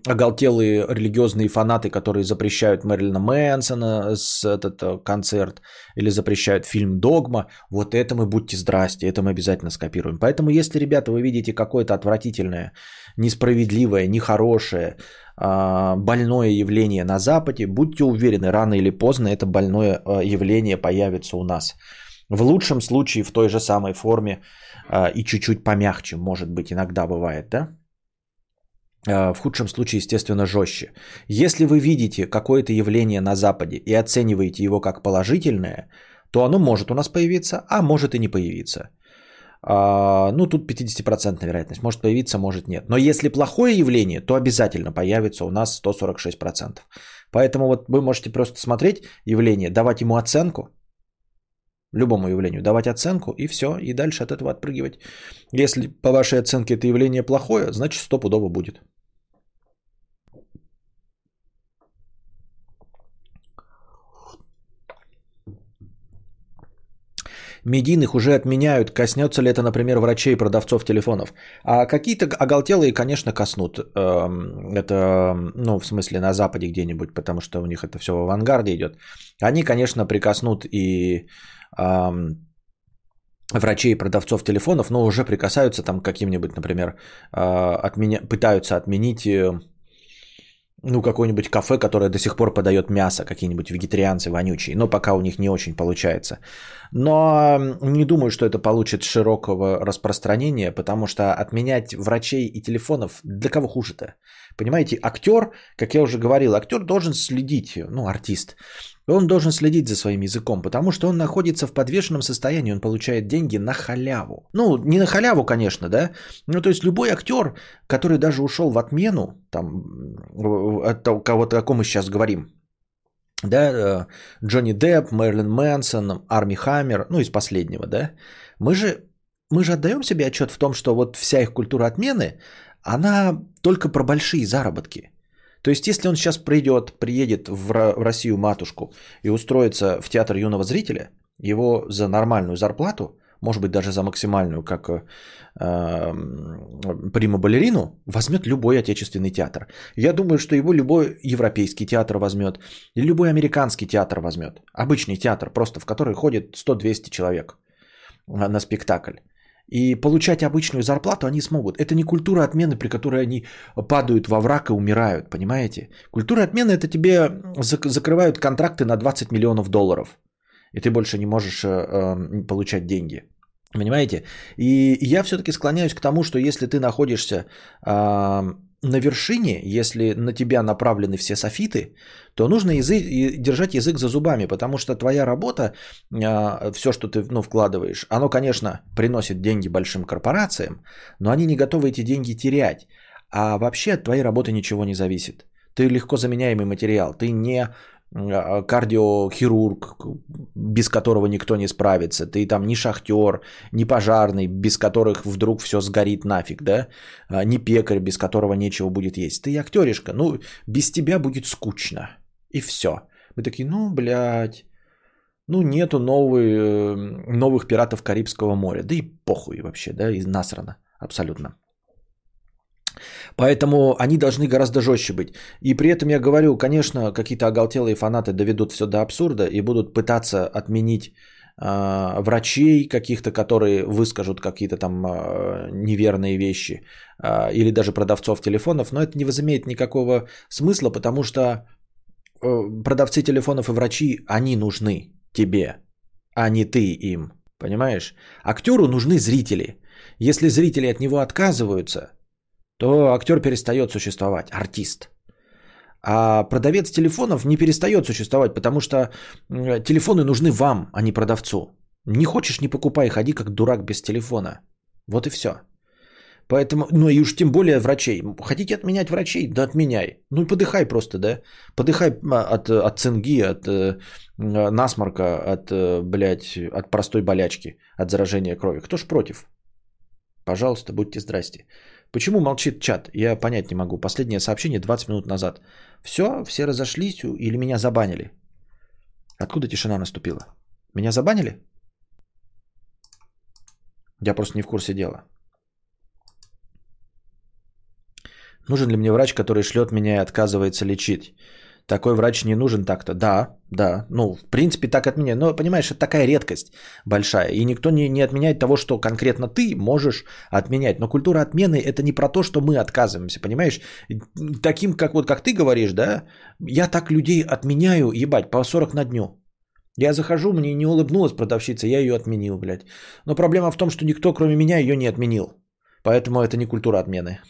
оголтелые религиозные фанаты, которые запрещают Мэрилина Мэнсона с этот э, концерт или запрещают фильм «Догма». Вот это мы будьте здрасте, это мы обязательно скопируем. Поэтому если, ребята, вы видите какое-то отвратительное, несправедливое, нехорошее, а, больное явление на Западе, будьте уверены, рано или поздно это больное э, явление появится у нас. В лучшем случае в той же самой форме э, и чуть-чуть помягче, может быть, иногда бывает, да? Э, в худшем случае, естественно, жестче. Если вы видите какое-то явление на Западе и оцениваете его как положительное, то оно может у нас появиться, а может и не появиться. А, ну, тут 50% вероятность. Может появиться, может нет. Но если плохое явление, то обязательно появится у нас 146%. Поэтому вот вы можете просто смотреть явление, давать ему оценку, любому явлению давать оценку и все, и дальше от этого отпрыгивать. Если по вашей оценке это явление плохое, значит стопудово будет. Медийных уже отменяют. Коснется ли это, например, врачей и продавцов телефонов? А какие-то оголтелые, конечно, коснут. Эм, это, ну, в смысле, на Западе где-нибудь, потому что у них это все в авангарде идет. Они, конечно, прикоснут и врачей и продавцов телефонов, но уже прикасаются там каким-нибудь, например, э, отменя... пытаются отменить э, ну, какое-нибудь кафе, которое до сих пор подает мясо, какие-нибудь вегетарианцы вонючие, но пока у них не очень получается. Но не думаю, что это получит широкого распространения, потому что отменять врачей и телефонов для кого хуже-то? Понимаете, актер, как я уже говорил, актер должен следить, ну, артист, он должен следить за своим языком, потому что он находится в подвешенном состоянии, он получает деньги на халяву. Ну, не на халяву, конечно, да. Ну, то есть любой актер, который даже ушел в отмену, там, от кого-то, о ком мы сейчас говорим, да, э, Джонни Депп, Мэрилин Мэнсон, Арми Хаммер, ну, из последнего, да, мы же, мы же отдаем себе отчет в том, что вот вся их культура отмены, она только про большие заработки. То есть, если он сейчас придет, приедет в Россию матушку и устроится в театр юного зрителя, его за нормальную зарплату, может быть даже за максимальную, как э, прима-балерину, возьмет любой отечественный театр. Я думаю, что его любой европейский театр возьмет, любой американский театр возьмет. Обычный театр, просто в который ходит 100-200 человек на спектакль. И получать обычную зарплату они смогут. Это не культура отмены, при которой они падают во враг и умирают, понимаете? Культура отмены это тебе закрывают контракты на 20 миллионов долларов. И ты больше не можешь э, э, получать деньги. Понимаете? И я все-таки склоняюсь к тому, что если ты находишься э, на вершине, если на тебя направлены все софиты, то нужно язык, держать язык за зубами, потому что твоя работа, а, все, что ты ну, вкладываешь, оно, конечно, приносит деньги большим корпорациям, но они не готовы эти деньги терять. А вообще от твоей работы ничего не зависит. Ты легко заменяемый материал, ты не кардиохирург, без которого никто не справится, ты там не шахтер, не пожарный, без которых вдруг все сгорит нафиг, да, а, не пекарь, без которого нечего будет есть. Ты актеришка, ну, без тебя будет скучно. И все. Мы такие, ну, блядь, ну, нету новый, э, новых пиратов Карибского моря. Да и похуй вообще, да, и насрано абсолютно. Поэтому они должны гораздо жестче быть. И при этом я говорю, конечно, какие-то оголтелые фанаты доведут все до абсурда и будут пытаться отменить э, врачей каких-то, которые выскажут какие-то там э, неверные вещи, э, или даже продавцов телефонов, но это не возымеет никакого смысла, потому что э, продавцы телефонов и врачи, они нужны тебе, а не ты им. Понимаешь? Актеру нужны зрители. Если зрители от него отказываются, то актер перестает существовать, артист. А продавец телефонов не перестает существовать, потому что телефоны нужны вам, а не продавцу. Не хочешь, не покупай, ходи как дурак без телефона. Вот и все. Поэтому, ну и уж тем более врачей. Хотите отменять врачей? Да отменяй. Ну и подыхай просто, да? Подыхай а, от, от цинги, от э, насморка, от, э, блядь, от простой болячки, от заражения крови. Кто ж против? Пожалуйста, будьте здрасте. Почему молчит чат? Я понять не могу. Последнее сообщение 20 минут назад. Все, все разошлись или меня забанили? Откуда тишина наступила? Меня забанили? Я просто не в курсе дела. Нужен ли мне врач, который шлет меня и отказывается лечить? Такой врач не нужен так-то. Да, да. Ну, в принципе, так отменяют. Но, понимаешь, это такая редкость большая. И никто не, не отменяет того, что конкретно ты можешь отменять. Но культура отмены – это не про то, что мы отказываемся, понимаешь? Таким, как вот как ты говоришь, да, я так людей отменяю, ебать, по 40 на дню. Я захожу, мне не улыбнулась продавщица, я ее отменил, блядь. Но проблема в том, что никто, кроме меня, ее не отменил. Поэтому это не культура отмены.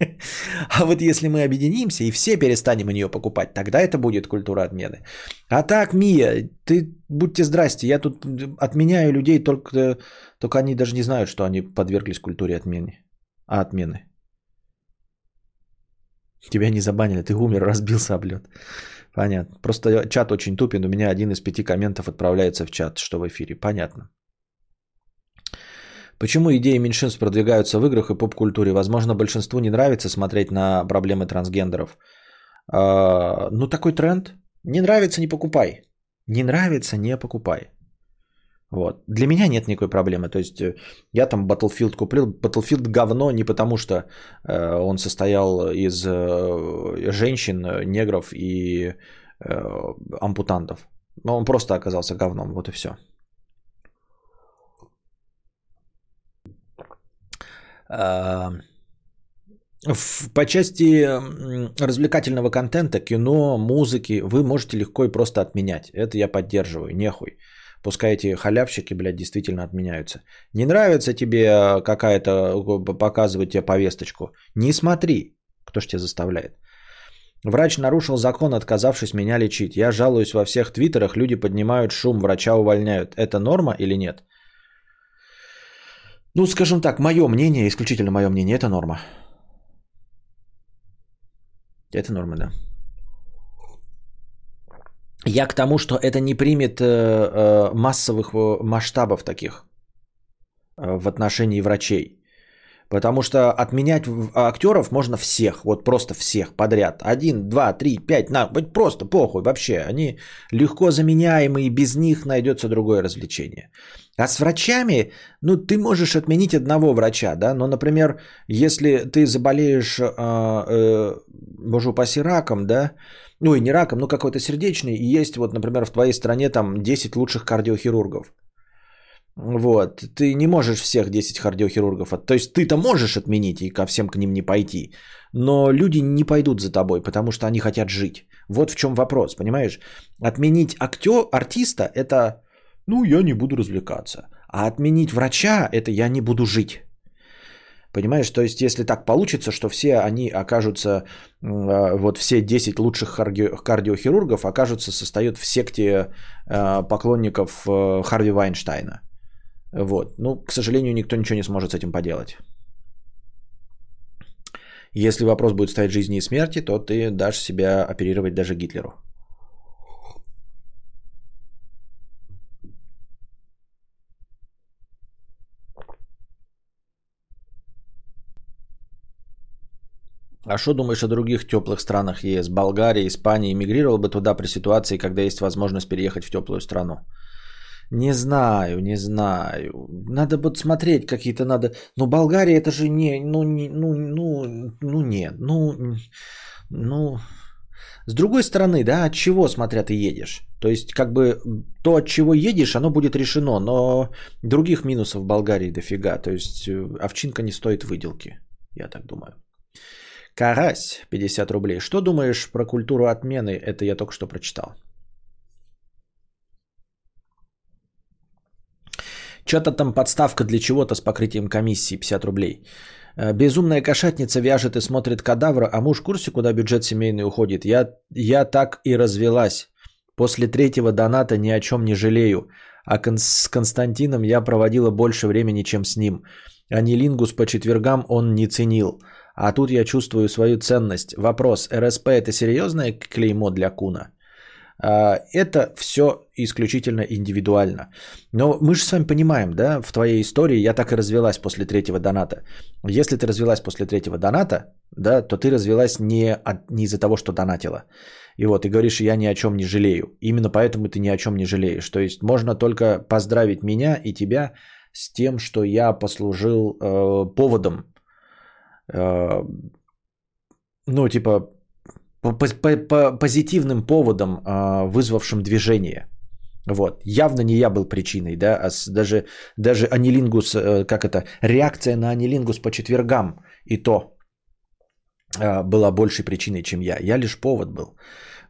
А вот если мы объединимся и все перестанем нее покупать, тогда это будет культура отмены. А так, Мия, ты будьте здрасте, я тут отменяю людей, только, только они даже не знают, что они подверглись культуре отмены. А отмены. Тебя не забанили, ты умер, разбился об лед. Понятно. Просто чат очень тупен, у меня один из пяти комментов отправляется в чат, что в эфире. Понятно. Почему идеи меньшинств продвигаются в играх и поп-культуре? Возможно, большинству не нравится смотреть на проблемы трансгендеров. А, ну, такой тренд. Не нравится, не покупай. Не нравится, не покупай. Вот. Для меня нет никакой проблемы. То есть э, я там Battlefield купил. Battlefield говно не потому, что э, он состоял из э, женщин, негров и э, ампутантов. Но он просто оказался говном. Вот и все. По части развлекательного контента, кино, музыки, вы можете легко и просто отменять. Это я поддерживаю, нехуй. Пускай эти халявщики, блядь, действительно отменяются. Не нравится тебе а, какая-то, показывать тебе повесточку? Не смотри. Кто ж тебя заставляет? Врач нарушил закон, отказавшись меня лечить. Я жалуюсь во всех твиттерах, люди поднимают шум, врача увольняют. Это норма или нет? Ну, скажем так, мое мнение, исключительно мое мнение, это норма. Это норма, да. Я к тому, что это не примет э, э, массовых э, масштабов таких в отношении врачей. Потому что отменять актеров можно всех, вот просто всех подряд. Один, два, три, пять, на, просто похуй вообще. Они легко заменяемые, без них найдется другое развлечение. А с врачами, ну, ты можешь отменить одного врача, да, но, например, если ты заболеешь, э, э, боже упаси, раком, да, ну и не раком, ну какой-то сердечный, и есть вот, например, в твоей стране там 10 лучших кардиохирургов. Вот, ты не можешь всех 10 кардиохирургов, то есть ты-то можешь отменить и ко всем к ним не пойти, но люди не пойдут за тобой, потому что они хотят жить. Вот в чем вопрос, понимаешь? Отменить актер, артиста – это ну, я не буду развлекаться. А отменить врача – это я не буду жить. Понимаешь, то есть если так получится, что все они окажутся, а, вот все 10 лучших кардиохирургов окажутся, состоят в секте а, поклонников э, Харви Вайнштейна. Вот. Ну, к сожалению, никто ничего не сможет с этим поделать. Если вопрос будет стоять жизни и смерти, то ты дашь себя оперировать даже Гитлеру. А что думаешь о других теплых странах ЕС? Болгария, Испания. Эмигрировал бы туда при ситуации, когда есть возможность переехать в теплую страну? Не знаю, не знаю. Надо будет смотреть какие-то надо. Но Болгария это же не, ну, не, ну, ну, ну нет, ну, ну. С другой стороны, да, от чего, смотря ты едешь. То есть, как бы то, от чего едешь, оно будет решено, но других минусов в Болгарии дофига. То есть, э, овчинка не стоит выделки, я так думаю. Карась, 50 рублей. Что думаешь про культуру отмены? Это я только что прочитал. Что-то там подставка для чего-то с покрытием комиссии 50 рублей. Э, безумная кошатница вяжет и смотрит кадавра, а муж в курсе, куда бюджет семейный уходит. Я, я так и развелась. После третьего доната ни о чем не жалею. А кон- с Константином я проводила больше времени, чем с ним. Анилингус по четвергам он не ценил. А тут я чувствую свою ценность. Вопрос, РСП это серьезное клеймо для Куна? А, это все исключительно индивидуально. Но мы же с вами понимаем, да, в твоей истории я так и развелась после третьего доната. Если ты развелась после третьего доната, да, то ты развелась не, от, не из-за того, что донатила. И вот, ты говоришь, я ни о чем не жалею. Именно поэтому ты ни о чем не жалеешь. То есть можно только поздравить меня и тебя с тем, что я послужил э, поводом ну, типа, по, по, по позитивным поводам, а, вызвавшим движение. Вот. Явно не я был причиной, да, а даже, даже анилингус, э, как это, реакция на анилингус по четвергам и то а, была большей причиной, чем я. Я лишь повод был.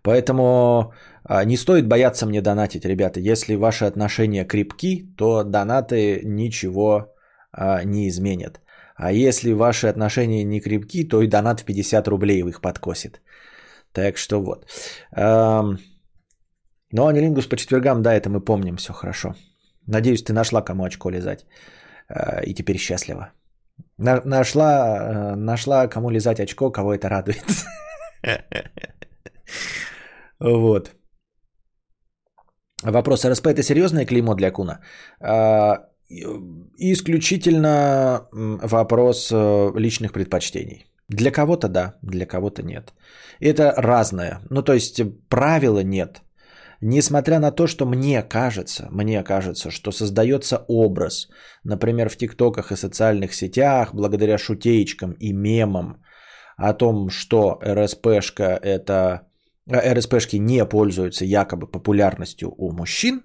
Поэтому а, не стоит бояться мне донатить, ребята. Если ваши отношения крепки, то донаты ничего а, не изменят. А если ваши отношения не крепки, то и донат в 50 рублей их подкосит. Так что вот. Но Анилингус по четвергам, да, это мы помним, все хорошо. Надеюсь, ты нашла кому очко лизать. А, и теперь счастлива. Нашла, нашла кому лизать очко, кого это радует. Вот. Вопрос, РСП это серьезное клеймо для Куна? Исключительно вопрос э, личных предпочтений. Для кого-то да, для кого-то нет. Это разное. Ну, то есть правила нет. Несмотря на то, что мне кажется, мне кажется, что создается образ, например, в ТикТоках и социальных сетях, благодаря шутеечкам и мемам о том, что РСПшка это а РСПшки не пользуются якобы популярностью у мужчин,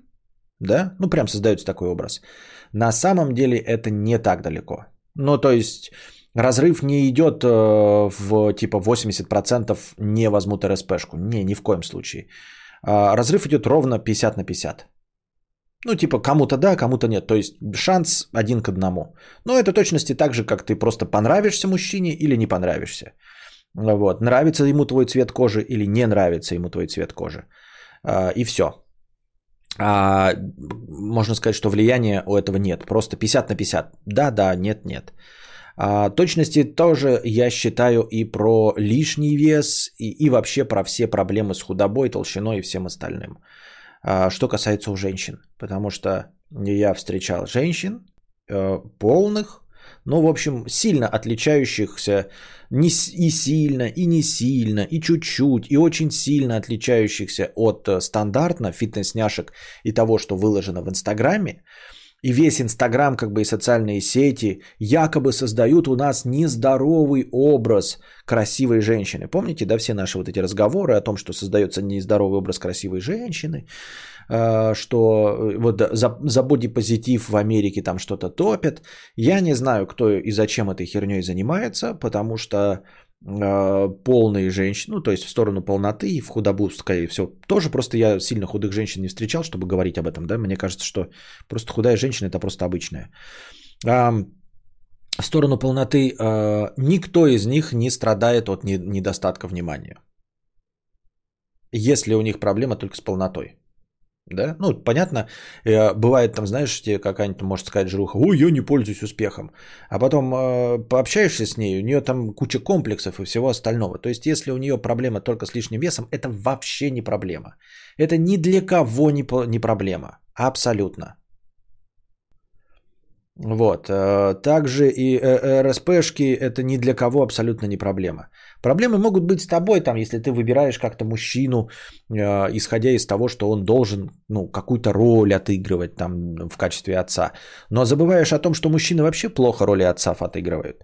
да, ну прям создается такой образ. На самом деле это не так далеко. Ну то есть разрыв не идет э, в типа 80% не возьмут РСПшку. Не, ни в коем случае. А, разрыв идет ровно 50 на 50. Ну, типа, кому-то да, кому-то нет. То есть шанс один к одному. Но это точности так же, как ты просто понравишься мужчине или не понравишься. Вот. Нравится ему твой цвет кожи или не нравится ему твой цвет кожи. А, и все. А, можно сказать, что влияния у этого нет. Просто 50 на 50. Да, да, нет, нет. А, точности тоже я считаю и про лишний вес, и, и вообще про все проблемы с худобой, толщиной и всем остальным. А, что касается у женщин. Потому что я встречал женщин э, полных, но, в общем, сильно отличающихся не и сильно, и не сильно, и чуть-чуть, и очень сильно отличающихся от э, стандартно фитнес-няшек и того, что выложено в Инстаграме, и весь Инстаграм, как бы и социальные сети, якобы создают у нас нездоровый образ красивой женщины. Помните, да, все наши вот эти разговоры о том, что создается нездоровый образ красивой женщины, что э, вот за, за бодипозитив в Америке там что-то топят. Я не знаю, кто и зачем этой херней занимается, потому что э, полные женщины, ну, то есть в сторону полноты и в худобу, скорее всего, тоже просто я сильно худых женщин не встречал, чтобы говорить об этом, да, мне кажется, что просто худая женщина это просто обычная. В сторону полноты никто из них не страдает от недостатка внимания. Если у них проблема только с полнотой. Да? Ну, понятно, э, бывает там, знаешь, тебе какая-нибудь может сказать жруха, ой, я не пользуюсь успехом. А потом э, пообщаешься с ней, у нее там куча комплексов и всего остального. То есть, если у нее проблема только с лишним весом, это вообще не проблема. Это ни для кого не, не проблема. Абсолютно. Вот. Э, также и э, РСПшки это ни для кого абсолютно не проблема. Проблемы могут быть с тобой, там, если ты выбираешь как-то мужчину, э, исходя из того, что он должен ну, какую-то роль отыгрывать там, в качестве отца. Но забываешь о том, что мужчины вообще плохо роли отцов отыгрывают.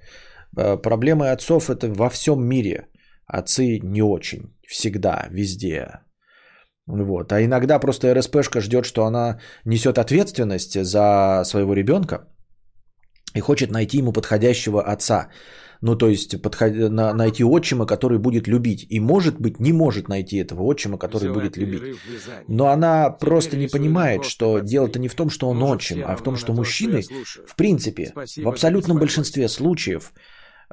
Проблемы отцов это во всем мире. Отцы не очень. Всегда, везде. Вот. А иногда просто РСПшка ждет, что она несет ответственность за своего ребенка и хочет найти ему подходящего отца. Ну, то есть подход... на... найти отчима, который будет любить. И может быть, не может найти этого отчима, который будет любить. Но она Теперь просто не понимает, что дело-то не в том, что он Может, отчим, а в том, что мужчины, в принципе, Спасибо в абсолютном большинстве случаев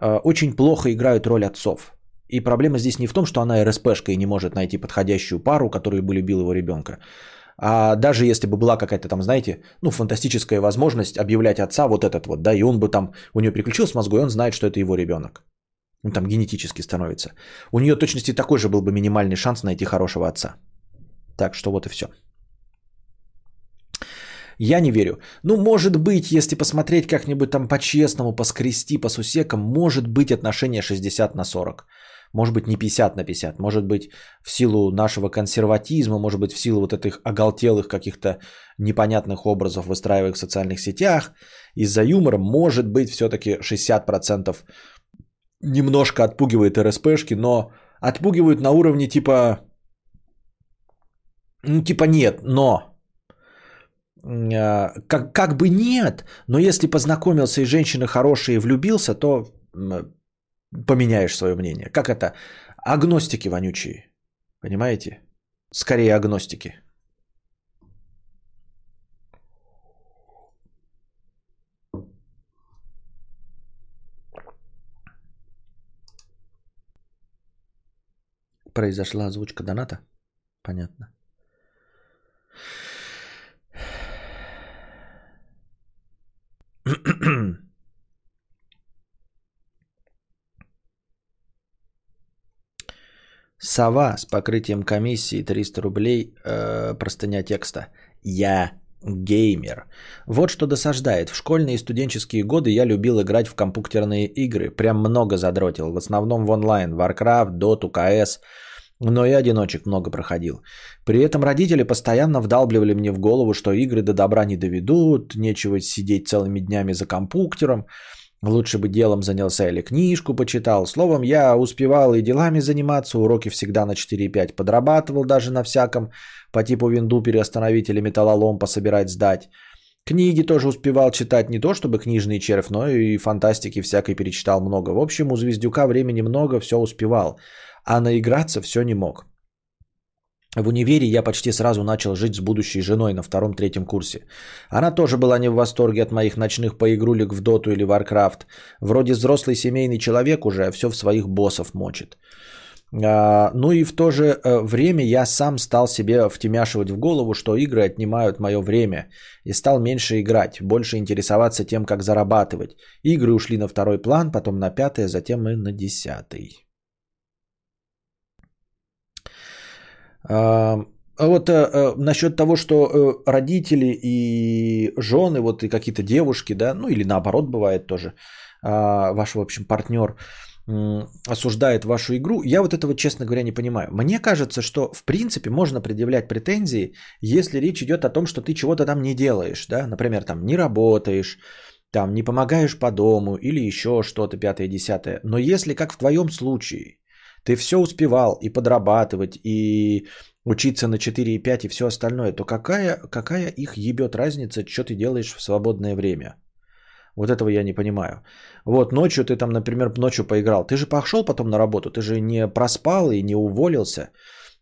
э, очень плохо играют роль отцов. И проблема здесь не в том, что она РСПшка и не может найти подходящую пару, которая бы любила его ребенка. А даже если бы была какая-то там, знаете, ну, фантастическая возможность объявлять отца вот этот вот, да, и он бы там, у нее переключился мозгу, и он знает, что это его ребенок. Он там генетически становится. У нее точности такой же был бы минимальный шанс найти хорошего отца. Так что вот и все. Я не верю. Ну, может быть, если посмотреть как-нибудь там по-честному, поскрести, по сусекам, может быть отношение 60 на 40. Может быть, не 50 на 50, может быть, в силу нашего консерватизма, может быть, в силу вот этих оголтелых каких-то непонятных образов, выстраиваемых в социальных сетях, из-за юмора, может быть, все-таки 60% немножко отпугивает РСПшки, но отпугивают на уровне типа, ну, типа нет, но а, как, как бы нет, но если познакомился и женщина хорошая и влюбился, то поменяешь свое мнение. Как это? Агностики вонючие. Понимаете? Скорее агностики. Произошла озвучка доната? Понятно. Сова с покрытием комиссии 300 рублей, э, простыня текста. Я геймер. Вот что досаждает. В школьные и студенческие годы я любил играть в компьютерные игры. Прям много задротил. В основном в онлайн. Warcraft, Dota, CS. Но и одиночек много проходил. При этом родители постоянно вдалбливали мне в голову, что игры до добра не доведут, нечего сидеть целыми днями за компьютером, лучше бы делом занялся или книжку почитал. Словом, я успевал и делами заниматься, уроки всегда на 4-5 подрабатывал даже на всяком, по типу винду переостановить или металлолом пособирать сдать. Книги тоже успевал читать не то чтобы книжный червь, но и фантастики всякой перечитал много. В общем, у Звездюка времени много, все успевал а наиграться все не мог. В универе я почти сразу начал жить с будущей женой на втором-третьем курсе. Она тоже была не в восторге от моих ночных поигрулек в Доту или Warcraft. Вроде взрослый семейный человек уже, а все в своих боссов мочит. А, ну и в то же э, время я сам стал себе втемяшивать в голову, что игры отнимают мое время. И стал меньше играть, больше интересоваться тем, как зарабатывать. Игры ушли на второй план, потом на пятый, а затем и на десятый. А вот э, насчет того, что э, родители и жены, вот и какие-то девушки, да, ну или наоборот бывает тоже, э, ваш, в общем, партнер э, осуждает вашу игру, я вот этого, честно говоря, не понимаю. Мне кажется, что в принципе можно предъявлять претензии, если речь идет о том, что ты чего-то там не делаешь, да, например, там не работаешь, там не помогаешь по дому или еще что-то пятое, десятое. Но если, как в твоем случае, ты все успевал и подрабатывать, и учиться на 4,5 и все остальное, то какая, какая их ебет разница, что ты делаешь в свободное время? Вот этого я не понимаю. Вот ночью ты там, например, ночью поиграл. Ты же пошел потом на работу, ты же не проспал и не уволился.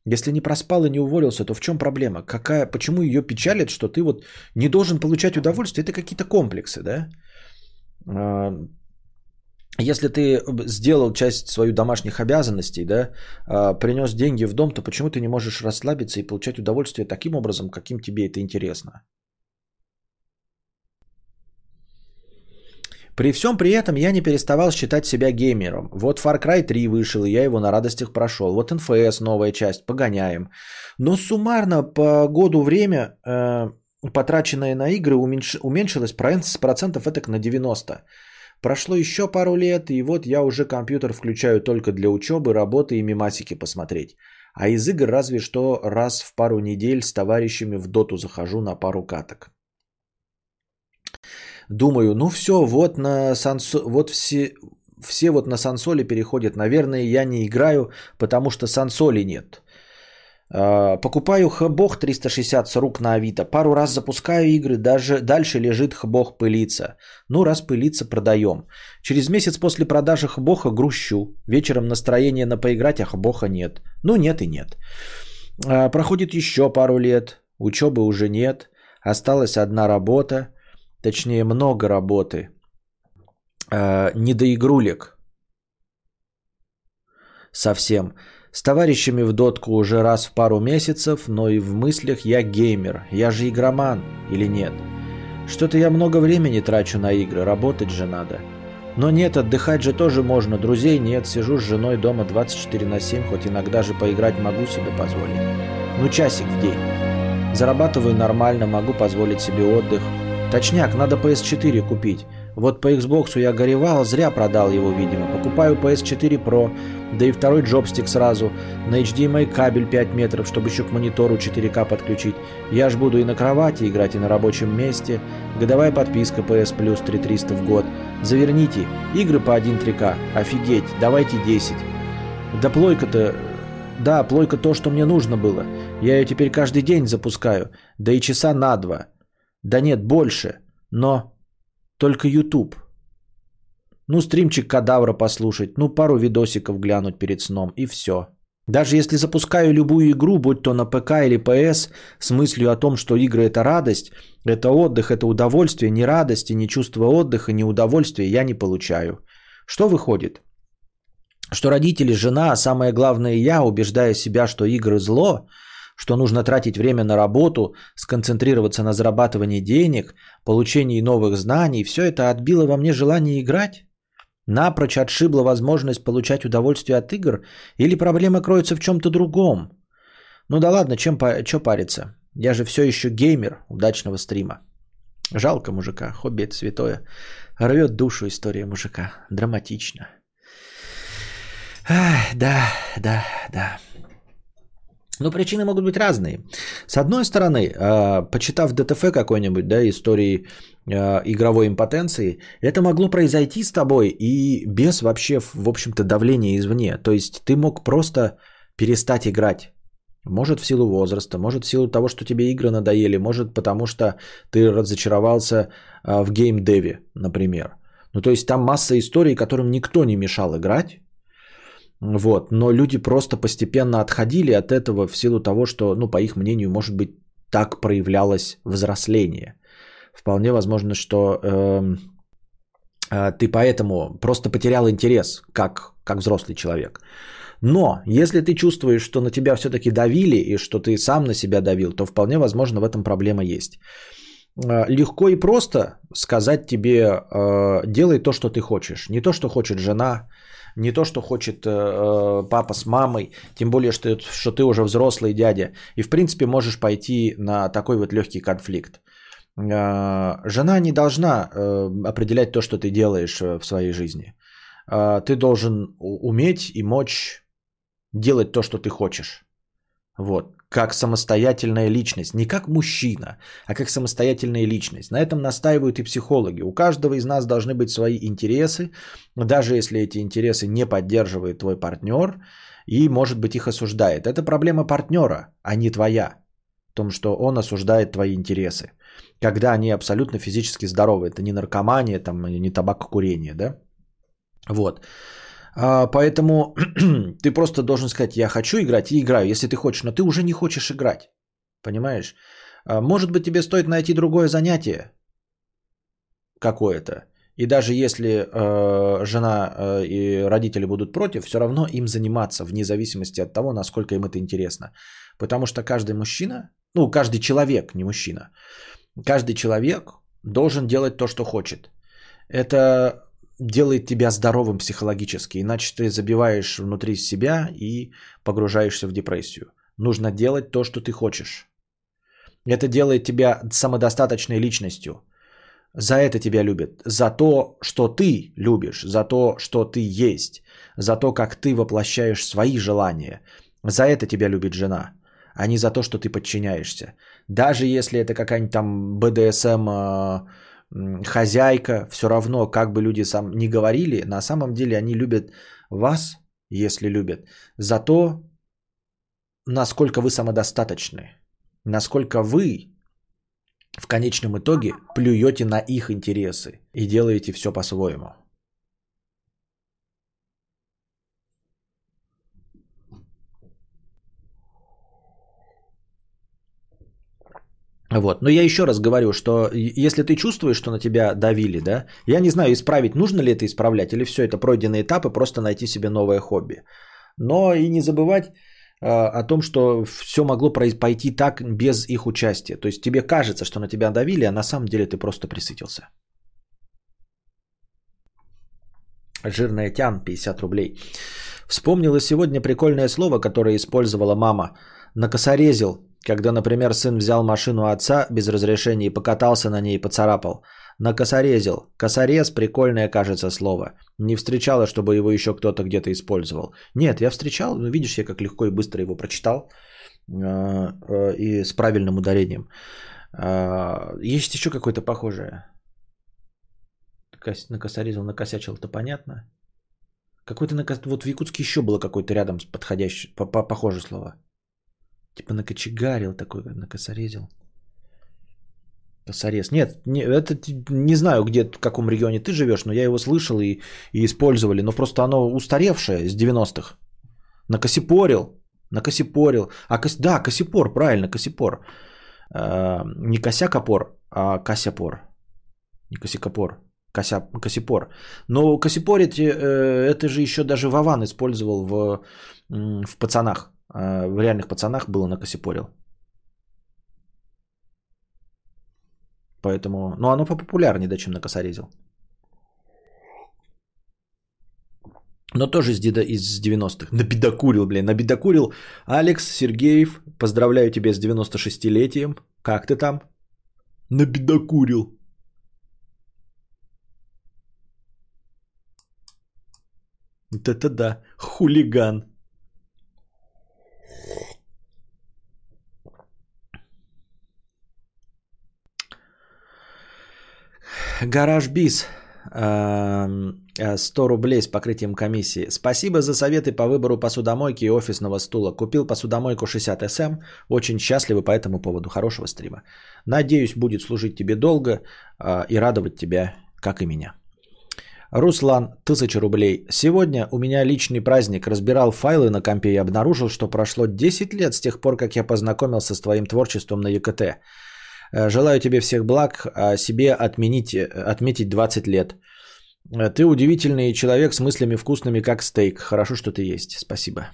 Если не проспал и не уволился, то в чем проблема? Какая, почему ее печалит, что ты вот не должен получать удовольствие? Это какие-то комплексы, да? Если ты сделал часть своих домашних обязанностей, да, а, принес деньги в дом, то почему ты не можешь расслабиться и получать удовольствие таким образом, каким тебе это интересно? При всем при этом я не переставал считать себя геймером. Вот Far Cry 3 вышел, и я его на радостях прошел. Вот NFS новая часть, погоняем. Но суммарно по году время, э, потраченное на игры, уменьш... уменьшилось процентов это на 90. Прошло еще пару лет, и вот я уже компьютер включаю только для учебы, работы и мимасики посмотреть. А из игр разве что раз в пару недель с товарищами в доту захожу на пару каток. Думаю, ну все, вот на сансо... вот все, все вот на сансоли переходят. Наверное, я не играю, потому что сансоли нет. А, покупаю хбог 360 с рук на Авито. Пару раз запускаю игры, даже дальше лежит хбог пылиться. Ну, раз пылится, продаем. Через месяц после продажи хбоха грущу. Вечером настроение на поиграть, а хбоха нет. Ну, нет и нет. А, проходит еще пару лет. Учебы уже нет. Осталась одна работа. Точнее, много работы. А, не до игрулек. Совсем. С товарищами в дотку уже раз в пару месяцев, но и в мыслях я геймер. Я же игроман, или нет? Что-то я много времени трачу на игры, работать же надо. Но нет, отдыхать же тоже можно, друзей нет, сижу с женой дома 24 на 7, хоть иногда же поиграть могу себе позволить. Ну часик в день. Зарабатываю нормально, могу позволить себе отдых. Точняк, надо PS4 купить. Вот по Xbox я горевал, зря продал его, видимо. Покупаю PS4 Pro, да и второй джобстик сразу. На HDMI кабель 5 метров, чтобы еще к монитору 4К подключить. Я ж буду и на кровати играть, и на рабочем месте. Годовая подписка PS Plus 3300 в год. Заверните, игры по 1 3К. Офигеть, давайте 10. Да плойка-то... Да, плойка то, что мне нужно было. Я ее теперь каждый день запускаю. Да и часа на два. Да нет, больше. Но только YouTube. Ну, стримчик кадавра послушать, ну, пару видосиков глянуть перед сном и все. Даже если запускаю любую игру, будь то на ПК или ПС, с мыслью о том, что игры это радость, это отдых, это удовольствие, ни радости, ни чувства отдыха, ни удовольствия я не получаю. Что выходит? Что родители, жена, а самое главное я, убеждая себя, что игры зло, что нужно тратить время на работу, сконцентрироваться на зарабатывании денег, получении новых знаний, все это отбило во мне желание играть? Напрочь отшибла возможность получать удовольствие от игр? Или проблема кроется в чем-то другом? Ну да ладно, чем что париться? Я же все еще геймер удачного стрима. Жалко мужика, хобби это святое. Рвет душу история мужика. Драматично. Ах, да, да, да. Но причины могут быть разные. С одной стороны, а, почитав ДТФ какой-нибудь, да, истории а, игровой импотенции, это могло произойти с тобой и без вообще, в общем-то, давления извне. То есть ты мог просто перестать играть. Может в силу возраста, может в силу того, что тебе игры надоели, может потому что ты разочаровался а, в геймдеве, например. Ну то есть там масса историй, которым никто не мешал играть, вот. Но люди просто постепенно отходили от этого в силу того, что, ну, по их мнению, может быть, так проявлялось взросление. Вполне возможно, что э, э, ты поэтому просто потерял интерес, как, как взрослый человек. Но если ты чувствуешь, что на тебя все-таки давили и что ты сам на себя давил, то вполне возможно в этом проблема есть. Э, легко и просто сказать тебе, э, делай то, что ты хочешь. Не то, что хочет жена, не то, что хочет э, э, папа с мамой, тем более, что, что ты уже взрослый дядя. И, в принципе, можешь пойти на такой вот легкий конфликт. Э, жена не должна э, определять то, что ты делаешь э, в своей жизни. Э, ты должен уметь и мочь делать то, что ты хочешь. Вот как самостоятельная личность. Не как мужчина, а как самостоятельная личность. На этом настаивают и психологи. У каждого из нас должны быть свои интересы, даже если эти интересы не поддерживает твой партнер и, может быть, их осуждает. Это проблема партнера, а не твоя. В том, что он осуждает твои интересы. Когда они абсолютно физически здоровы. Это не наркомания, там, не табакокурение, да? Вот. А, поэтому ты просто должен сказать, я хочу играть и играю, если ты хочешь, но ты уже не хочешь играть. Понимаешь? А, может быть, тебе стоит найти другое занятие какое-то. И даже если э, жена э, и родители будут против, все равно им заниматься, вне зависимости от того, насколько им это интересно. Потому что каждый мужчина, ну, каждый человек, не мужчина, каждый человек должен делать то, что хочет. Это делает тебя здоровым психологически, иначе ты забиваешь внутри себя и погружаешься в депрессию. Нужно делать то, что ты хочешь. Это делает тебя самодостаточной личностью. За это тебя любят. За то, что ты любишь, за то, что ты есть, за то, как ты воплощаешь свои желания. За это тебя любит жена, а не за то, что ты подчиняешься. Даже если это какая-нибудь там БДСМ хозяйка, все равно, как бы люди сам не говорили, на самом деле они любят вас, если любят, за то, насколько вы самодостаточны, насколько вы в конечном итоге плюете на их интересы и делаете все по-своему. Вот. Но я еще раз говорю, что если ты чувствуешь, что на тебя давили, да, я не знаю, исправить, нужно ли это исправлять, или все это пройденные этапы, просто найти себе новое хобби. Но и не забывать э, о том, что все могло пойти так без их участия. То есть тебе кажется, что на тебя давили, а на самом деле ты просто присытился. Жирная тян, 50 рублей. Вспомнила сегодня прикольное слово, которое использовала мама. Накосорезил когда, например, сын взял машину отца без разрешения и покатался на ней и поцарапал. Накосорезил. Косорез – прикольное, кажется, слово. Не встречала, чтобы его еще кто-то где-то использовал. Нет, я встречал, но видишь, я как легко и быстро его прочитал. Э, э, и с правильным ударением. Э, есть еще какое-то похожее. Накосорезил, накосячил, это понятно. Какой-то накос... Вот в Якутске еще было какое-то рядом подходящее, похожее слово. Типа накочегарил такой, накосорезил. Косорез. Нет, не, это не знаю, где, в каком регионе ты живешь, но я его слышал и, и использовали. Но просто оно устаревшее с 90-х. Накосипорил. Накосипорил. А, кос... Да, косипор, правильно, косипор. Э, не косякопор, а косяпор. Не косякопор, кося... косипор. Но косипорить, э, это же еще даже Вован использовал в, в пацанах. Э, в реальных пацанах было накосипорил. Поэтому, ну оно попопулярнее, да, чем накосорезил. Но тоже из, из 90-х. Набедокурил, блин, набедокурил. Алекс Сергеев, поздравляю тебя с 96-летием. Как ты там? Набедокурил. Вот это да, хулиган. Гараж Бис. 100 э, рублей с покрытием комиссии. Спасибо за советы по выбору посудомойки и офисного стула. Купил посудомойку 60 SM. Очень счастливы по этому поводу. Хорошего стрима. Надеюсь, будет служить тебе долго э, и радовать тебя, как и меня. Руслан, 1000 рублей. Сегодня у меня личный праздник. Разбирал файлы на компе и обнаружил, что прошло 10 лет с тех пор, как я познакомился с твоим творчеством на ЕКТ. Э, желаю тебе всех благ, а себе отменить, отметить 20 лет. Э, ты удивительный человек с мыслями вкусными, как стейк. Хорошо, что ты есть. Спасибо.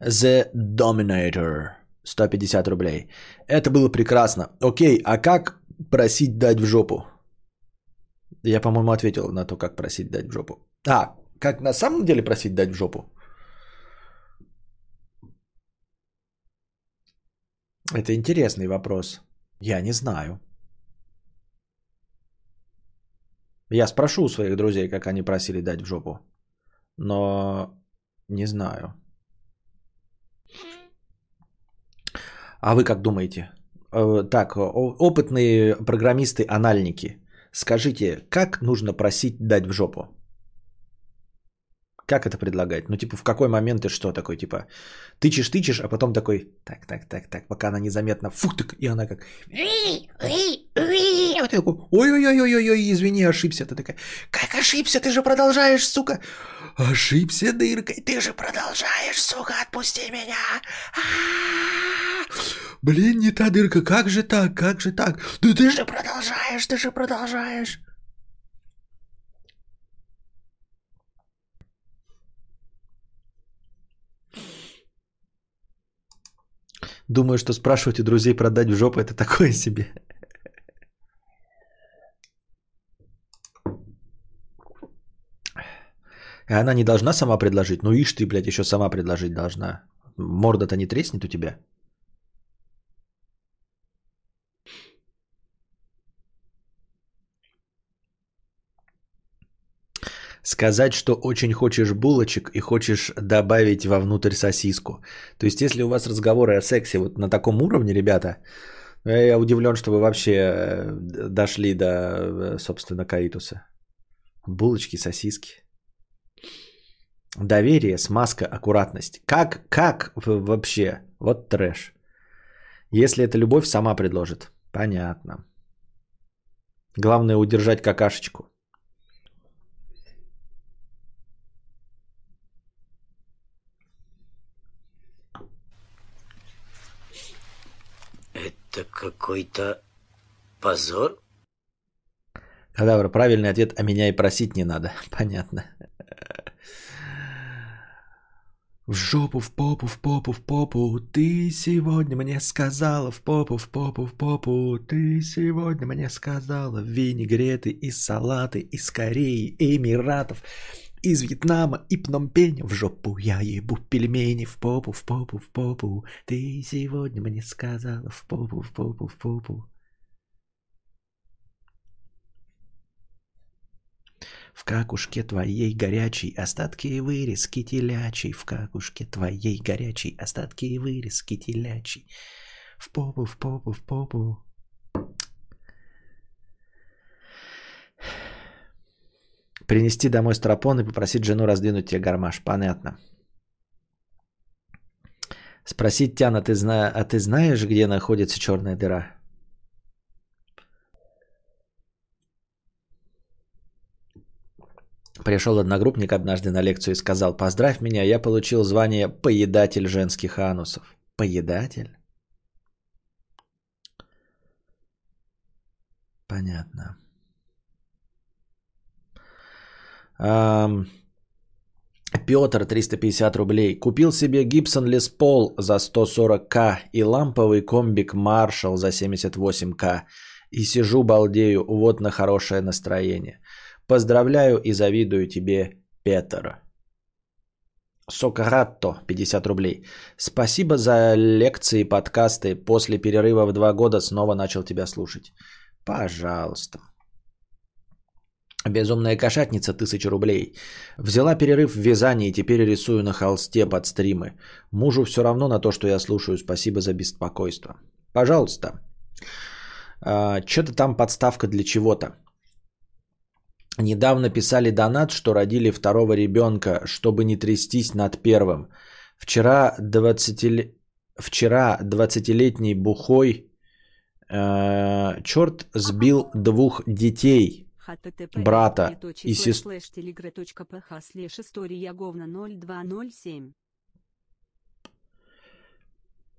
The Dominator. 150 рублей. Это было прекрасно. Окей, а как просить дать в жопу? Я, по-моему, ответил на то, как просить дать в жопу. А, как на самом деле просить дать в жопу? Это интересный вопрос. Я не знаю. Я спрошу у своих друзей, как они просили дать в жопу. Но не знаю. А вы как думаете? Э, так, опытные программисты-анальники, скажите, как нужно просить дать в жопу? Как это предлагать? Ну, типа, в какой момент ты что такой, типа, тычешь, тычешь, а потом такой, так, так, так, так, пока она незаметно, фух, так, и она как, вот такой, ой-ой-ой-ой-ой, извини, ошибся. Ты такая, как ошибся, ты же продолжаешь, сука. Ошибся дыркой, ты же продолжаешь, сука, отпусти меня. Блин, не та дырка, как же так, как же так? Да ты же продолжаешь, ты же продолжаешь. Думаю, что спрашивать у друзей продать в жопу это такое себе. И она не должна сама предложить. Ну ишь ты, блядь, еще сама предложить должна. Морда-то не треснет у тебя. Сказать, что очень хочешь булочек и хочешь добавить вовнутрь сосиску. То есть, если у вас разговоры о сексе вот на таком уровне, ребята, я удивлен, что вы вообще э, дошли до, э, собственно, каитуса. Булочки, сосиски. Доверие, смазка, аккуратность. Как, как вообще? Вот трэш. Если это любовь, сама предложит. Понятно. Главное удержать какашечку. Это какой-то позор? Кадавр, правильный ответ, а меня и просить не надо. Понятно. В жопу, в попу, в попу, в попу, ты сегодня мне сказала, в попу, в попу, в попу, ты сегодня мне сказала, винегреты и салаты из Кореи, Эмиратов, из Вьетнама и Пномпень, в жопу я ебу пельмени, в попу, в попу, в попу, ты сегодня мне сказала, в попу, в попу, в попу. В какушке твоей горячей остатки и вырезки телячий. В какушке твоей горячей остатки и вырезки телячий. В попу, в попу, в попу. Принести домой стропон и попросить жену раздвинуть тебе гармаш. Понятно. Спросить Тяна, ты зна... а ты знаешь, где находится черная дыра? Пришел одногруппник однажды на лекцию и сказал, поздравь меня, я получил звание поедатель женских анусов. Поедатель? Понятно. Петр, 350 рублей. Купил себе Гибсон Лес Пол за 140к и ламповый комбик Маршал за 78к. И сижу балдею, вот на хорошее настроение. Поздравляю и завидую тебе, Петр. Сокаратто, 50 рублей. Спасибо за лекции и подкасты. После перерыва в два года снова начал тебя слушать. Пожалуйста. Безумная кошатница, тысяча рублей. Взяла перерыв в вязании теперь рисую на холсте под стримы. Мужу все равно на то, что я слушаю. Спасибо за беспокойство. Пожалуйста. А, Что-то там подставка для чего-то. Недавно писали донат, что родили второго ребенка, чтобы не трястись над первым. Вчера 20 Вчера 20-летний бухой э, черт сбил двух детей – брата и сестру.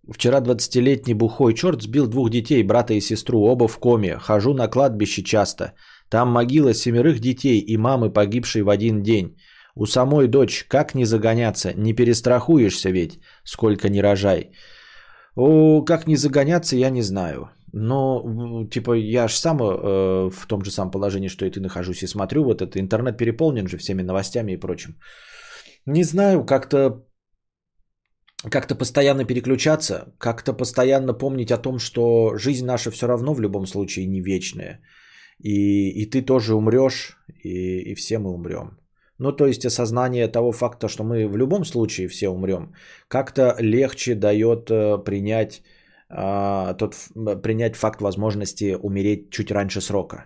Вчера 20-летний бухой черт сбил двух детей, брата и сестру, оба в коме. Хожу на кладбище часто. Там могила семерых детей и мамы, погибшей в один день. У самой дочь, как не загоняться, не перестрахуешься ведь, сколько не рожай. О, как не загоняться, я не знаю. Но, типа, я же сам э, в том же самом положении, что и ты нахожусь и смотрю, вот это интернет переполнен же всеми новостями и прочим. Не знаю, как-то как-то постоянно переключаться, как-то постоянно помнить о том, что жизнь наша все равно в любом случае не вечная. И, и ты тоже умрешь, и, и все мы умрем. Ну, то есть осознание того факта, что мы в любом случае все умрем, как-то легче дает э, принять тот, принять факт возможности умереть чуть раньше срока.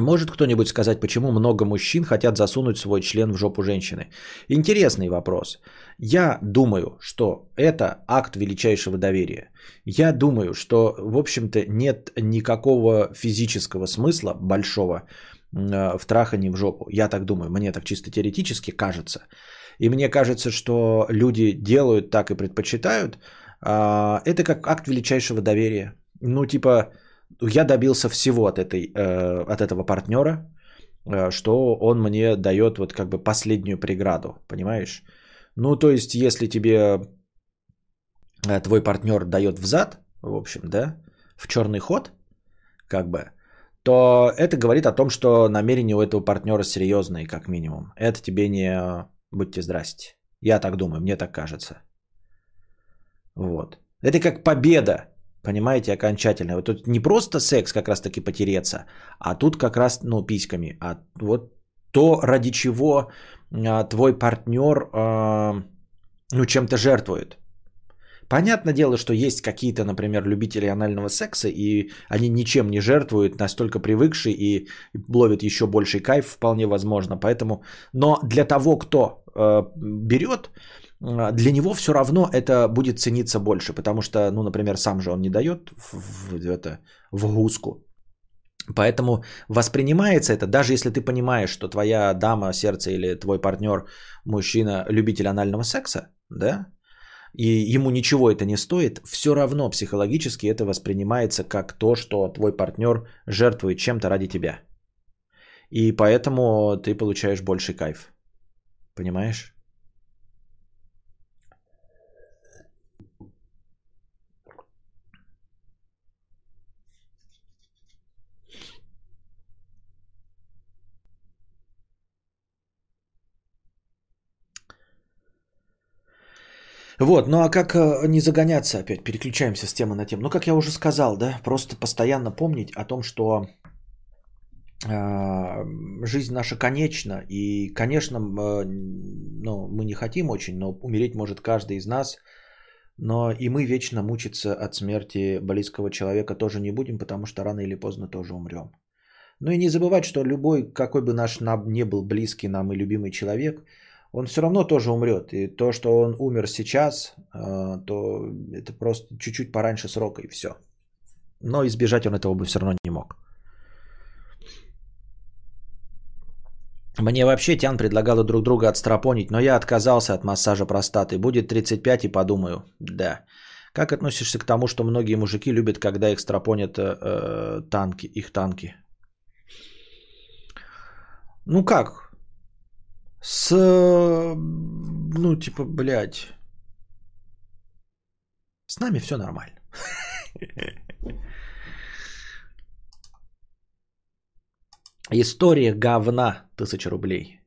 Может кто-нибудь сказать, почему много мужчин хотят засунуть свой член в жопу женщины? Интересный вопрос. Я думаю, что это акт величайшего доверия. Я думаю, что, в общем-то, нет никакого физического смысла большого в трахании в жопу. Я так думаю, мне так чисто теоретически кажется. И мне кажется, что люди делают так и предпочитают. А, это как акт величайшего доверия. Ну, типа, я добился всего от, этой, э, от этого партнера, э, что он мне дает вот как бы последнюю преграду, понимаешь? Ну, то есть, если тебе э, твой партнер дает взад, в общем, да, в черный ход, как бы, то это говорит о том, что намерения у этого партнера серьезные, как минимум. Это тебе не Будьте здрасте. Я так думаю, мне так кажется. Вот. Это как победа, понимаете, окончательно. Вот тут не просто секс как раз таки потереться, а тут как раз, ну, письками. А вот то, ради чего а, твой партнер, а, ну, чем-то жертвует. Понятное дело, что есть какие-то, например, любители анального секса, и они ничем не жертвуют, настолько привыкшие и ловят еще больший кайф, вполне возможно. Поэтому, но для того, кто э, берет, э, для него все равно это будет цениться больше, потому что, ну, например, сам же он не дает в, в, это, в гуску. Поэтому воспринимается это, даже если ты понимаешь, что твоя дама, сердце или твой партнер, мужчина, любитель анального секса, да, и ему ничего это не стоит, все равно психологически это воспринимается как то, что твой партнер жертвует чем-то ради тебя. И поэтому ты получаешь больший кайф. Понимаешь? Вот, ну а как э, не загоняться опять? Переключаемся с темы на тему. Ну, как я уже сказал, да, просто постоянно помнить о том, что э, жизнь наша конечна. И, конечно, э, ну, мы не хотим очень, но умереть может каждый из нас. Но и мы вечно мучиться от смерти близкого человека тоже не будем, потому что рано или поздно тоже умрем. Ну и не забывать, что любой, какой бы наш не был близкий нам и любимый человек – он все равно тоже умрет. И то, что он умер сейчас, а, то это просто чуть-чуть пораньше срока и все. Но избежать он этого бы все равно не мог. Мне вообще Тян предлагала друг друга отстрапонить, но я отказался от массажа простаты. Будет 35 и подумаю. Да. Как относишься к тому, что многие мужики любят, когда их страпонят э, э, танки, их танки? Ну как? С... Ну, типа, блядь. С нами все нормально. История говна. Тысяча рублей.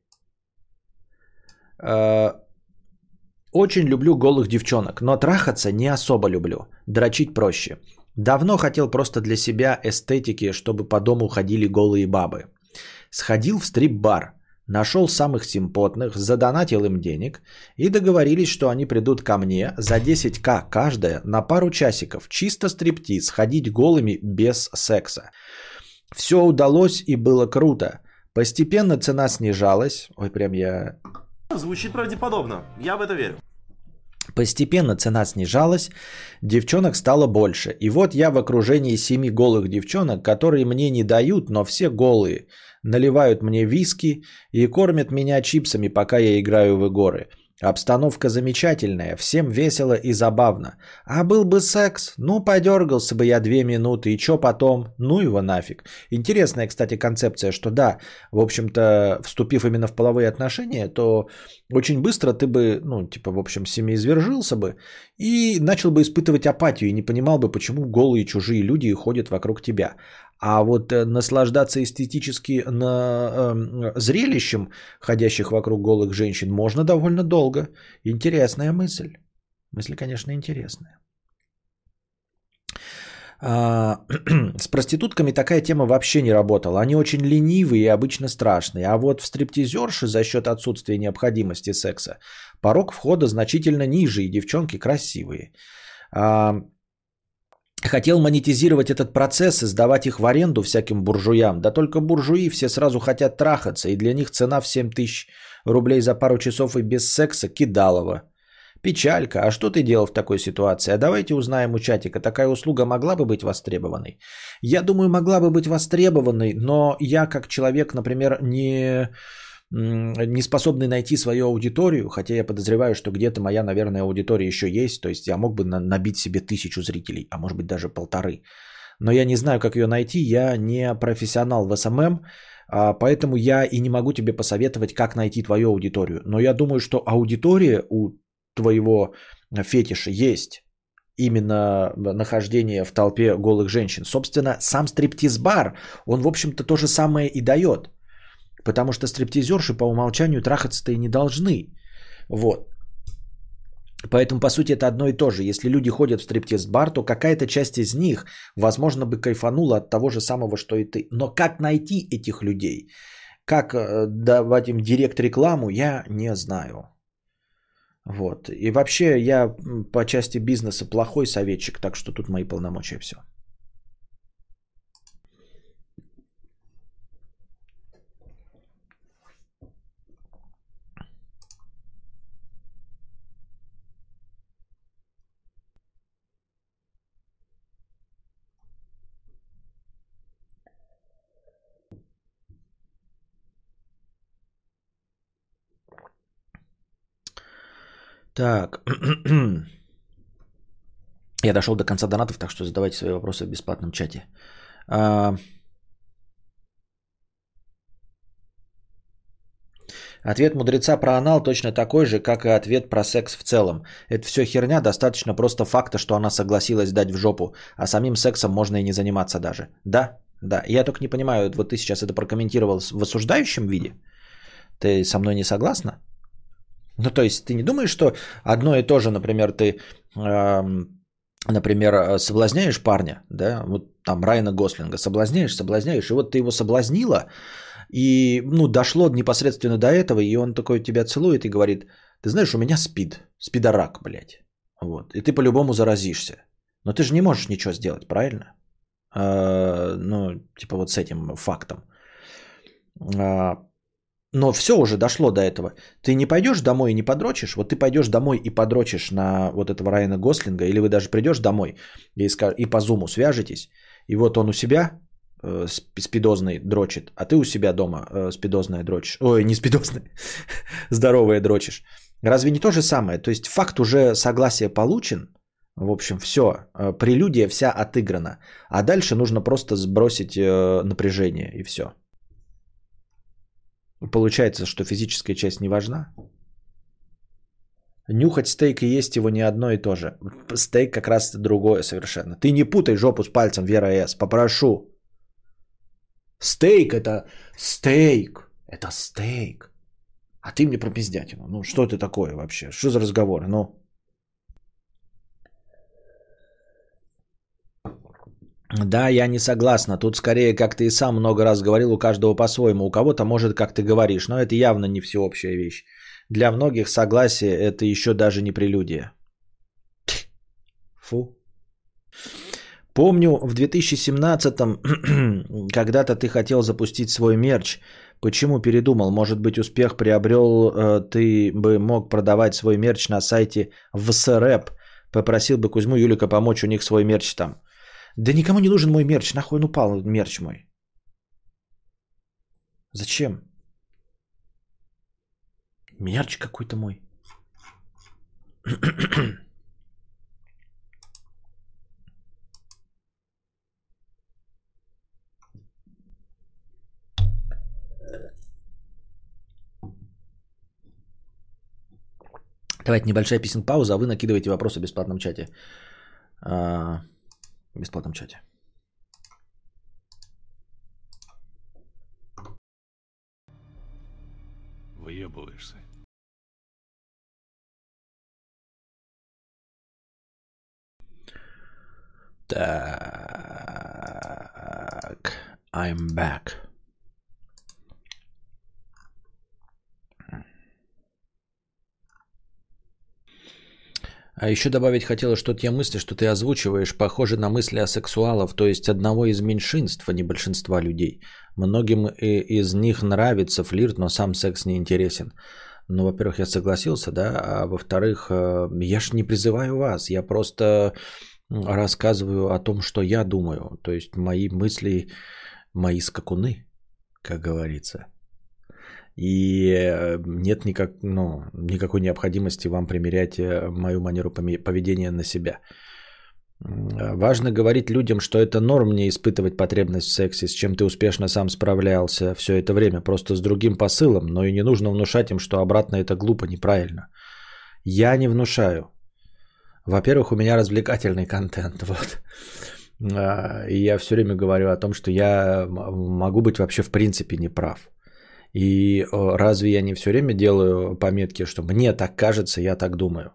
Э, очень люблю голых девчонок, но трахаться не особо люблю. Дрочить проще. Давно хотел просто для себя эстетики, чтобы по дому ходили голые бабы. Сходил в стрип-бар, нашел самых симпотных, задонатил им денег и договорились, что они придут ко мне за 10к каждая на пару часиков, чисто стриптиз, ходить голыми без секса. Все удалось и было круто. Постепенно цена снижалась. Ой, прям я... Звучит правдеподобно. Я в это верю. Постепенно цена снижалась, девчонок стало больше. И вот я в окружении семи голых девчонок, которые мне не дают, но все голые. Наливают мне виски и кормят меня чипсами, пока я играю в игры. Обстановка замечательная, всем весело и забавно. А был бы секс, ну подергался бы я две минуты, и чё потом? Ну его нафиг. Интересная, кстати, концепция, что да, в общем-то, вступив именно в половые отношения, то очень быстро ты бы, ну, типа, в общем, семиизвержился бы и начал бы испытывать апатию и не понимал бы, почему голые чужие люди ходят вокруг тебя. А вот э, наслаждаться эстетически на э, зрелищем ходящих вокруг голых женщин можно довольно долго. Интересная мысль. Мысль, конечно, интересная. А, с проститутками такая тема вообще не работала. Они очень ленивые и обычно страшные. А вот в стриптизерши за счет отсутствия необходимости секса порог входа значительно ниже, и девчонки красивые. Хотел монетизировать этот процесс и сдавать их в аренду всяким буржуям. Да только буржуи все сразу хотят трахаться, и для них цена в 7 тысяч рублей за пару часов и без секса кидалово. Печалька. А что ты делал в такой ситуации? А давайте узнаем у чатика. Такая услуга могла бы быть востребованной? Я думаю, могла бы быть востребованной, но я как человек, например, не не способный найти свою аудиторию, хотя я подозреваю, что где-то моя, наверное, аудитория еще есть, то есть я мог бы набить себе тысячу зрителей, а может быть даже полторы. Но я не знаю, как ее найти, я не профессионал в SMM, а, поэтому я и не могу тебе посоветовать, как найти твою аудиторию. Но я думаю, что аудитория у твоего фетиша есть именно нахождение в толпе голых женщин. Собственно, сам стриптиз-бар, он, в общем-то, то же самое и дает – Потому что стриптизерши по умолчанию трахаться-то и не должны. Вот. Поэтому, по сути, это одно и то же. Если люди ходят в стриптиз-бар, то какая-то часть из них, возможно, бы кайфанула от того же самого, что и ты. Но как найти этих людей? Как э, давать им директ рекламу, я не знаю. Вот. И вообще я по части бизнеса плохой советчик, так что тут мои полномочия все. Так. Я дошел до конца донатов, так что задавайте свои вопросы в бесплатном чате. А... Ответ мудреца про анал точно такой же, как и ответ про секс в целом. Это все херня, достаточно просто факта, что она согласилась дать в жопу, а самим сексом можно и не заниматься даже. Да, да. Я только не понимаю, вот ты сейчас это прокомментировал в осуждающем виде? Ты со мной не согласна? Ну, то есть ты не думаешь, что одно и то же, например, ты, э, например, соблазняешь парня, да, вот там Райана Гослинга, соблазняешь, соблазняешь, и вот ты его соблазнила, и, ну, дошло непосредственно до этого, и он такой тебя целует и говорит, ты знаешь, у меня спид, спидорак, блядь, вот, и ты по-любому заразишься, но ты же не можешь ничего сделать, правильно? Э, ну, типа вот с этим фактом. Но все уже дошло до этого. Ты не пойдешь домой и не подрочишь. Вот ты пойдешь домой и подрочишь на вот этого Райана Гослинга, или вы даже придешь домой и, и по зуму свяжетесь, и вот он у себя э, сп- спидозный дрочит, а ты у себя дома э, спидозная дрочишь. Ой, не спидозная, здоровая дрочишь. Разве не то же самое? То есть факт уже согласия получен, в общем, все, прелюдия вся отыграна. А дальше нужно просто сбросить э, напряжение и все. Получается, что физическая часть не важна. Нюхать стейк и есть его не одно и то же. Стейк как раз другое совершенно. Ты не путай жопу с пальцем, Вера С. Попрошу. Стейк это стейк. Это стейк. А ты мне про пиздятину. Ну, что это такое вообще? Что за разговор? Ну. Да, я не согласна. Тут скорее, как ты и сам много раз говорил, у каждого по-своему. У кого-то может, как ты говоришь, но это явно не всеобщая вещь. Для многих согласие это еще даже не прелюдия. Фу. Помню, в 2017-м, когда-то ты хотел запустить свой мерч. Почему передумал? Может быть, успех приобрел, э, ты бы мог продавать свой мерч на сайте ВСРЭП. Попросил бы Кузьму Юлика помочь у них свой мерч там. Да никому не нужен мой мерч. Нахуй он упал, мерч мой. Зачем? Мерч какой-то мой. Давайте небольшая песен пауза, а вы накидываете вопросы в бесплатном чате. В бесплатном чате. Выебываешься. Так, I'm back. А еще добавить хотела, что те мысли, что ты озвучиваешь, похожи на мысли о сексуалов, то есть одного из меньшинств, а не большинства людей. Многим из них нравится флирт, но сам секс не интересен. Ну, во-первых, я согласился, да, а во-вторых, э, я ж не призываю вас, я просто рассказываю о том, что я думаю. То есть мои мысли, мои скакуны, как говорится. И э, нет никак, ну, никакой необходимости вам примерять э, мою манеру поведения на себя. Важно говорить людям, что это норм не испытывать потребность в сексе, с чем ты успешно сам справлялся все это время, просто с другим посылом, но и не нужно внушать им, что обратно это глупо, неправильно. Я не внушаю. Во-первых, у меня развлекательный контент, вот. А, и я все время говорю о том, что я могу быть вообще в принципе неправ. И разве я не все время делаю пометки, что мне так кажется, я так думаю?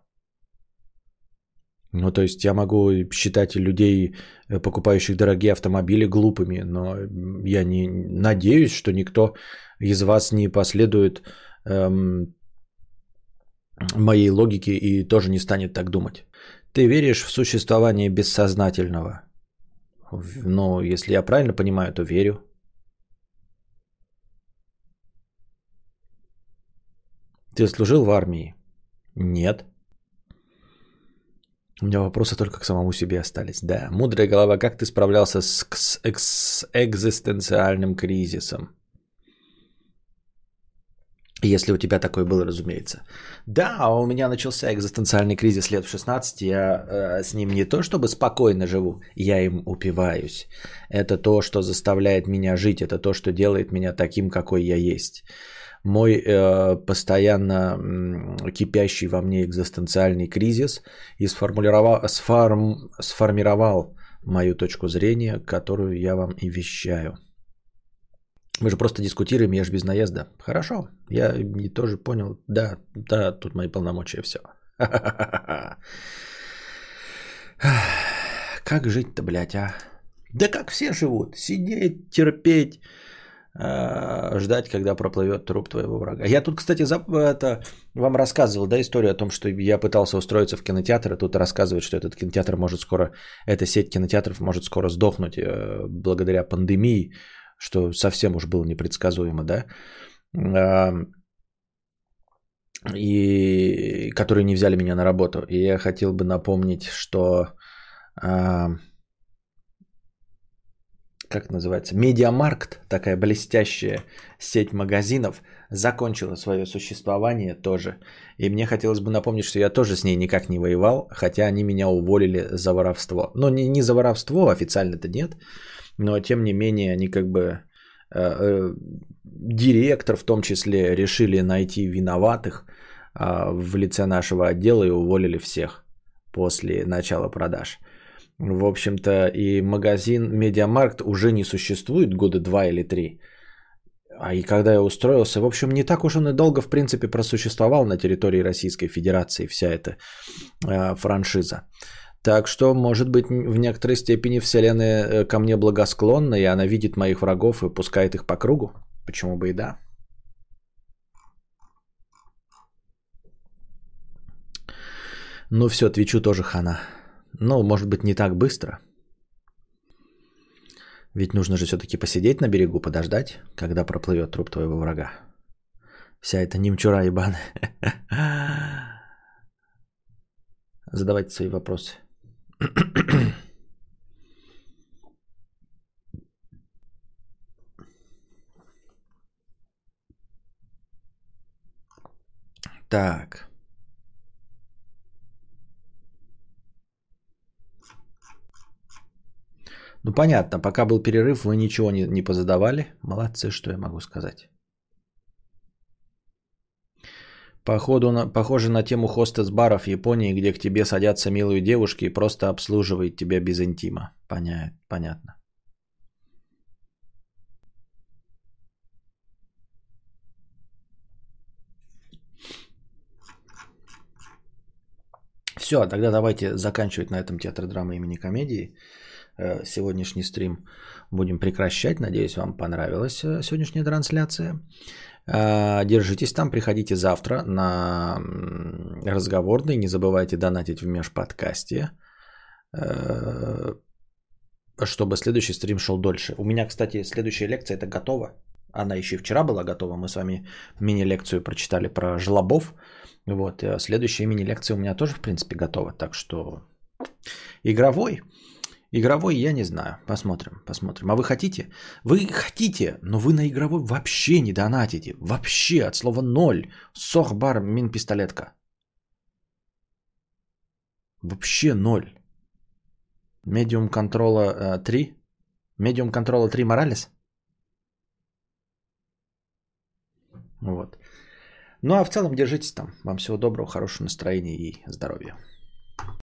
Ну, то есть я могу считать людей, э, покупающих дорогие автомобили, глупыми, но я не надеюсь, что никто из вас не последует эм, моей логике и тоже не станет так думать. Ты веришь в существование бессознательного? Ну, если я правильно понимаю, то верю. Ты служил в армии? Нет. У меня вопросы только к самому себе остались. Да, мудрая голова, как ты справлялся с, с, с экзистенциальным кризисом? Если у тебя такой был, разумеется. Да, у меня начался экзистенциальный кризис лет в 16. Я э, с ним не то чтобы спокойно живу, я им упиваюсь. Это то, что заставляет меня жить, это то, что делает меня таким, какой я есть мой э, постоянно кипящий во мне экзистенциальный кризис и сформулировал, сформ, сформировал мою точку зрения, которую я вам и вещаю. Мы же просто дискутируем, я же без наезда. Хорошо, я не тоже понял. Да, да, тут мои полномочия, все. Как жить-то, блядь, а? Да как все живут. Сидеть, терпеть, ждать, когда проплывет труп твоего врага. Я тут, кстати, за, это, вам рассказывал, да, историю о том, что я пытался устроиться в кинотеатр, и тут рассказывают, что этот кинотеатр может скоро, эта сеть кинотеатров может скоро сдохнуть э, благодаря пандемии, что совсем уж было непредсказуемо, да, э, и которые не взяли меня на работу. И я хотел бы напомнить, что как называется, Медиамаркт, такая блестящая сеть магазинов, закончила свое существование тоже. И мне хотелось бы напомнить, что я тоже с ней никак не воевал, хотя они меня уволили за воровство. Ну, не, не за воровство, официально-то нет, но тем не менее они как бы э, э, директор в том числе решили найти виноватых э, в лице нашего отдела и уволили всех после начала продаж. В общем-то, и магазин Медиамаркт уже не существует года два или три. А и когда я устроился, в общем, не так уж он и долго, в принципе, просуществовал на территории Российской Федерации вся эта э, франшиза. Так что, может быть, в некоторой степени Вселенная э, ко мне благосклонна, и она видит моих врагов и пускает их по кругу. Почему бы и да? Ну все, Твичу тоже хана. Ну, может быть, не так быстро. Ведь нужно же все-таки посидеть на берегу, подождать, когда проплывет труп твоего врага. Вся эта немчура ебаная. Задавайте свои вопросы. Так. Ну понятно, пока был перерыв, вы ничего не, не позадавали. Молодцы, что я могу сказать. Походу, на, похоже на тему хостес баров в Японии, где к тебе садятся милые девушки и просто обслуживают тебя без интима. Поня... Понятно. Все, тогда давайте заканчивать на этом театр драмы имени комедии. Э, сегодняшний стрим будем прекращать. Надеюсь, вам понравилась э, сегодняшняя трансляция. Э, держитесь там, приходите завтра на разговорный. Не забывайте донатить в межподкасте, чтобы следующий стрим шел дольше. У меня, кстати, следующая лекция это готова. Она еще и вчера была готова. Мы с вами мини-лекцию прочитали про жлобов. Вот, следующая мини-лекция у меня тоже, в принципе, готова. Так что игровой. Игровой я не знаю. Посмотрим, посмотрим. А вы хотите? Вы хотите, но вы на игровой вообще не донатите. Вообще, от слова ноль. Сохбар мин пистолетка. Вообще ноль. Медиум контрола 3. Медиум контрола 3 Моралес. Вот. Ну а в целом держитесь там. Вам всего доброго, хорошего настроения и здоровья.